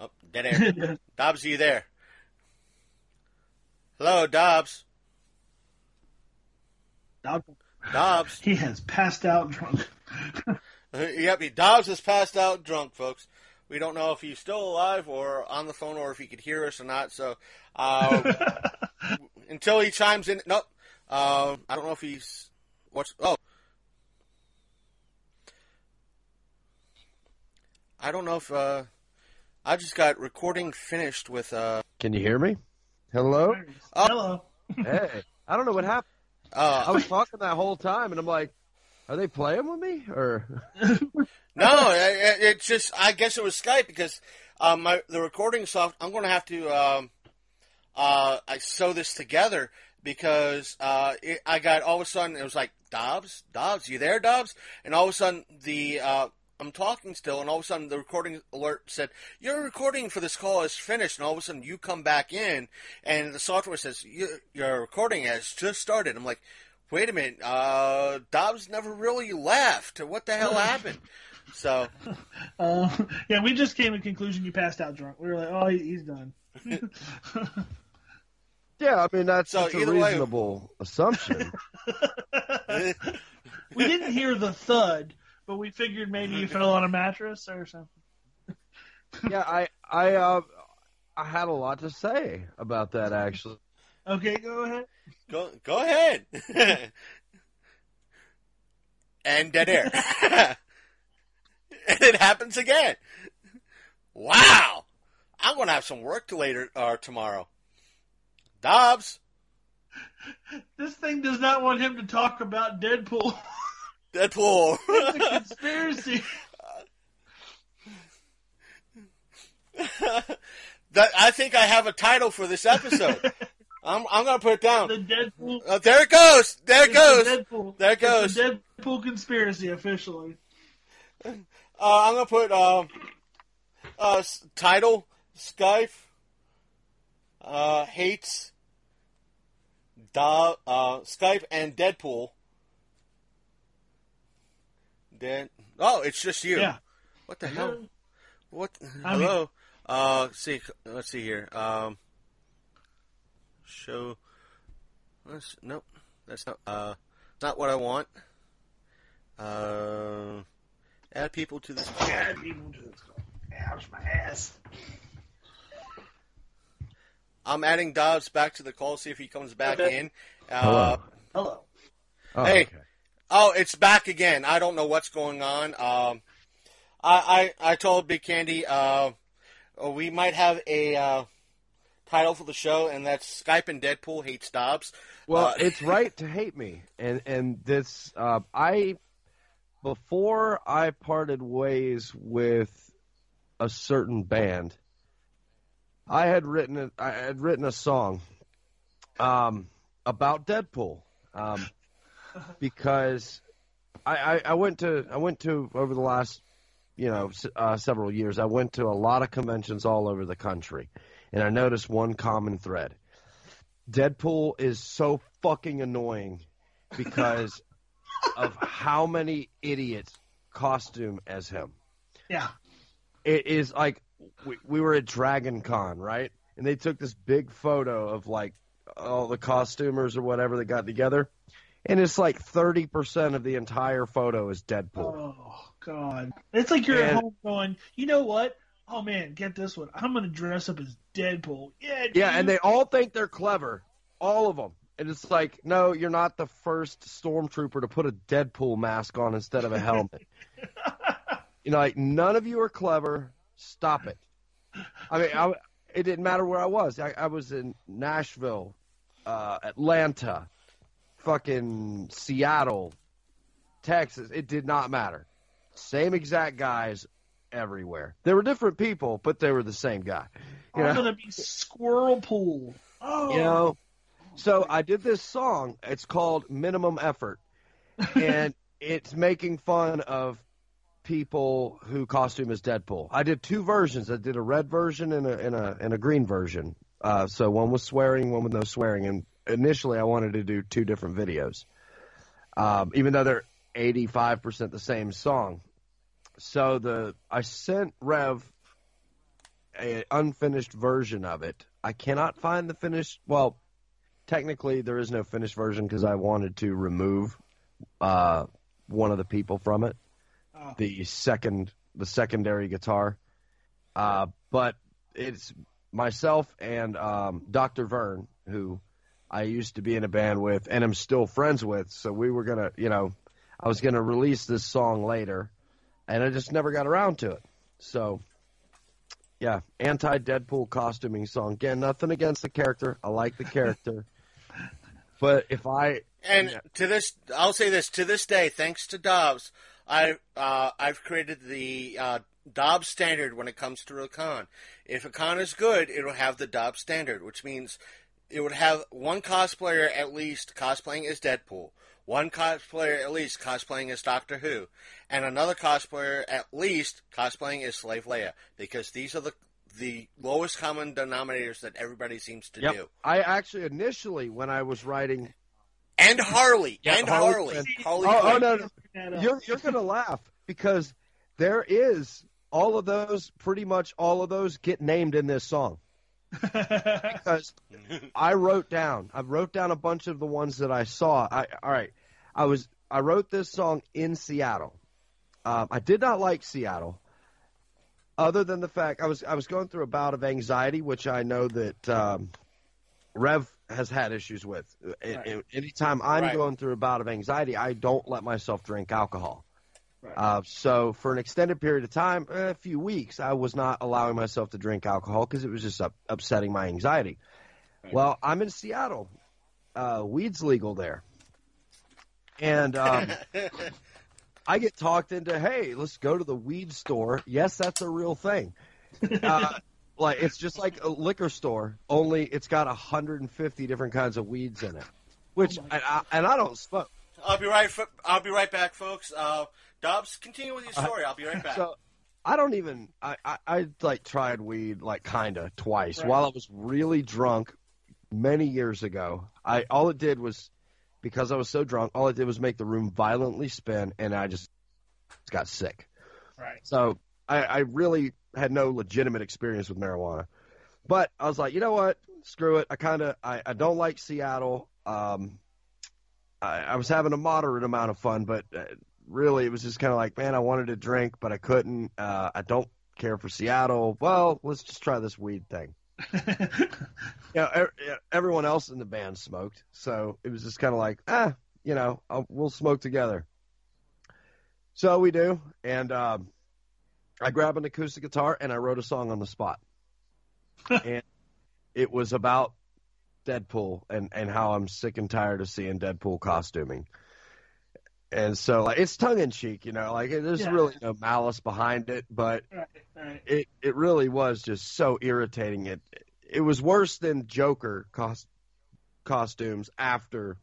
Oh, dead air. [laughs] Dobbs, are you there? Hello, Dobbs. Dobbs. he has passed out drunk. [laughs] yep, he- Dobbs has passed out drunk, folks. We don't know if he's still alive or on the phone or if he could hear us or not. So uh, [laughs] until he chimes in, nope. Uh, I don't know if he's what's. Oh, I don't know if uh, I just got recording finished with. Uh, Can you hear me? Hello? Hello. Hey, I don't know what happened. Uh, I was talking that whole time, and I'm like, are they playing with me? Or [laughs] No, it, it- it's just I guess it was Skype because um, my the recording soft. I'm going to have to um, uh, I sew this together because uh, it, I got all of a sudden it was like Dobbs, Dobbs, you there, Dobbs? And all of a sudden the uh, I'm talking still, and all of a sudden the recording alert said your recording for this call is finished, and all of a sudden you come back in, and the software says your, your recording has just started. I'm like. Wait a minute, uh, Dobbs never really left. What the hell happened? So, Uh, [laughs] yeah, we just came to the conclusion you passed out drunk. We were like, oh, he, he's done. [laughs] yeah, I mean that's, So that's a either way- reasonable assumption. [laughs] We didn't hear the thud, but we figured maybe you fell on a mattress or something. [laughs] yeah, I I uh, I had a lot to say about that actually. Okay, go ahead. Go go ahead. [laughs] and dead air. and [laughs] it happens again. Wow. I'm gonna have some work to later or tomorrow. Dobbs, This thing does not want him to talk about Deadpool. Deadpool. [laughs] it's a conspiracy. [laughs] that, I think I have a title for this episode. I'm I'm gonna put it down. The Deadpool. Uh, there it goes. There it goes. the Deadpool. There it goes. the Deadpool conspiracy officially. Uh, I'm gonna put um, uh, s- title Skype uh, hates Do- uh, Skype and Deadpool. Then oh, it's just you. Yeah. What the hell? What? I mean- Hello. uh, see. Let's see here. Um, show. Let's, nope. That's not. Uh, not what I want. Uh, add people to this call. Add people to this call. Ouch, my ass. I'm adding Dobbs back to the call. See if he comes back Okay. in. Uh, Hello. Oh, Hey. okay. Oh, it's back again. I don't know what's going on. Um, I, I I told Big Candy uh, we might have a uh, title for the show, and that's Skype and Deadpool hate Dobbs. Well, Uh, it's right to hate me, and and this uh, I before I parted ways with a certain band, I had written a, I had written a song um, about Deadpool um, because I, I, I went to I went to over the last you know uh, several years I went to a lot of conventions all over the country, and I noticed one common thread. Deadpool is so fucking annoying because [laughs] of how many idiots costume as him. Yeah. It is like we, we were at Dragon Con, right? And they took this big photo of like all the costumers or whatever that got together. And it's like 30% of the entire photo is Deadpool. Oh God. It's like you're at home going, you know what? Oh man, get this one. I'm gonna dress up as Deadpool. Yeah. Yeah, and they all think they're clever. All of them. And it's like, no, you're not the first stormtrooper to put a Deadpool mask on instead of a helmet. [laughs] you know, like none of you are clever. Stop it. I mean, I, it didn't matter where I was. I, I was in Nashville, uh, Atlanta, fucking Seattle, Texas. It did not matter. Same exact guys everywhere. There were different people, but they were the same guy. You I'm know? gonna be Squirrel Pool. Oh, you know so i did this song it's called minimum effort and [laughs] it's making fun of people who costume as deadpool i did two versions i did a red version and a and a, and a green version uh, so one was swearing one with no swearing and initially i wanted to do two different videos um, even though they're 85% the same song so the i sent rev a unfinished version of it i cannot find the finished well technically there is no finished version because I wanted to remove uh, one of the people from it, Oh. the second the secondary guitar. Uh, but it's myself and um, Dr. Vern, who I used to be in a band with and I'm still friends with. So we were gonna, you know, I was gonna release this song later, and I just never got around to it. So. Yeah, anti Deadpool costuming song. Again, nothing against the character. I like the character. [laughs] But if I And to this, I'll say this: to this day, thanks to Dobbs, I uh, I've created the uh, Dobbs standard when it comes to a con. If a con is good, it'll have the Dobbs standard, which means it would have one cosplayer at least cosplaying as Deadpool, one cosplayer at least cosplaying as Doctor Who, and another cosplayer at least cosplaying as Slave Leia, because these are the the lowest common denominators that everybody seems to Yep. do. I actually initially when I was writing And Harley, Yeah, and Harley Harley, Quinn. Harley Oh, oh no, no. You're you're gonna laugh because there is all of those pretty much all of those get named in this song. Because [laughs] I wrote down I wrote down a bunch of the ones that I saw. I all right. I was I wrote this song in Seattle. Um, I did not like Seattle, other than the fact I was I was going through a bout of anxiety, which I know that um, Rev has had issues with. Right. Anytime I'm Right. going through a bout of anxiety, I don't let myself drink alcohol. Right. Uh, so for an extended period of time, a few weeks, I was not allowing myself to drink alcohol because it was just up, upsetting my anxiety. Well, I'm in Seattle. Uh, weed's legal there, and um, [laughs] I get talked into, hey, let's go to the weed store. Yes, that's a real thing. Uh, [laughs] like it's just like a liquor store, only it's got 150 different kinds of weeds in it. Which Oh and, I, and I don't smoke. I'll be right. I'll be right back, folks. Uh, Dobbs, continue with your story. I'll be right back. So I don't even I, I, I like tried weed like kinda twice Right. while I was really drunk many years ago. I all it did was because I was so drunk, all it did was make the room violently spin and I just got sick. right. So I, I really had no legitimate experience with marijuana. But I was like, you know what? Screw it. I kind of I, I don't like Seattle. Um, I, I was having a moderate amount of fun, but uh, really it was just kind of like, man, I wanted to drink, but I couldn't. Uh, I don't care for Seattle. Well, let's just try this weed thing. You know, er, yeah, everyone else in the band smoked, so it was just kind of like, ah, you know, I'll, we'll smoke together. So we do, and um, I grab an acoustic guitar and I wrote a song on the spot, [laughs] and it was about Deadpool and and how I'm sick and tired of seeing Deadpool costuming. And so, like, it's tongue in cheek, you know, like there's Yeah. really no malice behind it, but right. Right. it it really was just so irritating. It it was worse than Joker cost, costumes after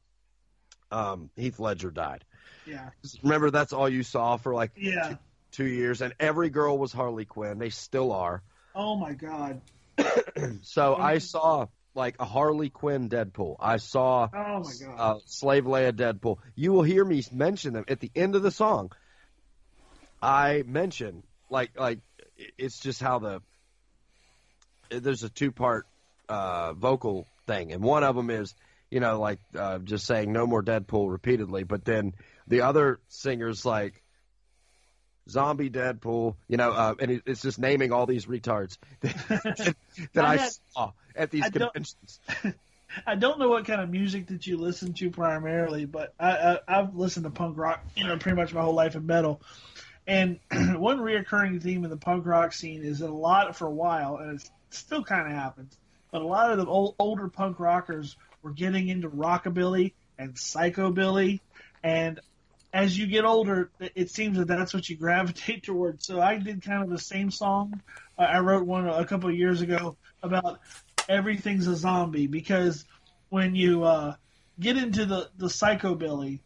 um, Heath Ledger died. Yeah. Remember, that's all you saw for like Yeah. two, two years, and every girl was Harley Quinn. They still are. Oh my God. [clears throat] So I saw like a Harley Quinn Deadpool. I saw Oh my God. uh, Slave Leia Deadpool. You will hear me mention them at the end of the song. I mention like like it's just how the there's a two part uh, vocal thing, and one of them is you know like uh, just saying no more Deadpool repeatedly, but then the other singer's like zombie Deadpool, you know, uh, and it, it's just naming all these retards [laughs] that, that I I had- saw at these I don't- conventions. [laughs] I don't know what kind of music that you listen to primarily, but I, I I've listened to punk rock, you know, pretty much my whole life in metal. And [clears throat] one reoccurring theme in the punk rock scene is that a lot for a while, and it still kind of happens, but a lot of the old, older punk rockers were getting into rockabilly and psychobilly, and as you get older, it seems that that's what you gravitate [laughs] towards. So I did kind of the same song. Uh, I wrote one a couple of years ago about everything's a zombie because when you uh, get into the the psychobilly,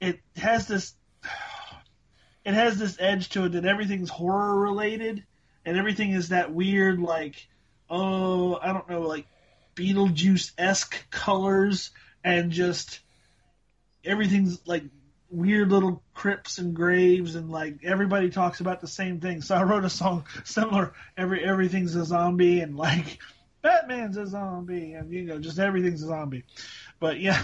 it has this [sighs] it has this edge to it that everything's horror related and everything is that weird like oh I don't know like Beetlejuice esque colors and just everything's like weird little crypts and graves and like everybody talks about the same thing. So I wrote a song [laughs] similar. Every everything's a zombie and like Batman's a zombie and you know just everything's a zombie. But yeah,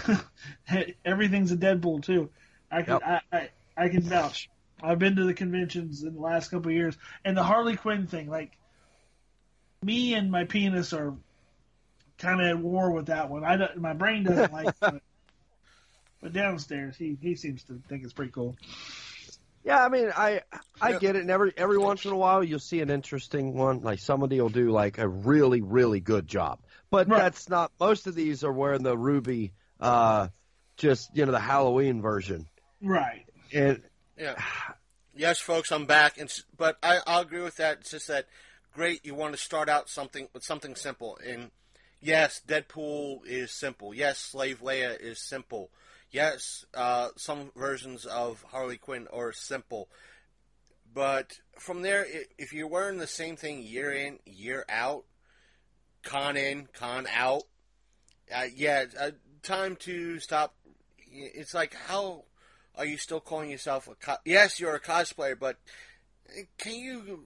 [laughs] everything's a Deadpool too. I can Yep. I, I I can vouch. I've been to the conventions in the last couple of years and the Harley Quinn thing. Like me and my penis are kind of at war with that one. I don't, my brain doesn't like it. But [laughs] downstairs, he, he seems to think it's pretty cool. Yeah, I mean, I I Yeah. get it. And every every once in a while, you'll see an interesting one. Like somebody will do like a really really good job, but Right. that's not. Most of these are wearing the ruby, uh, just you know the Halloween version. Right. And Yeah. Yes, folks, I'm back. And, but I, I'll agree with that. It's just that great. You want to start out something with something simple. And yes, Deadpool is simple. Yes, Slave Leia is simple. Yes, uh, some versions of Harley Quinn are simple. But from there, if you're wearing the same thing year in, year out, con in, con out, uh, yeah, uh, time to stop. It's like how are you still calling yourself a co- yes you're a cosplayer but uh, can you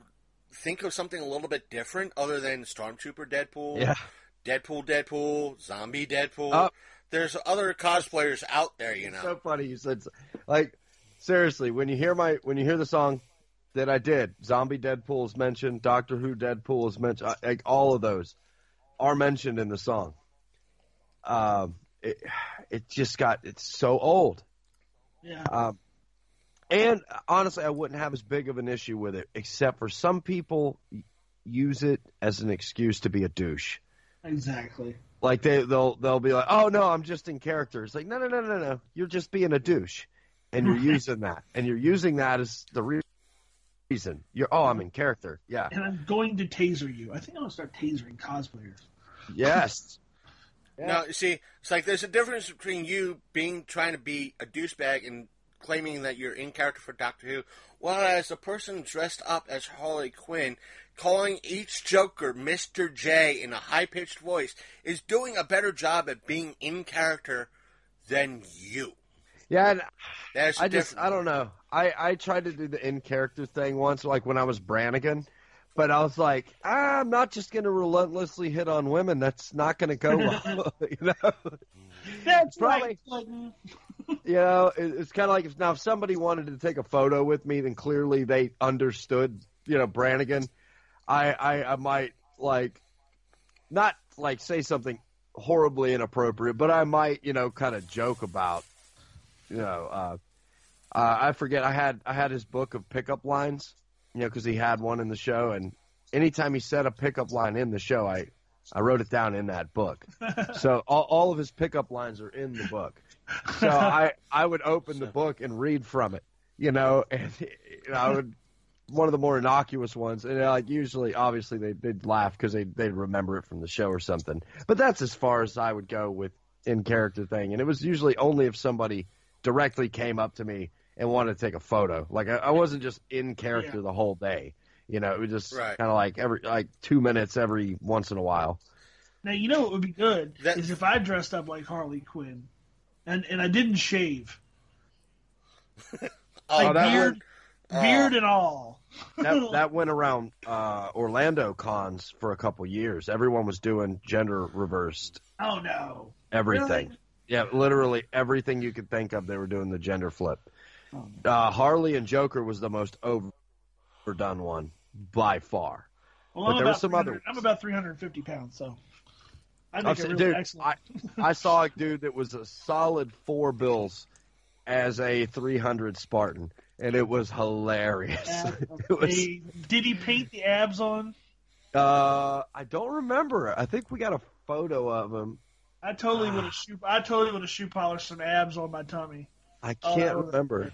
think of something a little bit different other than stormtrooper deadpool yeah, deadpool deadpool zombie deadpool Oh. There's other cosplayers out there you it's know so funny you said like seriously when you hear my when you hear the song that I did, Zombie Deadpool is mentioned, Doctor Who Deadpool is mentioned, uh, like all of those are mentioned in the song. Um, it it just got it's so old. Yeah. Um, and honestly, I wouldn't have as big of an issue with it, except for some people use it as an excuse to be a douche. Exactly. Like they they'll they'll be like, "Oh no, I'm just in character." It's like, "No, no, no, no, no. You're just being a douche." And you're [laughs] using that. And you're using that as the re- reason. You're, "Oh, I'm in character." Yeah. And I'm going to taser you. I think I'm going to start tasering cosplayers. Yes. [laughs] no you see it's like there's a difference between you being trying to be a douchebag and claiming that you're in character for doctor who whereas a person dressed up as harley quinn calling each joker mr j in a high-pitched voice is doing a better job at being in character than you Yeah, and There's a I just I don't know. I I tried to do the in character thing once, like when I was Brannigan, but I was like, ah, I'm not just gonna relentlessly hit on women. That's not gonna go [laughs] well, [laughs] you know. That's Probably- right. You know, it, it's kind of like if now if somebody wanted to take a photo with me, then clearly they understood, you know, Brannigan. I I, I might like not like say something horribly inappropriate, but I might, you know, kind of joke about, you know, uh, uh, I forget I had I had his book of pickup lines, you know, because he had one in the show, and anytime he said a pickup line in the show, I I wrote it down in that book. [laughs] so all, all of his pickup lines are in the book. So [laughs] I I would open the book and read from it, you know, [laughs] and you know, I would one of the more innocuous ones, and like usually, obviously they they'd laugh because they they'd remember it from the show or something. But that's as far as I would go with in character thing, and it was usually only if somebody directly came up to me and wanted to take a photo. Like I, I wasn't just in character Yeah. the whole day. You know, it was just Right. kind of like every like two minutes every once in a while. now you know what would be good That- is if I dressed up like Harley Quinn, and and I didn't shave, [laughs] Oh, like that beard, would- beard and all. [laughs] that that went around uh, Orlando cons for a couple years. Everyone was doing gender reversed Oh no. everything. Really? Yeah, literally everything you could think of, they were doing the gender flip. Oh. Uh, Harley and Joker was the most overdone one by far. Well, But I'm there were about some other I'm about 350 pounds, so I I'm think really dude, excellent. I saw a dude that was a solid four bills as a 300 Spartan, and it was hilarious. Ab- [laughs] it was, Hey, did he paint the abs on? uh, I don't remember. I think we got a photo of him. I totally would have shoe. I totally would have shoe polished some abs on my tummy. I can't that remember.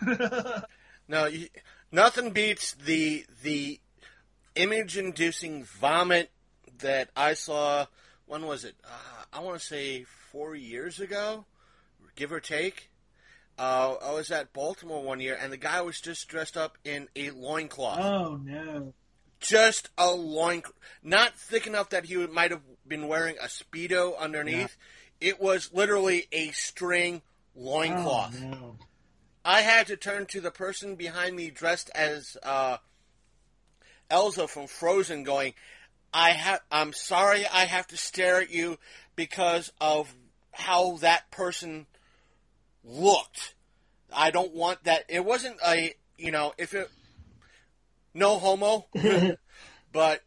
[laughs] No, you, nothing beats the the image-inducing vomit that I saw. When was it? Uh, I want to say four years ago, give or take. Uh, I was at Baltimore one year, and the guy was just dressed up in a loincloth. oh no! just a loin, not thick enough that he might have been wearing a speedo underneath. It was literally a string loincloth. Oh, no. I had to turn to the person behind me dressed as uh, Elsa from Frozen, going, "I have. I'm sorry, I have to stare at you because of how that person looked. I don't want that. It wasn't a, you know, if it, no homo, [laughs] but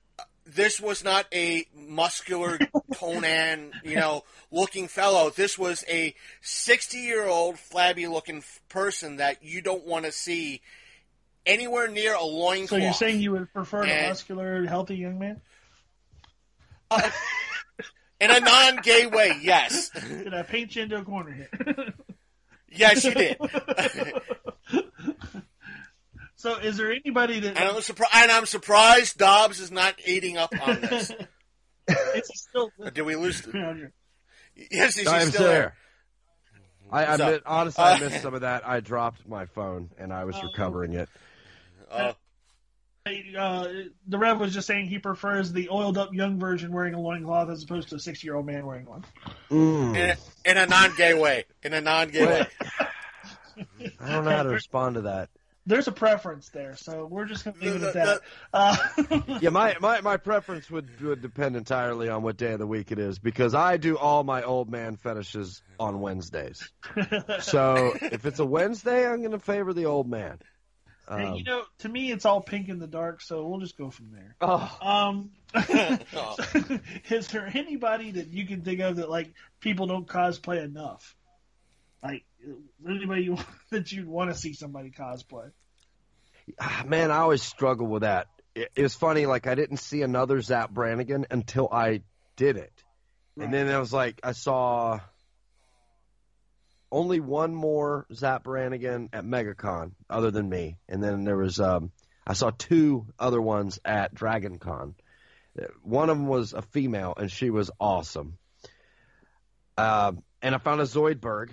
this was not a muscular Conan, you know, looking fellow. This was a 60 year old flabby looking person that you don't want to see anywhere near a loincloth. So you're saying you would prefer a muscular, healthy young man? [laughs] in a non gay way, yes. Did I paint you into a corner here? [laughs] Yes, you did. [laughs] so is there anybody that And I'm, surpri- and I'm surprised Dobbs is not eating up on this. is still did we lose? The- yes, he's I'm still there. there. I, I So, mi- honestly, I uh, missed some of that. I dropped my phone and I was recovering it. Uh, Uh, the Rev was just saying he prefers the oiled up young version wearing a loincloth as opposed to a 60 year old man wearing one. Mm. in, a, in a non-gay way. In a non-gay way. I don't know how to respond to that. There's a preference there, so we're just going to leave it at that. Uh, [laughs] Yeah, my, my, my preference would, would depend entirely on what day of the week it is because I do all my old man fetishes on Wednesdays. [laughs] So if it's a Wednesday, I'm going to favor the old man. Hey, Um, you know, to me, it's all pink in the dark, so we'll just go from there. oh, Um, [laughs] [laughs] Oh. is there anybody that you can think of that like people don't cosplay enough? Like anybody you, [laughs] that you'd want to see somebody cosplay? ah, man, I always struggle with that. It, it was funny, like I didn't see another Zapp Brannigan until I did it. And then I was like, I saw only one more Zapp Brannigan at MegaCon other than me. And then there was, um, I saw two other ones at DragonCon. One of them was a female, and she was awesome. Um, and I found a Zoidberg,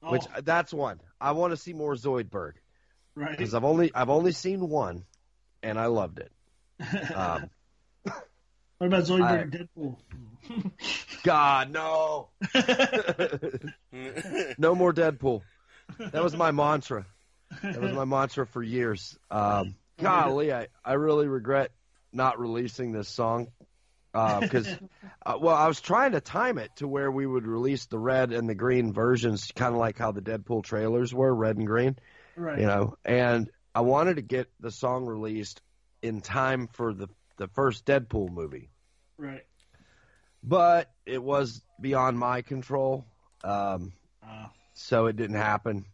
which Oh, that's one. I want to see more Zoidberg right. because I've only I've only seen one, and I loved it. [laughs] Um, what about Zoidberg and Deadpool? [laughs] God, no, [laughs] no more Deadpool. That was my mantra. That was my mantra for years. Um, golly, I, I really regret not releasing this song because, [laughs] uh, well, I was trying to time it to where we would release the red and the green versions, kind of like how the Deadpool trailers were, red and green. Right. you know and i wanted to get the song released in time for the the first deadpool movie. Right. but it was beyond my control um Uh, so it didn't happen.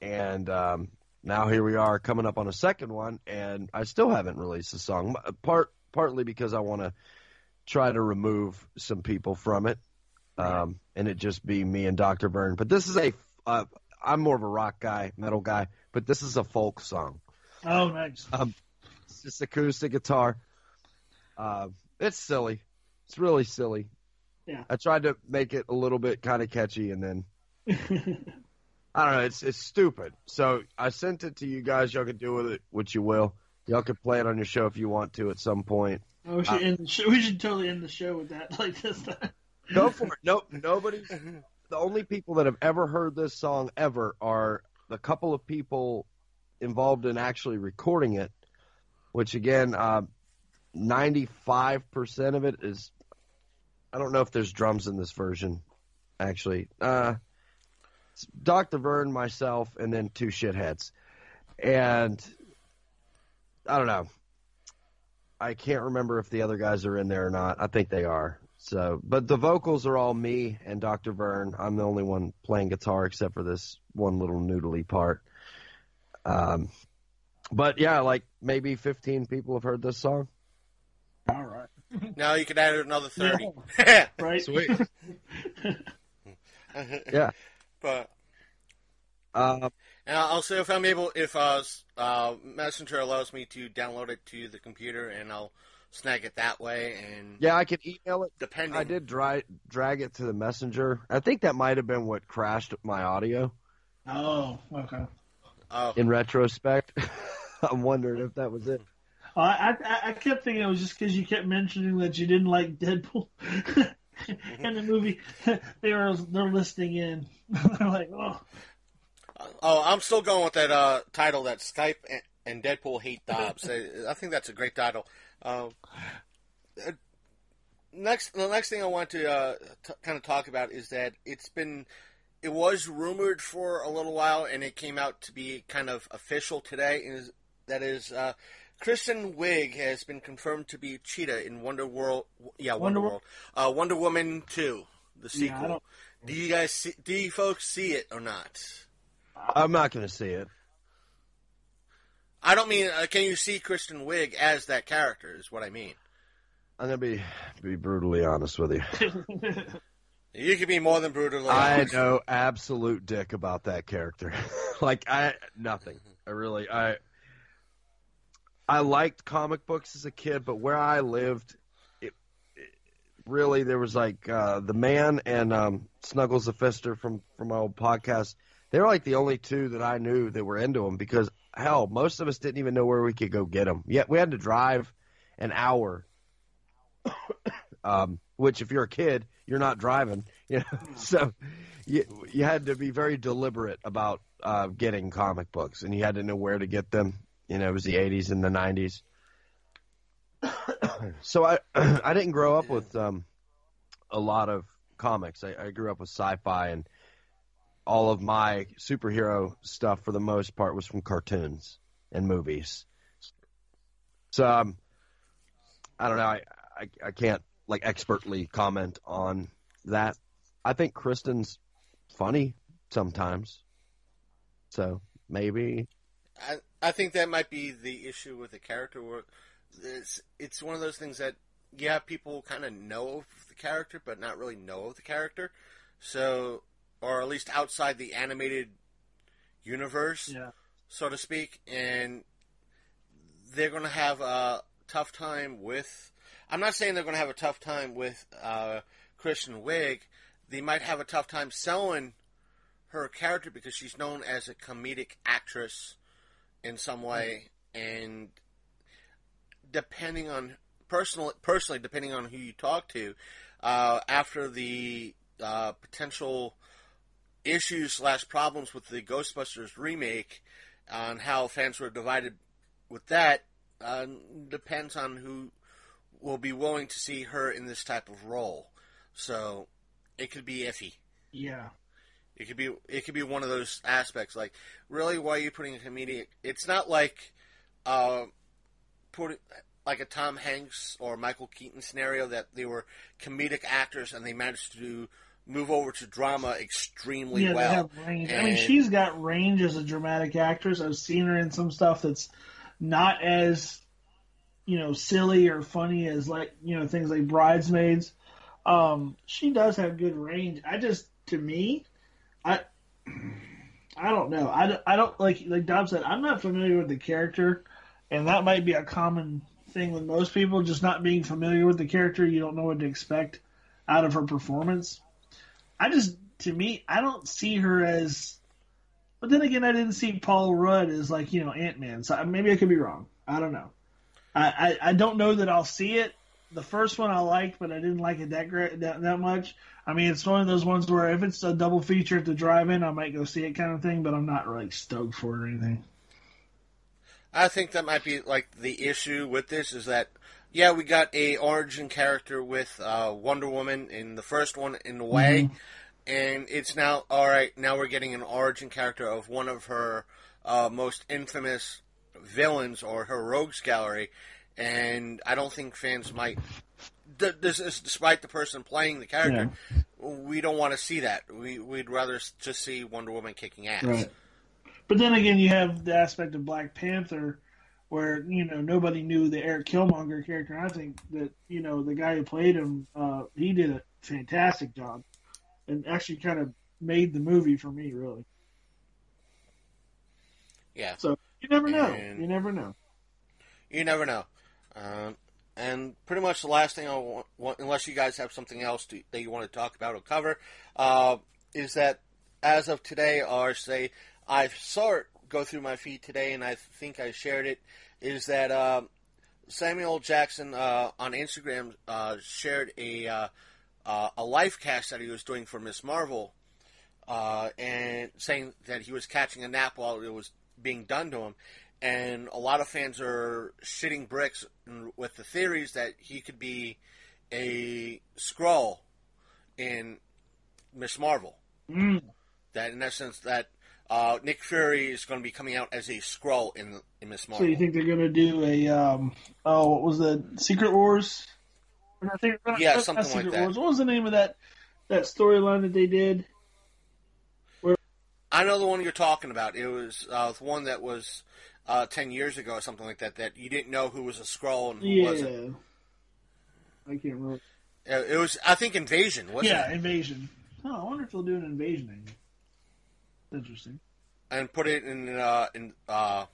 And um now here we are coming up on a second one and i still haven't released the song part partly because i want to try to remove some people from it um and it just be me and dr vern. But this is a uh, i'm more of a rock guy metal guy but this is a folk song. Oh, nice. It's just acoustic guitar uh, it's silly it's really silly Yeah. i tried to make it a little bit kind of catchy and then [laughs] I don't know. It's it's stupid. So I sent it to you guys. Y'all can do with it what you will. Y'all can play it on your show if you want to at some point. Oh, we should end the show. [laughs] We should totally end the show with that [laughs] like this. Time. Go for it. Nope. Nobody. The only people that have ever heard this song ever are the couple of people involved in actually recording it. Which again, five percent of it is. I don't know if there's drums in this version. Actually, uh, Dr. Vern, myself, and then two shitheads, and I don't know. I can't remember if the other guys are in there or not. I think they are. So, but the vocals are all me and Dr. Vern. I'm the only one playing guitar except for this one little noodly part. Um, but yeah, like maybe 15 people have heard this song. All right. [laughs] Now you can add another thirty. [laughs] Right. Sweet. [laughs] Yeah. But Uh, and I'll say if I'm able, if uh, uh, Messenger allows me to download it to the computer, and I'll snag it that way. And yeah, I can email it. depending, I did dry, drag it to the messenger. I think that might have been what crashed my audio Oh, okay. Oh, in retrospect. [laughs] I'm wondering if that was it. Uh, I, I I kept thinking it was just because you kept mentioning that you didn't like Deadpool [laughs] in the movie. [laughs] they were they're listening in. they're like, oh, oh, I'm still going with that uh, title that Skype and, and Deadpool hate Dobbs. I, I think that's a great title. Um, uh, next, the next thing I want to uh, t- kind of talk about is that it's been. It was rumored for a little while, and it came out to be kind of official today. Is that is uh, Kristen Wiig has been confirmed to be Cheetah in Wonder World. Yeah, Wonder, Wonder World. Uh, Wonder Woman Two, the sequel. don't- do you guys see? Do you folks see it or not? I'm not going to see it. I don't mean. Uh, can you see Kristen Wiig as that character? Is what I mean. I'm going to be be brutally honest with you. [laughs] You can be more than brutally I honest. know absolute dick about that character. [laughs] like I nothing. I really I I liked comic books as a kid, but where I lived, it, it really there was like uh, the man and um, Snuggles the Fister from from my old podcast. They were like the only two that I knew that were into them because hell, most of us didn't even know where we could go get them. Yet we had to drive an hour. um, which if you're a kid, you're not driving, you know. [laughs] So you you had to be very deliberate about uh, getting comic books, and you had to know where to get them. You know, it was the '80s and the '90s. so I [clears throat] I didn't grow up with um, a lot of comics. I, I grew up with sci-fi, and all of my superhero stuff, for the most part, was from cartoons and movies. So um, I don't know. I, I I can't like expertly comment on that. I think Kristen's funny sometimes. So maybe I, I think that might be the issue with the character. Where it's it's one of those things that yeah, people kind of know of the character, but not really know of the character. So, or at least outside the animated universe, yeah. so to speak, and they're going to have a tough time with. I'm not saying they're going to have a tough time with uh, Kristen Wiig. They might have a tough time selling her character because she's known as a comedic actress in some way, and depending on personal, personally, depending on who you talk to, uh, after the uh, potential issues slash problems with the Ghostbusters remake, on how fans were divided with that, uh, depends on who will be willing to see her in this type of role. So it could be iffy. Yeah. It could be it could be one of those aspects. Like, really, why are you putting a comedic? It's not like uh, put like a Tom Hanks or Michael Keaton scenario that they were comedic actors and they managed to move over to drama extremely yeah, well. they have range. I mean, she's got range as a dramatic actress. I've seen her in some stuff that's not as, you know, silly or funny as like you know things like Bridesmaids. Um, she does have good range. I just, to me, I, I don't know. I, I don't like like Dob said. I'm not familiar with the character, and that might be a common thing with most people. Just not being familiar with the character, you don't know what to expect out of her performance. I just, to me, I don't see her as. But then again, I didn't see Paul Rudd as like you know Ant Man, so maybe I could be wrong. I don't know. I, I, I don't know that I'll see it. The first one I liked, but I didn't like it that great that, that much. I mean, it's one of those ones where if it's a double feature at the drive-in, I might go see it kind of thing. But I'm not really stoked for it or anything. I think that might be like the issue with this is that yeah, we got a origin character with uh, Wonder Woman in the first one in the way, and it's now all right. Now we're getting an origin character of one of her uh, most infamous villains or her rogues gallery, and I don't think fans might this is despite the person playing the character. We don't want to see that. We we'd rather just see Wonder Woman kicking ass. Right. But then again, you have the aspect of Black Panther, where you know nobody knew the Eric Killmonger character. And I think that you know the guy who played him, uh, he did a fantastic job, and actually kind of made the movie for me, really. Yeah. So you never know. And- You never know. You never know. Um, and pretty much the last thing I want, unless you guys have something else to, that you want to talk about or cover, uh, is that as of today, or say, I saw it go through my feed today, and I think I shared it, is that um Samuel Jackson uh, on Instagram uh, shared a uh, uh, a life cast that he was doing for Miss Marvel, uh, and saying that he was catching a nap while it was being done to him. And a lot of fans are shitting bricks with the theories that he could be a Skrull in Miss Marvel. Mm. That in essence that uh, Nick Fury is going to be coming out as a Skrull in in Miss Marvel. So you think they're gonna do a um oh what was the Secret Wars? I think Yeah, something like Secret that. Wars. What was the name of that that storyline that they did? I know the one you're talking about. It was uh, the one that was uh, ten years ago or something like that. That you didn't know who was a Skrull and who Yeah, wasn't. I can't remember. Uh, It was, I think, Invasion, wasn't yeah, it? Invasion. Oh, I wonder if they'll do an Invasion angle. Interesting. And put it in uh, in uh,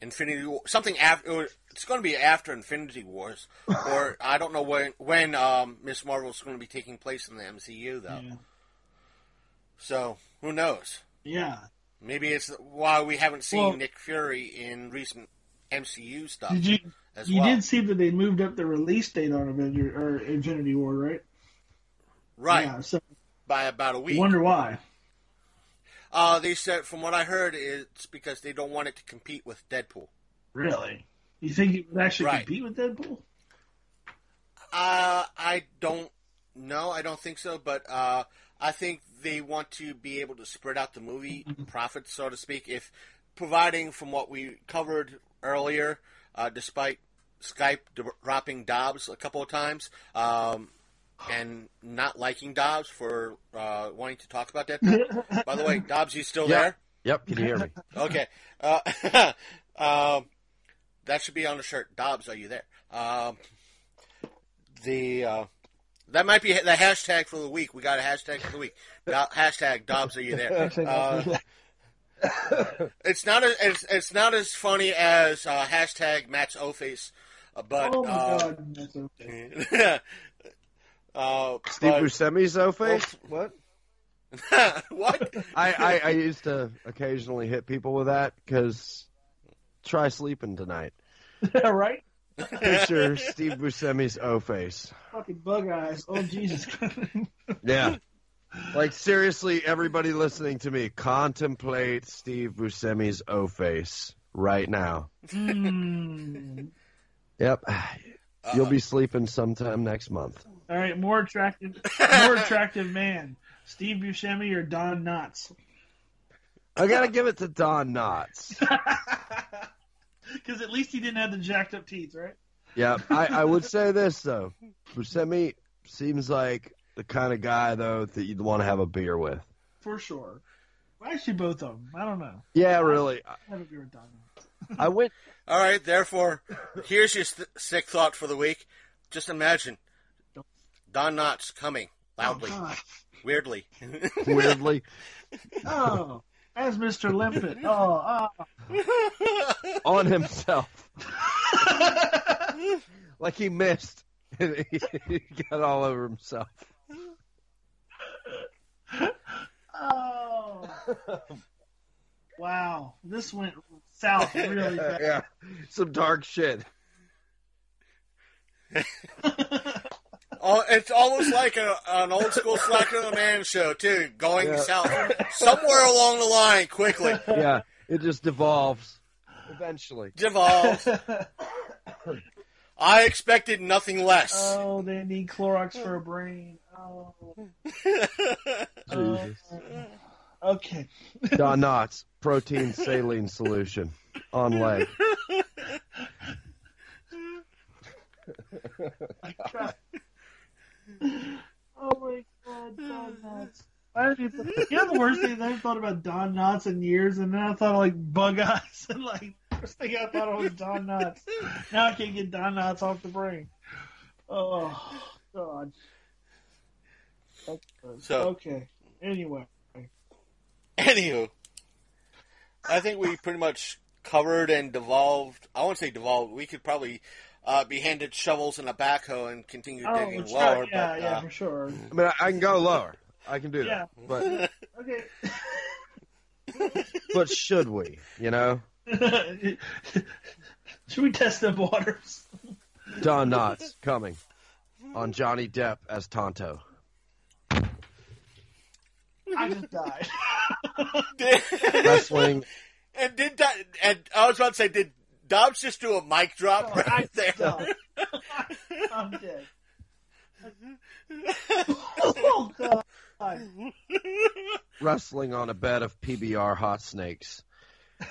Infinity War, something after. It's going to be after Infinity Wars, [laughs] or I don't know when when um, Miss Marvel is going to be taking place in the MCU though. Yeah. So who knows? Yeah. Maybe it's why we haven't seen Well- Nick Fury in recent MCU stuff. Did you you well. did see that they moved up the release date on Avenger or Infinity War, right? right Yeah. So by about a week. wonder why. Uh, they said, from what I heard, it's because they don't want it to compete with Deadpool. Really? You think it would actually Right. compete with Deadpool? Uh, I don't know. I don't think so, but uh, I think they want to be able to spread out the movie profits, so to speak. If providing from what we covered earlier, uh, despite Skype dropping Dobbs a couple of times, um, and not liking Dobbs for uh, wanting to talk about that. By the way, [laughs] Dobbs, you still Yeah. there? Yep, can you hear me? [laughs] Okay. Uh, [laughs] um, that should be on the shirt. Dobbs, are you there? Um, the uh, that might be the hashtag for the week. We got a hashtag for the week. Hashtag Dobbs, are you there? Uh, it's not as it's, it's not as funny as uh, hashtag Matt's O face, uh, but oh my uh, god, that's okay. [laughs] uh, Steve but- Buscemi's O face? [laughs] What? [laughs] what? I, I, I used to occasionally hit people with that because try sleeping tonight. right? Picture Steve Buscemi's O face. Fucking bug eyes. Oh Jesus. [laughs] Yeah. Like seriously, everybody listening to me, contemplate Steve Buscemi's O face right now. Hmm. Yep. You'll be sleeping sometime next month. All right, more attractive, [laughs] more attractive man, Steve Buscemi or Don Knotts? I gotta give it to Don Knotts. [laughs] [laughs] Because at least he didn't have the jacked up teeth, right? Yeah, I, I would say [laughs] this though. Buscemi seems like the kind of guy though that you'd want to have a beer with. For sure. Well, actually, both of them. I don't know. Yeah, really. I have a beer with Don I went. [laughs] All right, therefore, here's your st- sick thought for the week. Just imagine Don Knotts coming loudly, God. weirdly. weirdly Oh, as Mr. Limpet. [laughs] Oh, ah. [laughs] on himself, [laughs] like he missed. he got all over himself. oh. Wow, this went south really fast. Yeah, some dark shit. Oh, it's almost like a, an old school Slacker the Man show too, going Yeah. south somewhere along the line quickly. Yeah, it just devolves eventually. Devolves. I expected nothing less. Oh, they need Clorox for a brain. [laughs] Oh. Jesus. Okay. Don Knotts, protein saline solution on leg. [laughs] Oh my god, Don [sighs] Knotts. I didn't even, you know the worst thing is I haven't thought about Don Knotts in years, and then I thought of like Bug Eyes, and like first thing I thought of was Don Knotts. Now I can't get Don Knotts off the brain. Oh god. So- okay. Anyway, Anywho, I think we pretty much covered and devolved. I won't say devolved. We could probably uh, be handed shovels and a backhoe and continue oh, digging sure, lower. yeah, but, yeah, uh, for sure. I mean, I, I can go lower. I can do Yeah. that. But [laughs] Okay. [laughs] but should we? You know, [laughs] Should we test the waters? Don Knotts coming on Johnny Depp as Tonto. I just died. Wrestling. and did that? And I was about to say, did Dobbs just do a mic drop Oh, I right there? [laughs] I'm dead. oh god. [laughs] wrestling on a bed of PBR hot snakes. [laughs]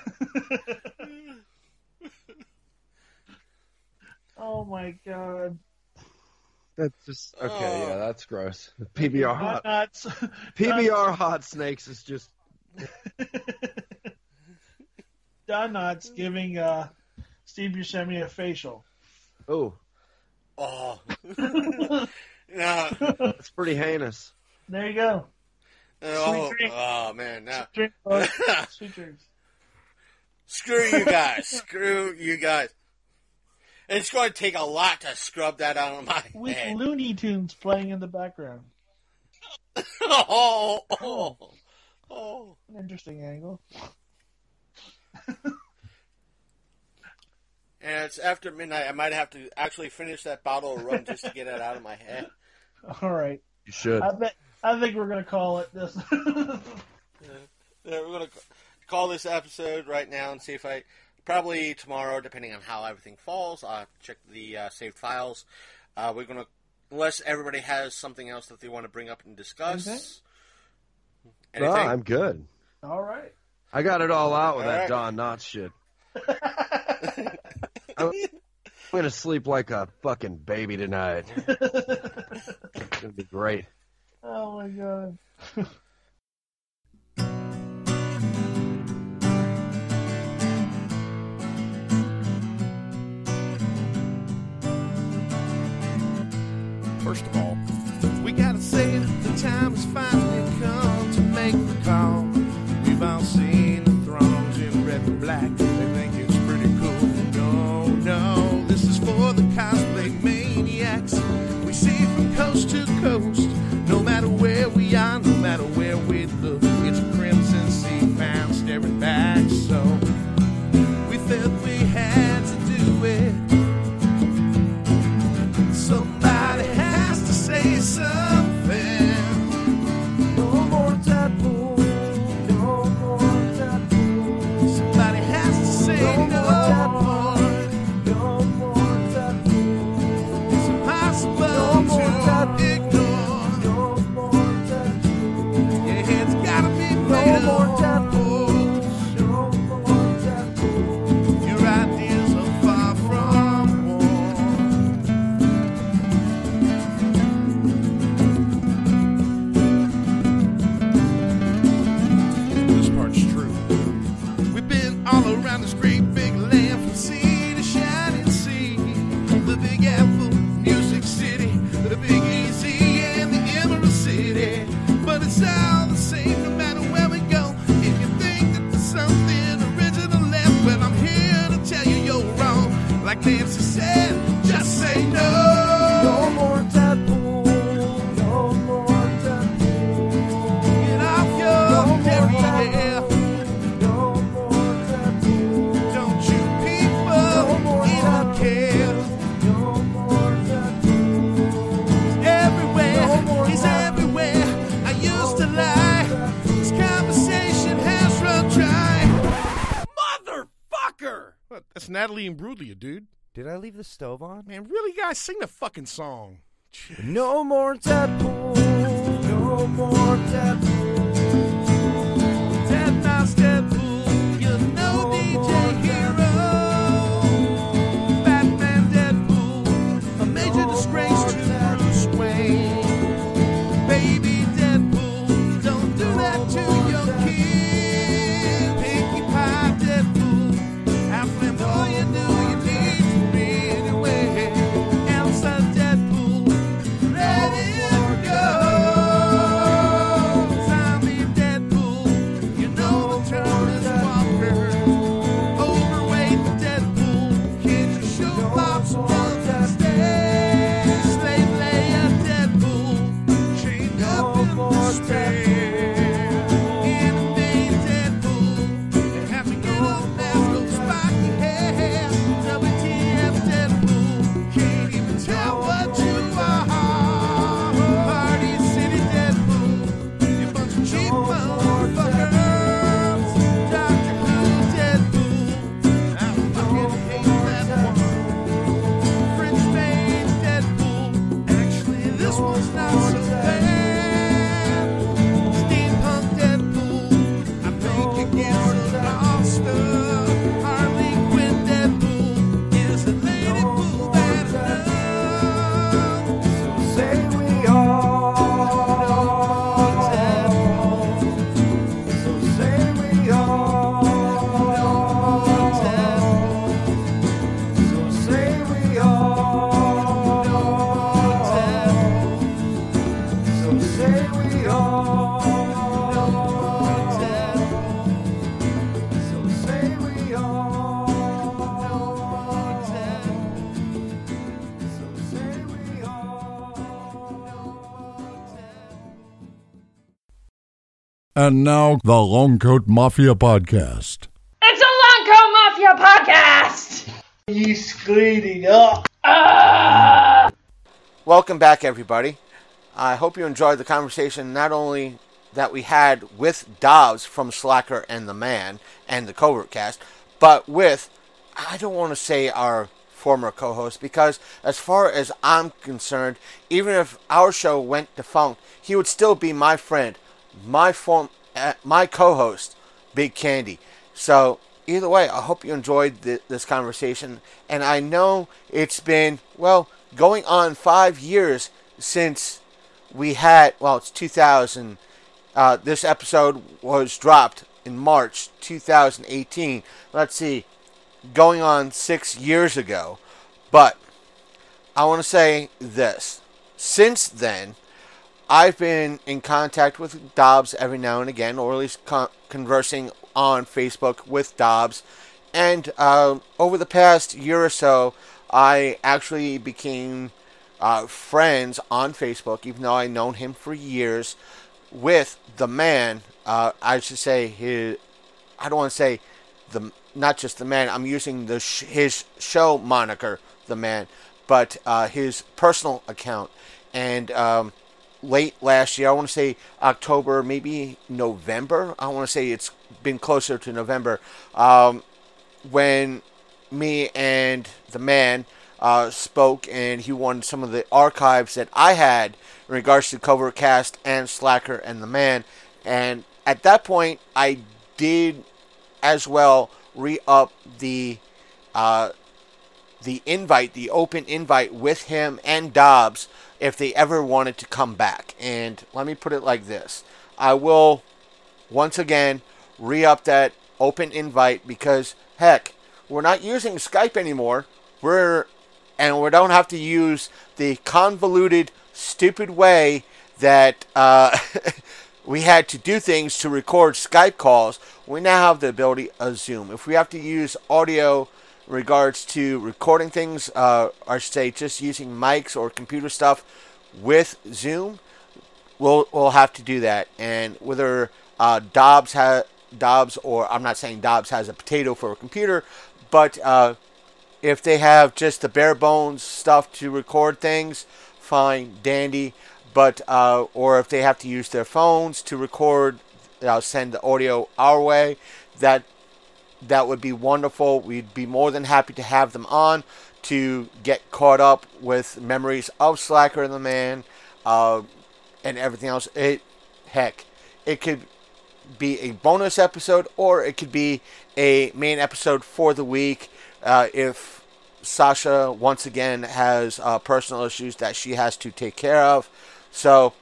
Oh my god. That's just okay. Oh. Yeah, that's gross. PBR hot Nuts. PBR hot snakes is just Don Knotts giving uh, Steve Buscemi a facial. oh, [laughs] [laughs] Oh. no. that's pretty heinous. There you go. Uh, oh, oh, man. No. Drink. Sweet drinks. [laughs] Screw you guys. Screw you guys. It's going to take a lot to scrub that out of my With head. Looney Tunes playing in the background. oh, oh, oh. An interesting angle. And it's after midnight. I might have to actually finish that bottle of rum just to get it out of my head. [laughs] All right. You should. I bet. I think we're gonna call it this. [laughs] Yeah, we're gonna call this episode right now and see if I probably tomorrow, depending on how everything falls. I'll check the uh, saved files. Uh, we're gonna unless everybody has something else that they want to bring up and discuss. Anything? No, I'm good. All right. I got it all out with All that right. Don Knotts shit. [laughs] [laughs] I'm gonna sleep like a fucking baby tonight. [laughs] It's gonna be great. Oh my god. First of all, we gotta say that the time has finally come to make the call. We've all seen Natalie Imbruglia, dude. Did I leave the stove on? Man, really, guys, sing the fucking song. Jeez. No more Deadpool. No more Deadpool. Mouse Deadpool. You no Hero. Batman Deadpool. A major disgrace to Bruce Wayne. Baby Deadpool, don't do that to your kid. And now, the Long Coat Mafia Podcast. It's a Long Coat Mafia podcast! He's cleaning up. Ah! Welcome back, everybody. I hope you enjoyed the conversation not only that we had with Dobbs from Slacker and the Man and the Covert Cast, but with, I don't want to say our former co host, because as far as I'm concerned, even if our show went defunct, he would still be my friend, my form, uh, my co host, Big Candy. So, either way, I hope you enjoyed th- this conversation. And I know it's been, well, going on five years since we had, well, it's 2000. Uh, this episode was dropped in March 2018. Let's see, going on six years ago. But I want to say this. Since then, I've been in contact with Dobbs every now and again, or at least con- conversing on Facebook with Dobbs. And uh, over the past year or so, I actually became uh, friends on Facebook, even though I've known him for years, with the man. Uh, I should say his. I don't want to say the not just the man. I'm using the sh- his show moniker, the man, but uh, his personal account. And um, late last year, I want to say October, maybe November. I want to say it's been closer to November. Um, when me and the man uh, spoke, and he wanted some of the archives that I had in regards to Covert Cast and Slacker and the Man. And at that point, I did as well re up the uh, the invite, the open invite with him and Dobbs if they ever wanted to come back. And let me put it like this I will once again re up that open invite because, heck, we're not using Skype anymore. We're and we don't have to use the convoluted, stupid way that uh, [laughs] we had to do things to record Skype calls. We now have the ability of Zoom. If we have to use audio regards to recording things, uh, or say just using mics or computer stuff with Zoom, we'll we'll have to do that. And whether uh, Dobbs has Dobbs or I'm not saying Dobbs has a potato for a computer, but uh, if they have just the bare bones stuff to record things, fine, dandy. But uh, or if they have to use their phones to record, uh, send the audio our way, that that would be wonderful. We'd be more than happy to have them on to get caught up with memories of Slacker and the Man uh, and everything else. It heck, it could be a bonus episode or it could be a main episode for the week uh, if Sasha once again has uh, personal issues that she has to take care of. So,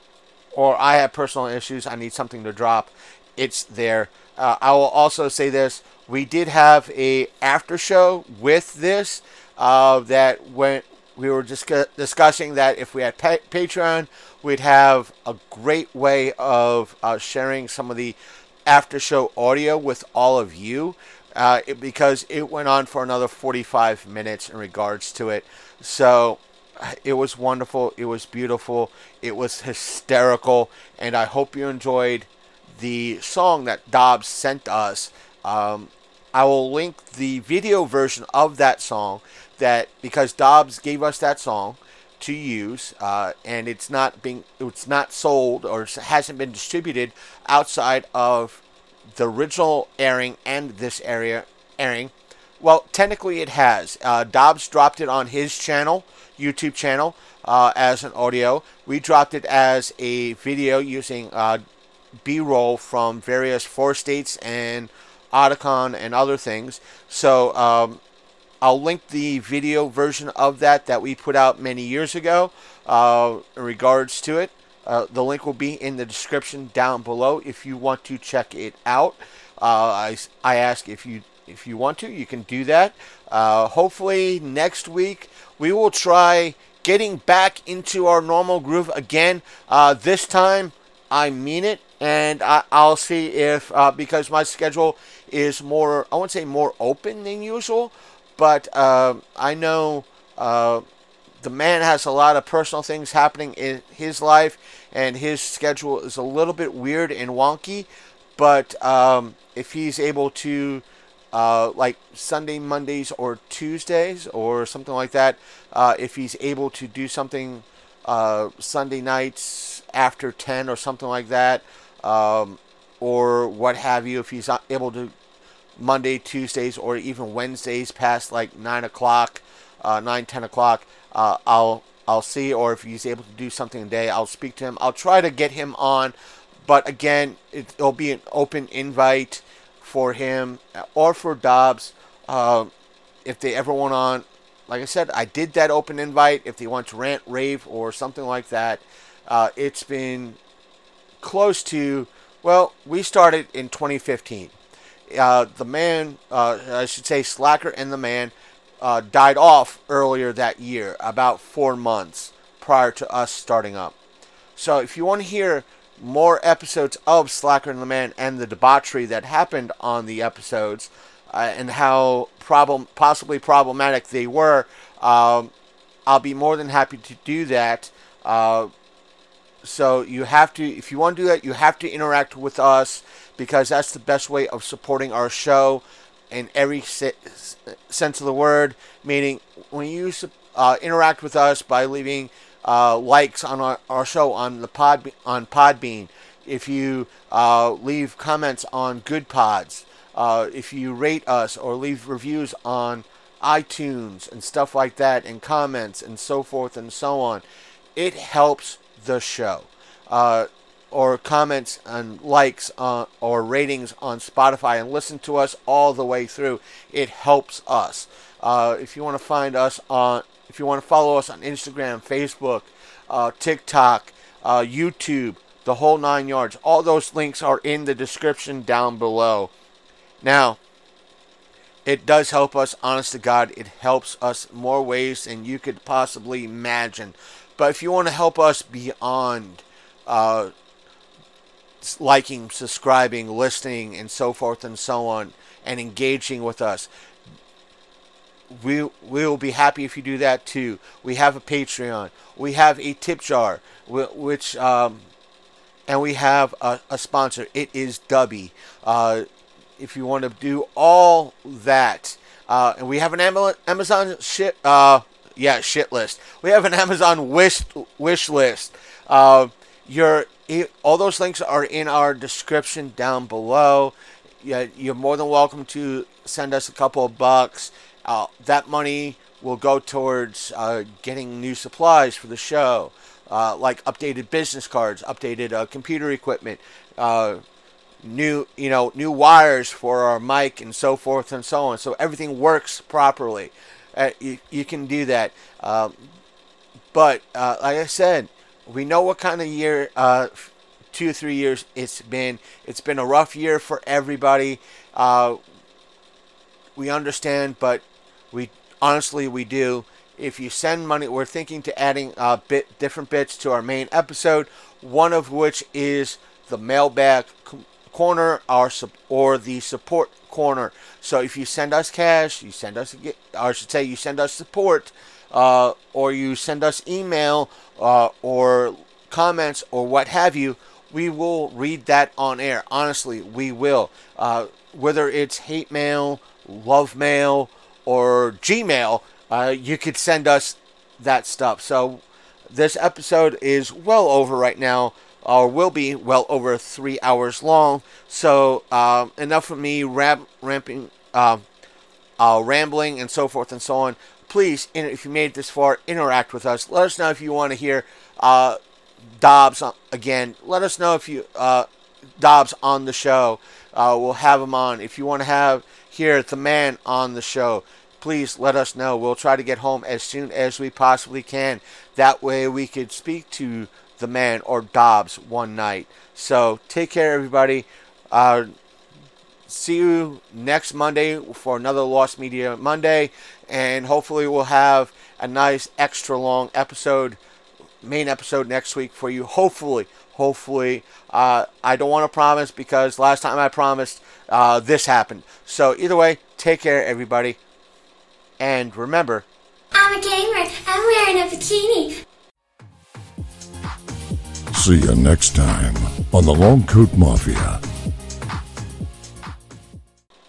or I have personal issues, I need something to drop. It's there. Uh, I will also say this: we did have a after show with this uh, that when we were just discussing that if we had pa- Patreon, we'd have a great way of uh, sharing some of the after show audio with all of you uh, it, because it went on for another 45 minutes in regards to it. So it was wonderful. It was beautiful. It was hysterical. And I hope you enjoyed the song that Dobbs sent us. Um, I will link the video version of that song that because Dobbs gave us that song to use, uh, and it's not being it's not sold or hasn't been distributed outside of the original airing and this area airing. Well, technically it has. Uh, Dobbs dropped it on his channel, YouTube channel, uh, as an audio. We dropped it as a video using uh, B-roll from various four states and Otakon and other things. So um, I'll link the video version of that that we put out many years ago uh, in regards to it. Uh, the link will be in the description down below if you want to check it out. Uh, I, I ask if you if you want to, you can do that. Uh, hopefully next week we will try getting back into our normal groove again. Uh, this time I mean it, and I, I'll see if uh, because my schedule is more I won't say more open than usual, but uh, I know uh, the man has a lot of personal things happening in his life, and his schedule is a little bit weird and wonky. But um, if he's able to, uh, like Sunday, Mondays, or Tuesdays, or something like that, uh, if he's able to do something uh, Sunday nights after 10 or something like that, um, or what have you, if he's not able to Monday, Tuesdays, or even Wednesdays past like 9 o'clock, uh, 9, 10 o'clock, uh, I'll I'll see, or if he's able to do something today, I'll speak to him. I'll try to get him on, but again, it, it'll be an open invite for him or for Dobbs. Uh, if they ever want on, like I said, I did that open invite. If they want to rant, rave, or something like that, uh, it's been close to. Well, we started in 2015. Uh, the man, uh, I should say, Slacker and the man uh, died off earlier that year, about four months prior to us starting up. So if you want to hear more episodes of Slacker and the Man and the debauchery that happened on the episodes uh, and how problem possibly problematic they were, um, I'll be more than happy to do that. Uh, so you have to, if you want to do that, you have to interact with us because that's the best way of supporting our show in every se- sense of the word. Meaning, when you uh, interact with us by leaving uh, likes on our, our show on the pod on Podbean, if you uh, leave comments on Goodpods, uh, if you rate us or leave reviews on iTunes and stuff like that, and comments and so forth and so on, it helps the show. Uh, or comments and likes or ratings on Spotify and listen to us all the way through. It helps us. Uh, if you want to find us on, if you want to follow us on Instagram, Facebook, uh, TikTok, uh, YouTube, the whole nine yards, all those links are in the description down below. Now, it does help us, honest to God, it helps us more ways than you could possibly imagine. But if you want to help us beyond uh, liking, subscribing, listening, and so forth and so on, and engaging with us. We we will be happy if you do that too. We have a Patreon. We have a tip jar, which um, and we have a, a sponsor. It is Dubby. Uh, if you want to do all that, uh, and we have an Amazon ship. Uh, yeah, shit list. We have an [laughs] Amazon wish wish list. Uh, your all those links are in our description down below. Yeah, You're more than welcome to send us a couple of bucks. Uh, that money will go towards uh, getting new supplies for the show, uh, like updated business cards, updated uh, computer equipment, uh, new you know new wires for our mic, and so forth and so on. So everything works properly. Uh, you, you can do that. Um, but like I said, we know what kind of year, uh, two or three years it's been. It's been a rough year for everybody. Uh, we understand, but we honestly we do. If you send money, we're thinking to adding uh, bit different bits to our main episode. One of which is the mailbag corner, or or the support corner. So if you send us cash, you send us, I should say, you send us support uh, or you send us email uh, or comments or what have you, we will read that on air. Honestly, we will. Uh, whether it's hate mail, love mail, or Gmail, uh, you could send us that stuff. So this episode is well over right now, or will be well over three hours long. So um, enough of me ramp, ramping, uh, uh, rambling, and so forth and so on please, if you made this far, interact with us. Let us know if you want to hear uh, Dobbs again. Let us know if you uh, Dobbs on the show. Uh, we'll have him on. If you want to have here the man on the show, please let us know. We'll try to get home as soon as we possibly can. That way we could speak to the man or Dobbs one night. So take care, everybody. Uh, see you next Monday for another Lost Media Monday, and hopefully we'll have a nice extra long episode, main episode next week for you. Hopefully, Hopefully, uh, I don't want to promise because last time I promised, uh, this happened. So either way, take care, everybody, and remember. I'm a gamer. I'm wearing a bikini. See you next time on the Long Coat Mafia.